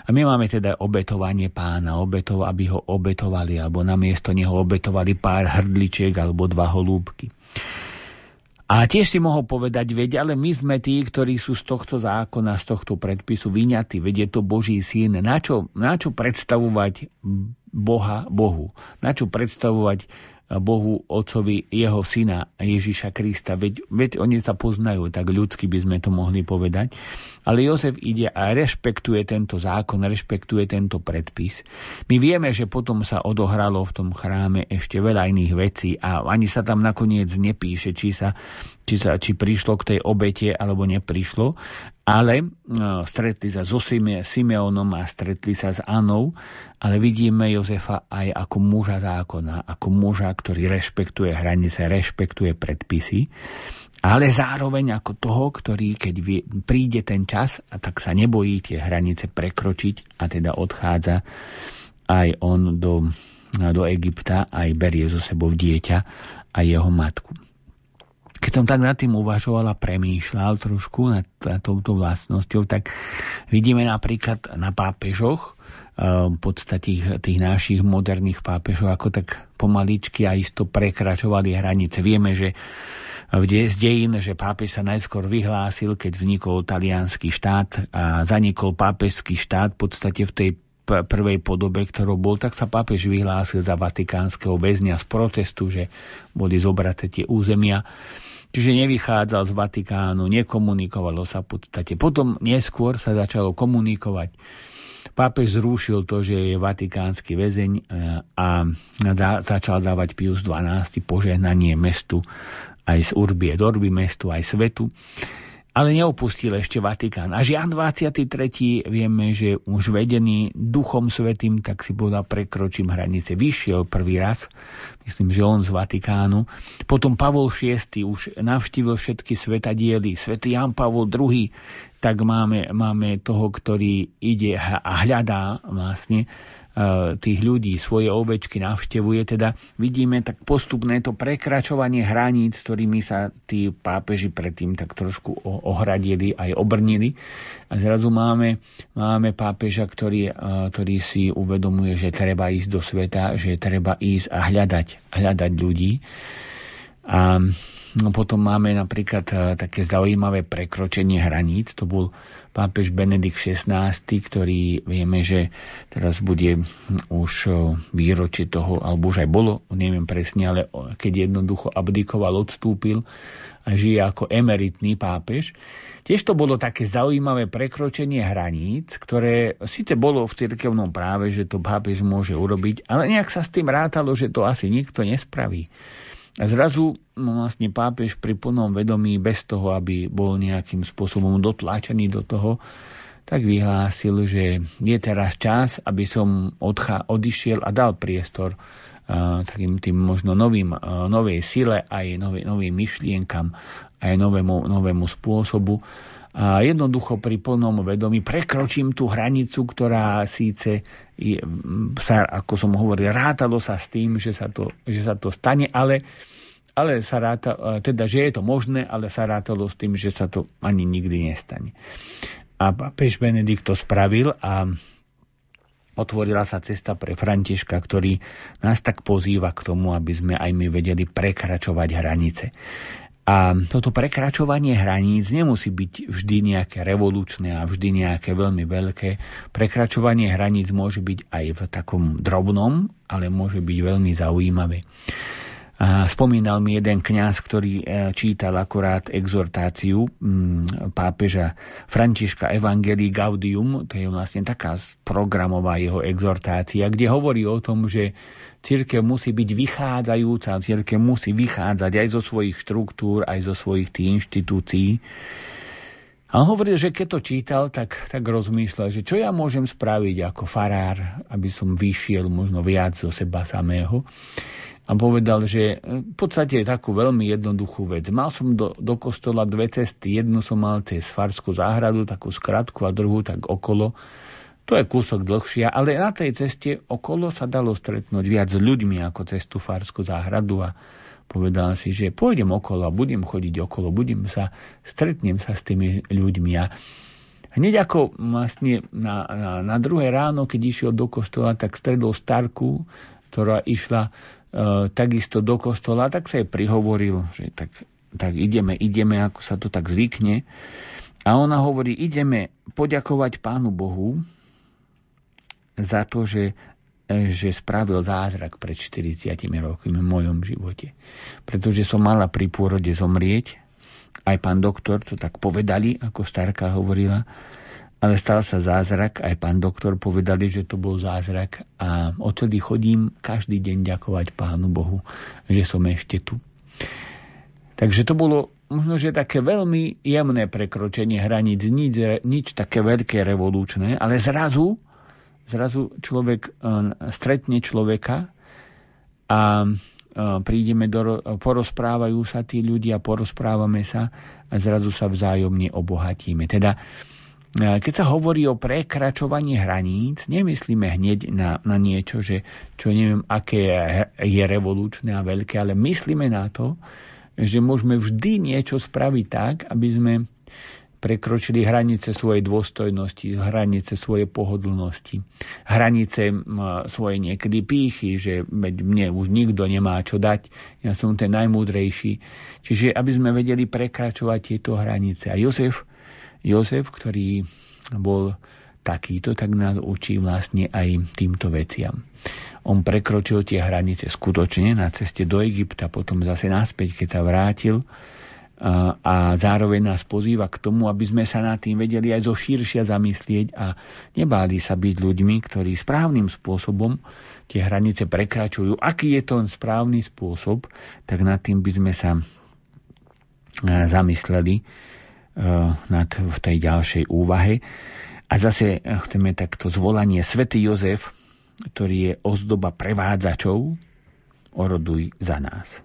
A my máme teda obetovanie pána, obetov, aby ho obetovali, alebo namiesto neho obetovali pár hrdličiek alebo dva holúbky. A tiež si mohol povedať, veď, ale my sme tí, ktorí sú z tohto zákona, z tohto predpisu vyňatí, veď je to Boží syn. Na čo, na čo predstavovať Boha Bohu? Na čo predstavovať Bohu Otcovi jeho syna Ježiša Krista. Veď, veď oni sa poznajú, tak ľudsky by sme to mohli povedať. Ale Jozef ide a rešpektuje tento zákon, rešpektuje tento predpis. My vieme, že potom sa odohralo v tom chráme ešte veľa iných vecí a ani sa tam nakoniec nepíše, či sa či, sa, či prišlo k tej obete alebo neprišlo, ale no, stretli sa so Simeonom a stretli sa s Anou, ale vidíme Jozefa aj ako muža zákona, ako muža, ktorý rešpektuje hranice, rešpektuje predpisy, ale zároveň ako toho, ktorý, keď príde ten čas, a tak sa nebojí tie hranice prekročiť a teda odchádza aj on do, do Egypta, aj berie zo sebou dieťa a jeho matku. Keď som tak nad tým uvažoval a premýšľal trošku nad, touto vlastnosťou, tak vidíme napríklad na pápežoch, eh, v podstate tých, tých našich moderných pápežov, ako tak pomaličky a isto prekračovali hranice. Vieme, že z dejín, že pápež sa najskôr vyhlásil, keď vznikol talianský štát a zanikol pápežský štát v podstate v tej prvej podobe, ktorou bol, tak sa pápež vyhlásil za vatikánskeho väzňa z protestu, že boli zobraté tie územia. Čiže nevychádzal z Vatikánu, nekomunikovalo sa v podstate. Potom neskôr sa začalo komunikovať. Pápež zrušil to, že je vatikánsky väzeň e, a začal dávať Pius XII požehnanie mestu aj z Urbie Dorby mestu, aj svetu. Ale neopustil ešte Vatikán. A Jan 23. vieme, že už vedený Duchom Svetým, tak si povedal, prekročím hranice. Vyšiel prvý raz, myslím, že on z Vatikánu. Potom Pavol VI už navštívil všetky svetadiely. Svetý Jan Pavol II, tak máme, máme toho, ktorý ide a hľadá vlastne tých ľudí, svoje ovečky navštevuje, teda vidíme tak postupné to prekračovanie hraníc, ktorými sa tí pápeži predtým tak trošku ohradili, aj obrnili. A zrazu máme, máme pápeža, ktorý, eh, ktorý si uvedomuje, že treba ísť do sveta, že treba ísť a hľadať, hľadať ľudí. A no, potom máme napríklad eh, také zaujímavé prekročenie hraníc, to bol pápež Benedikt XVI, ktorý vieme, že teraz bude už výročie toho, alebo už aj bolo, neviem presne, ale keď jednoducho abdikoval, odstúpil a žije ako emeritný pápež. Tiež to bolo také zaujímavé prekročenie hraníc, ktoré síce bolo v cirkevnom práve, že to pápež môže urobiť, ale nejak sa s tým rátalo, že to asi nikto nespraví. A zrazu vlastne pápež pri plnom vedomí, bez toho, aby bol nejakým spôsobom dotláčaný do toho, tak vyhlásil, že je teraz čas, aby som odcha- odišiel a dal priestor uh, takým tým možno novým, uh, novej sile, aj nový, novým myšlienkam, aj novému, novému spôsobu. A jednoducho pri plnom vedomí prekročím tú hranicu, ktorá síce je, sa, ako som hovoril, rátalo sa s tým, že sa to, že sa to stane, ale, ale sa ráta, teda, že je to možné, ale sa rátalo s tým, že sa to ani nikdy nestane. A papež Benedikt to spravil a otvorila sa cesta pre Františka, ktorý nás tak pozýva k tomu, aby sme aj my vedeli prekračovať hranice. A toto prekračovanie hraníc nemusí byť vždy nejaké revolučné a vždy nejaké veľmi veľké. Prekračovanie hraníc môže byť aj v takom drobnom, ale môže byť veľmi zaujímavé. Spomínal mi jeden kňaz, ktorý e, čítal akorát exhortáciu mm, pápeža Františka Evangelii Gaudium, to je vlastne taká programová jeho exhortácia, kde hovorí o tom, že Církev musí byť vychádzajúca, církev musí vychádzať aj zo svojich štruktúr, aj zo svojich tých inštitúcií. A on hovoril, že keď to čítal, tak, tak rozmýšľal, že čo ja môžem spraviť ako farár, aby som vyšiel možno viac zo seba samého. A povedal, že v podstate je takú veľmi jednoduchú vec. Mal som do, do kostola dve cesty. Jednu som mal cez Farskú záhradu, takú skratku a druhú tak okolo to je kúsok dlhšia, ale na tej ceste okolo sa dalo stretnúť viac s ľuďmi ako cez tú Farskú záhradu a povedal si, že pôjdem okolo a budem chodiť okolo, budem sa, stretnem sa s tými ľuďmi a hneď ako vlastne na, na, na druhé ráno, keď išiel do kostola, tak stredol starku, ktorá išla e, takisto do kostola, tak sa jej prihovoril, že tak, tak ideme, ideme, ako sa to tak zvykne. A ona hovorí, ideme poďakovať Pánu Bohu, za to, že, e, že spravil zázrak pred 40 rokmi v mojom živote. Pretože som mala pri pôrode zomrieť, aj pán doktor to tak povedali, ako starka hovorila, ale stal sa zázrak, aj pán doktor povedali, že to bol zázrak a odtedy chodím každý deň ďakovať pánu Bohu, že som ešte tu. Takže to bolo možno, že také veľmi jemné prekročenie hraníc, nič, nič také veľké revolučné, ale zrazu zrazu človek e, stretne človeka a e, prídeme do, porozprávajú sa tí ľudia, porozprávame sa a zrazu sa vzájomne obohatíme. Teda e, keď sa hovorí o prekračovaní hraníc, nemyslíme hneď na, na niečo, že čo neviem, aké je, je revolučné a veľké, ale myslíme na to, že môžeme vždy niečo spraviť tak, aby sme prekročili hranice svojej dôstojnosti, hranice svojej pohodlnosti, hranice svojej niekedy pýchy, že mne už nikto nemá čo dať, ja som ten najmúdrejší. Čiže aby sme vedeli prekračovať tieto hranice. A Jozef, Jozef ktorý bol takýto, tak nás učí vlastne aj týmto veciam. On prekročil tie hranice skutočne na ceste do Egypta, potom zase naspäť, keď sa vrátil, a zároveň nás pozýva k tomu, aby sme sa nad tým vedeli aj zo širšia zamyslieť a nebáli sa byť ľuďmi, ktorí správnym spôsobom tie hranice prekračujú. Aký je to správny spôsob, tak nad tým by sme sa zamysleli nad, v tej ďalšej úvahe. A zase chceme takto zvolanie Svetý Jozef, ktorý je ozdoba prevádzačov, oroduj za nás.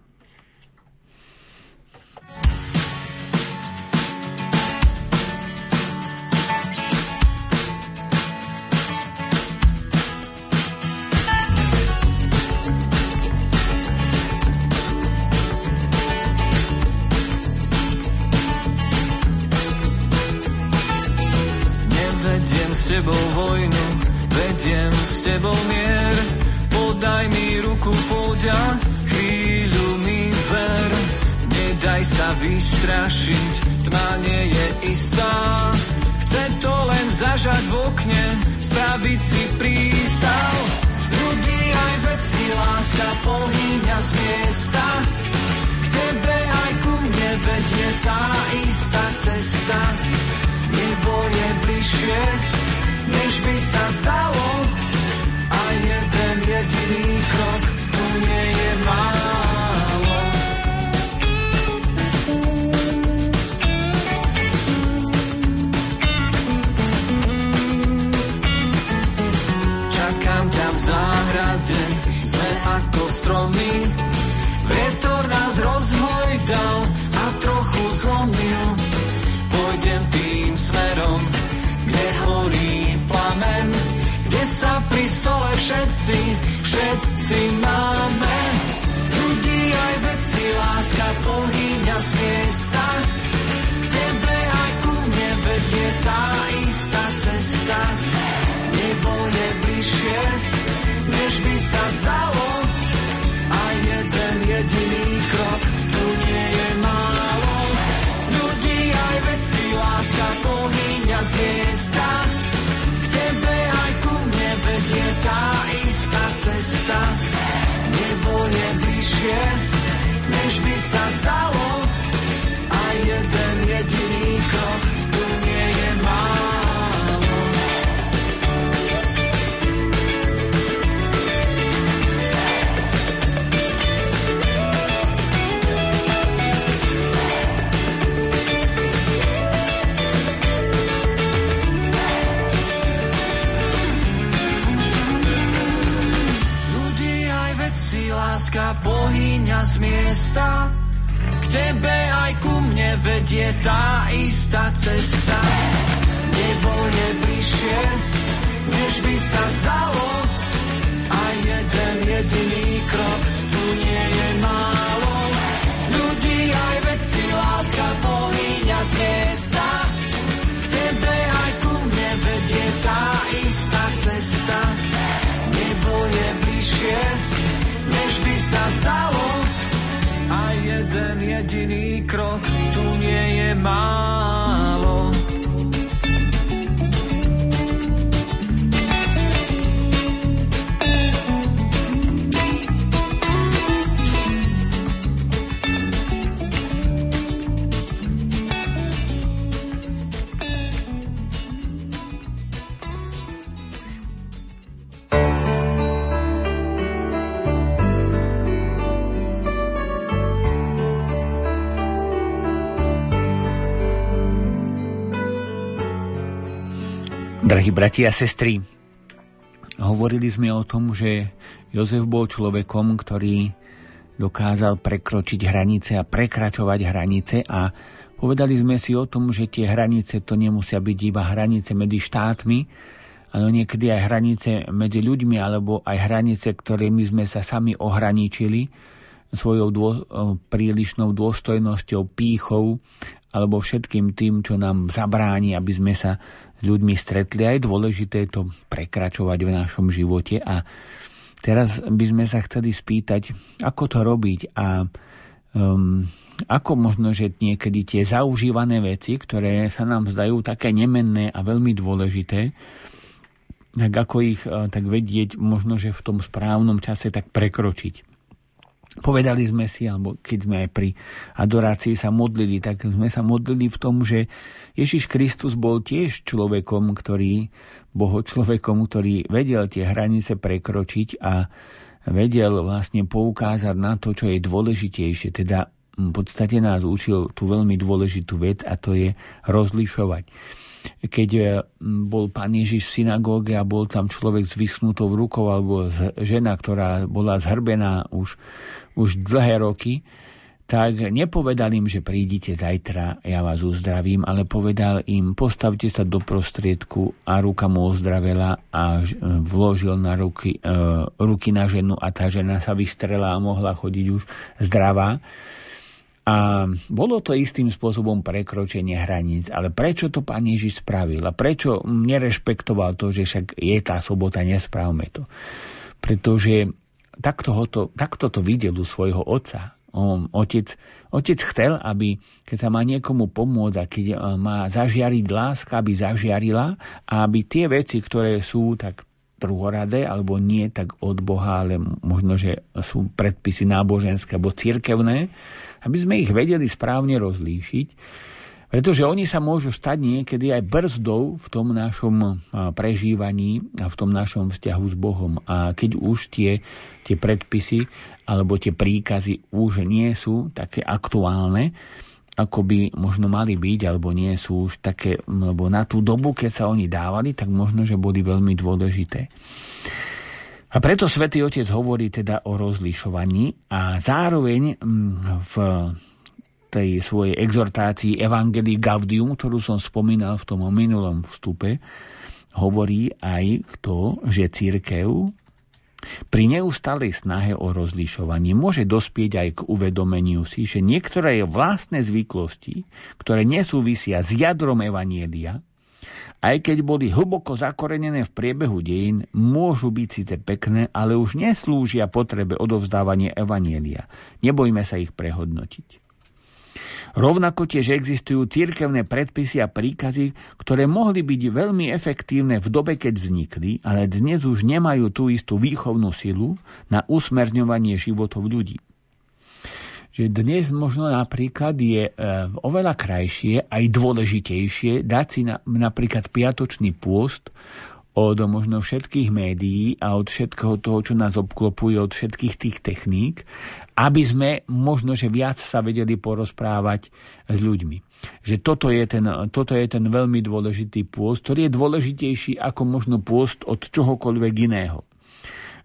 Tebou vojnu, vediem s tebou mier. Podaj mi ruku, poďa, chvíľu mi ver. Nedaj sa vystrašiť, tma nie je istá. Chce to len zažať v okne, spraviť si prístav. Ľudí aj veci, láska pohýňa z miesta. K tebe aj ku mne vedie tá istá cesta. Nebo je bližšie, než by sa zdalo. A jeden jediný krok tu nie je málo. Čakám ťa v záhrade, sme ako stromy. Všetci, všetci máme. Ľudí aj veci, láska pohýňa z miesta. K tebe aj ku mne vedie tá istá cesta. Nebo je bližšie, než by sa zdalo. A jeden jediný láska pohýňa z miesta. K tebe aj ku mne vedie tá istá cesta. Nebo je bližšie, než by sa zdalo. A jeden jediný krok tu nie je málo. Ľudí aj veci, láska pohýňa z miesta. K tebe aj ku mne vedie tá istá cesta. Nebo je bližšie, sa zdalo. A jeden jediný krok tu nie je málo. Drahí bratia a sestry, hovorili sme o tom, že Jozef bol človekom, ktorý dokázal prekročiť hranice a prekračovať hranice a povedali sme si o tom, že tie hranice to nemusia byť iba hranice medzi štátmi, ale niekedy aj hranice medzi ľuďmi alebo aj hranice, ktorými sme sa sami ohraničili svojou dô, prílišnou dôstojnosťou, pýchou alebo všetkým tým, čo nám zabráni, aby sme sa ľuďmi stretli. A je dôležité to prekračovať v našom živote. A teraz by sme sa chceli spýtať, ako to robiť a um, ako možno, že niekedy tie zaužívané veci, ktoré sa nám zdajú také nemenné a veľmi dôležité, tak ako ich tak vedieť možno, že v tom správnom čase tak prekročiť. Povedali sme si, alebo keď sme aj pri adorácii sa modlili, tak sme sa modlili v tom, že Ježiš Kristus bol tiež človekom, ktorý, boho človekom, ktorý vedel tie hranice prekročiť a vedel vlastne poukázať na to, čo je dôležitejšie, teda v podstate nás učil tú veľmi dôležitú vec a to je rozlišovať. Keď e, bol pán Ježiš v synagóge a bol tam človek s vyschnutou rukou alebo žena, ktorá bola zhrbená už, už dlhé roky, tak nepovedal im, že prídite zajtra, ja vás uzdravím, ale povedal im, postavte sa do prostriedku a ruka mu ozdravela a vložil na ruky, e, ruky na ženu a tá žena sa vystrela a mohla chodiť už zdravá. A bolo to istým spôsobom prekročenie hraníc, ale prečo to pán Ježiš spravil a prečo nerešpektoval to, že však je tá sobota, nespravme to. Pretože takto, to, takto to videl u svojho otca Otec, otec chcel, aby keď sa má niekomu pomôcť a keď e, má zažiariť láska, aby zažiarila a aby tie veci, ktoré sú tak druhoradé alebo nie tak od Boha, ale možno, že sú predpisy náboženské alebo cirkevné, aby sme ich vedeli správne rozlíšiť pretože oni sa môžu stať niekedy aj brzdou v tom našom prežívaní a v tom našom vzťahu s Bohom. A keď už tie, tie predpisy alebo tie príkazy už nie sú také aktuálne, ako by možno mali byť, alebo nie sú už také, lebo na tú dobu, keď sa oni dávali, tak možno, že boli veľmi dôležité. A preto svätý Otec hovorí teda o rozlišovaní a zároveň v tej svojej exhortácii Evangelii Gaudium, ktorú som spomínal v tom minulom vstupe, hovorí aj to, že církev pri neustálej snahe o rozlišovanie môže dospieť aj k uvedomeniu si, že niektoré vlastné zvyklosti, ktoré nesúvisia s jadrom Evanielia, aj keď boli hlboko zakorenené v priebehu dejín, môžu byť síce pekné, ale už neslúžia potrebe odovzdávania Evanielia. Nebojme sa ich prehodnotiť. Rovnako tiež existujú cirkevné predpisy a príkazy, ktoré mohli byť veľmi efektívne v dobe, keď vznikli, ale dnes už nemajú tú istú výchovnú silu na usmerňovanie životov ľudí. Že dnes možno napríklad je e, oveľa krajšie, aj dôležitejšie dať si na, napríklad piatočný pôst od možno všetkých médií a od všetkého toho, čo nás obklopuje, od všetkých tých techník, aby sme možno, že viac sa vedeli porozprávať s ľuďmi. Že toto je ten, toto je ten veľmi dôležitý pôst, ktorý je dôležitejší ako možno pôst od čohokoľvek iného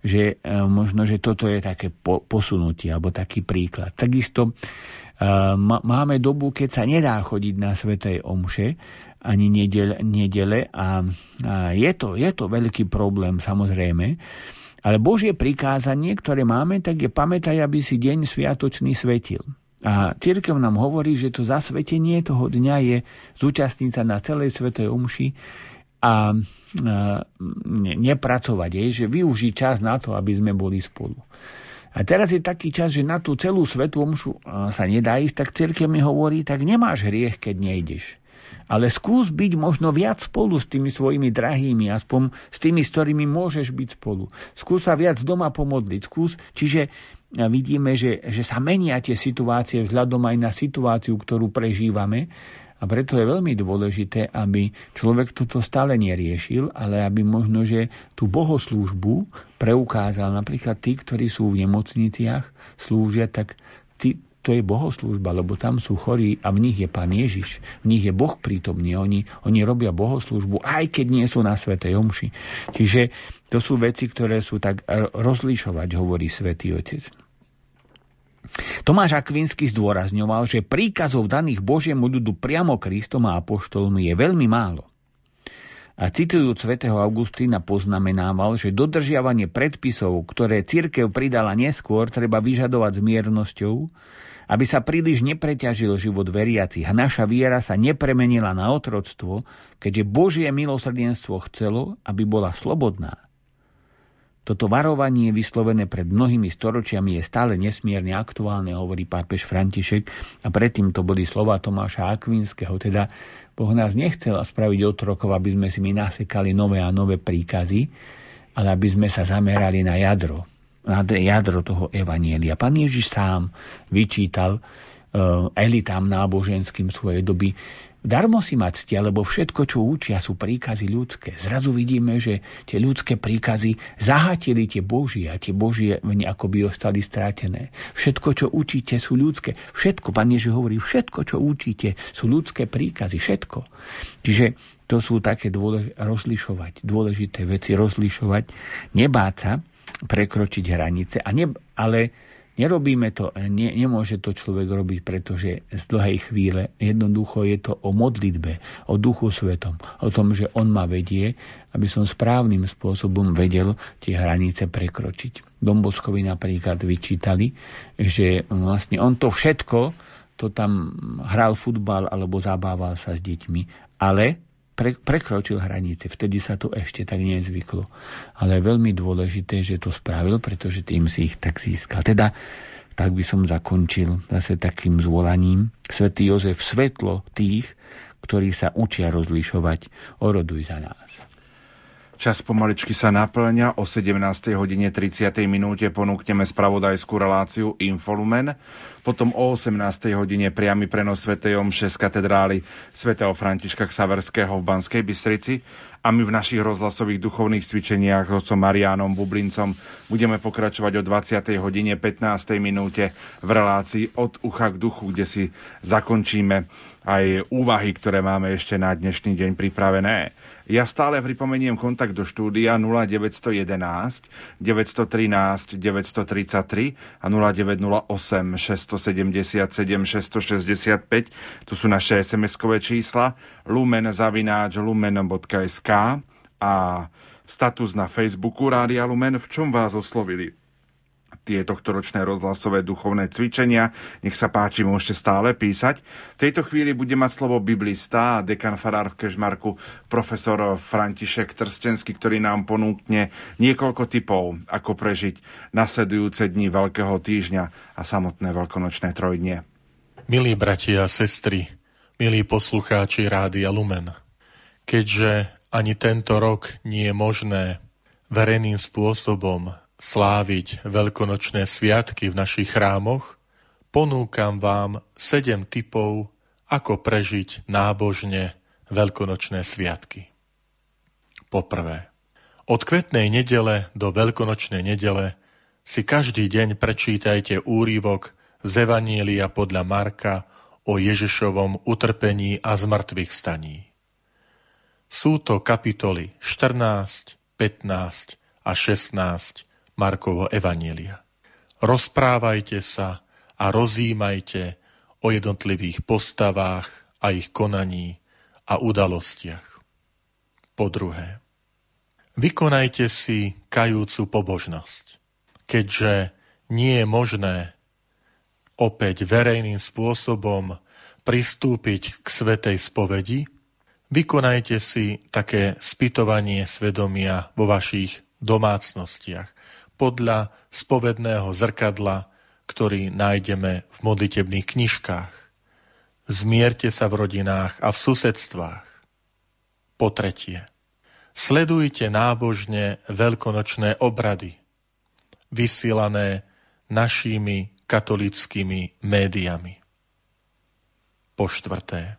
že e, možno, že toto je také posunutie alebo taký príklad. Takisto e, máme dobu, keď sa nedá chodiť na Svetej Omše ani nedele, a, je, to, je to veľký problém samozrejme. Ale Božie prikázanie, ktoré máme, tak je pamätaj, aby si deň sviatočný svetil. A církev nám hovorí, že to zasvetenie toho dňa je zúčastniť sa na celej svetej omši a nepracovať, je, že využiť čas na to, aby sme boli spolu. A teraz je taký čas, že na tú celú svetú omšu sa nedá ísť, tak církev mi hovorí, tak nemáš hriech, keď nejdeš. Ale skús byť možno viac spolu s tými svojimi drahými, aspoň s tými, s ktorými môžeš byť spolu. Skús sa viac doma pomodliť. Skús, čiže vidíme, že, že sa menia tie situácie vzhľadom aj na situáciu, ktorú prežívame. A preto je veľmi dôležité, aby človek toto stále neriešil, ale aby možno, že tú bohoslúžbu preukázal napríklad tí, ktorí sú v nemocniciach, slúžia, tak tí, to je bohoslúžba, lebo tam sú chorí a v nich je Pán Ježiš, v nich je Boh prítomný, oni, oni robia bohoslúžbu, aj keď nie sú na Svetej Omši. Čiže to sú veci, ktoré sú tak rozlišovať, hovorí Svetý Otec. Tomáš Akvinsky zdôrazňoval, že príkazov daných Božiemu ľudu priamo Kristom a Apoštolmi je veľmi málo. A citujúc svätého Augustína poznamenával, že dodržiavanie predpisov, ktoré cirkev pridala neskôr, treba vyžadovať s miernosťou, aby sa príliš nepreťažil život veriacich a naša viera sa nepremenila na otroctvo, keďže Božie milosrdenstvo chcelo, aby bola slobodná. Toto varovanie vyslovené pred mnohými storočiami je stále nesmierne aktuálne, hovorí pápež František a predtým to boli slova Tomáša Akvinského, teda Boh nás nechcel spraviť otrokov, aby sme si my nasekali nové a nové príkazy, ale aby sme sa zamerali na jadro, jadro toho evanielia. Pán Ježiš sám vyčítal uh, elitám náboženským svojej doby, darmo si ma ctia, lebo všetko, čo učia, sú príkazy ľudské. Zrazu vidíme, že tie ľudské príkazy zahatili tie Božie a tie Božie ako by ostali strátené. Všetko, čo učíte, sú ľudské. Všetko, pán Ježiš hovorí, všetko, čo učíte, sú ľudské príkazy. Všetko. Čiže to sú také dôlež- rozlišovať, dôležité veci rozlišovať, nebáť sa prekročiť hranice, a ne, ale Nerobíme to, ne, nemôže to človek robiť, pretože z dlhej chvíle jednoducho je to o modlitbe, o duchu svetom, o tom, že on ma vedie, aby som správnym spôsobom vedel tie hranice prekročiť. Domboskovi napríklad vyčítali, že vlastne on to všetko, to tam hral futbal alebo zabával sa s deťmi, ale pre, prekročil hranice. Vtedy sa to ešte tak nezvyklo. Ale je veľmi dôležité, že to spravil, pretože tým si ich tak získal. Teda tak by som zakončil zase takým zvolaním. Svetý Jozef, svetlo tých, ktorí sa učia rozlišovať, oroduj za nás. Čas pomaličky sa naplňa. O 17. hodine 30. minúte ponúkneme spravodajskú reláciu Infolumen. Potom o 18. hodine priamy prenos Sv. Omše z katedrály svätého Františka Ksaverského v Banskej Bystrici a my v našich rozhlasových duchovných cvičeniach s otcom Marianom Bublincom budeme pokračovať o 20. hodine 15. minúte v relácii od ucha k duchu, kde si zakončíme aj úvahy, ktoré máme ešte na dnešný deň pripravené. Ja stále pripomeniem kontakt do štúdia 0911 913 933 a 0908 677 665. Tu sú naše SMS-kové čísla. Lumen zavináč lumen.sk a status na Facebooku Rádia Lumen, v čom vás oslovili tie tohtoročné rozhlasové duchovné cvičenia. Nech sa páči, môžete stále písať. V tejto chvíli bude mať slovo biblista a dekan farár v Kežmarku, profesor František Trstenský, ktorý nám ponúkne niekoľko typov, ako prežiť nasledujúce dni Veľkého týždňa a samotné veľkonočné trojdnie. Milí bratia a sestry, milí poslucháči Rádia Lumen, keďže ani tento rok nie je možné verejným spôsobom sláviť veľkonočné sviatky v našich chrámoch, ponúkam vám sedem typov, ako prežiť nábožne veľkonočné sviatky. Poprvé, od kvetnej nedele do veľkonočnej nedele si každý deň prečítajte úrivok z Evanielia podľa Marka o Ježišovom utrpení a zmrtvých staní. Sú to kapitoly 14, 15 a 16 Markovo Evanielia. Rozprávajte sa a rozímajte o jednotlivých postavách a ich konaní a udalostiach. Po druhé, vykonajte si kajúcu pobožnosť, keďže nie je možné opäť verejným spôsobom pristúpiť k svetej spovedi, vykonajte si také spytovanie svedomia vo vašich domácnostiach podľa spovedného zrkadla, ktorý nájdeme v modlitebných knižkách. Zmierte sa v rodinách a v susedstvách. Po tretie, sledujte nábožne veľkonočné obrady, vysielané našimi katolickými médiami. Po štvrté,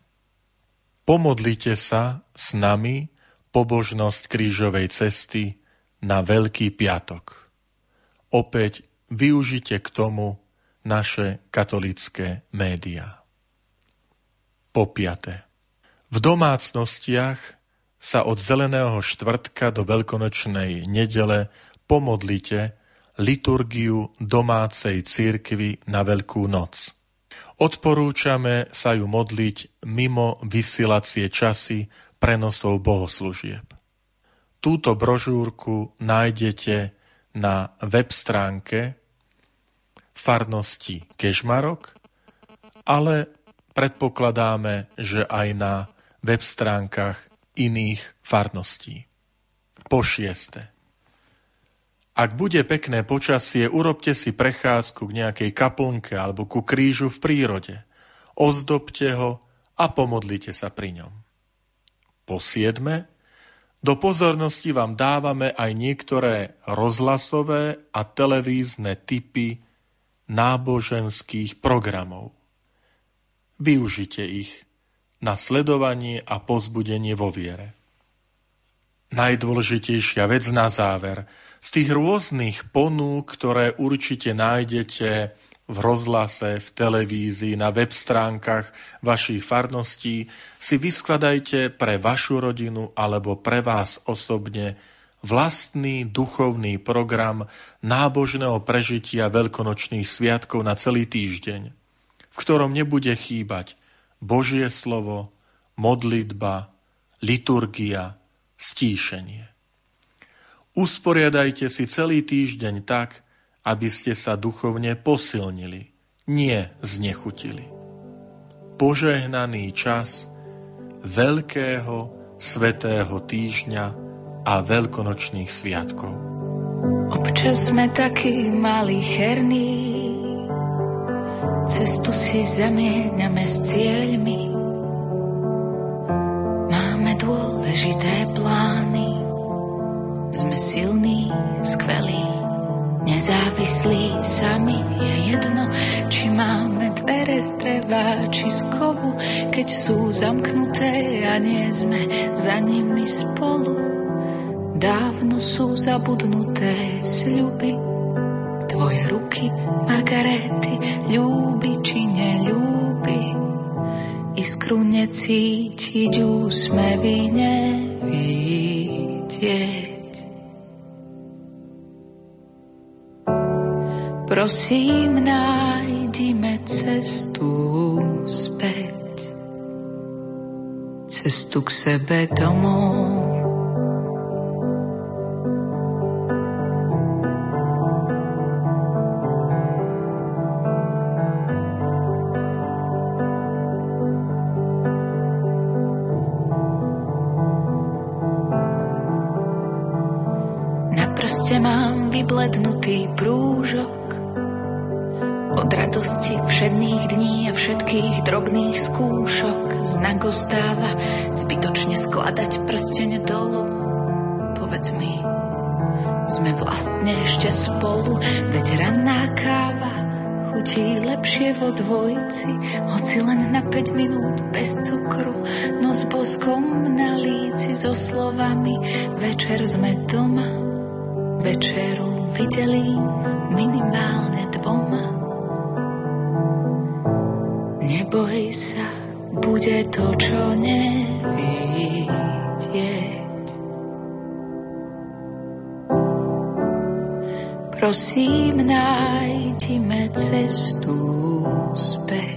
pomodlite sa s nami pobožnosť krížovej cesty na Veľký piatok opäť využite k tomu naše katolické médiá. Po piate. V domácnostiach sa od zeleného štvrtka do veľkonočnej nedele pomodlite liturgiu domácej církvy na Veľkú noc. Odporúčame sa ju modliť mimo vysielacie časy prenosov bohoslužieb. Túto brožúrku nájdete na web stránke farnosti Kežmarok, ale predpokladáme, že aj na web stránkach iných farností. Po šieste. Ak bude pekné počasie, urobte si prechádzku k nejakej kaplnke alebo ku krížu v prírode. Ozdobte ho a pomodlite sa pri ňom. Po siedme, do pozornosti vám dávame aj niektoré rozhlasové a televízne typy náboženských programov. Využite ich na sledovanie a pozbudenie vo viere. Najdôležitejšia vec na záver. Z tých rôznych ponúk, ktoré určite nájdete v rozhlase, v televízii, na web stránkach vašich farností, si vyskladajte pre vašu rodinu alebo pre vás osobne vlastný duchovný program nábožného prežitia veľkonočných sviatkov na celý týždeň, v ktorom nebude chýbať Božie slovo, modlitba, liturgia, stíšenie. Usporiadajte si celý týždeň tak, aby ste sa duchovne posilnili, nie znechutili. Požehnaný čas veľkého svetého týždňa a veľkonočných sviatkov. Občas sme takí malí herní, cestu si zamieňame s cieľmi. Máme dôležité plány, sme silní, skvelí nezávislí sami. Je jedno, či máme dvere z dreva, či z kovu, keď sú zamknuté a nie sme za nimi spolu. Dávno sú zabudnuté sľuby, tvoje ruky, Margarety, ľúbi či neľúbi. Iskru necítiť, úsmevy nevidieť. Prosím, nájdime cestu späť, cestu k sebe domov. Ostáva zbytočne skladať prsteň dolu. Povedz mi, sme vlastne ešte spolu, veď ranná káva chutí lepšie vo dvojici, hoci len na 5 minút bez cukru, no s boskom na líci so slovami večer sme doma, večeru videli minimálne dvoma. Bude to, čo nevidieť. Prosím, nájdime cestu späť.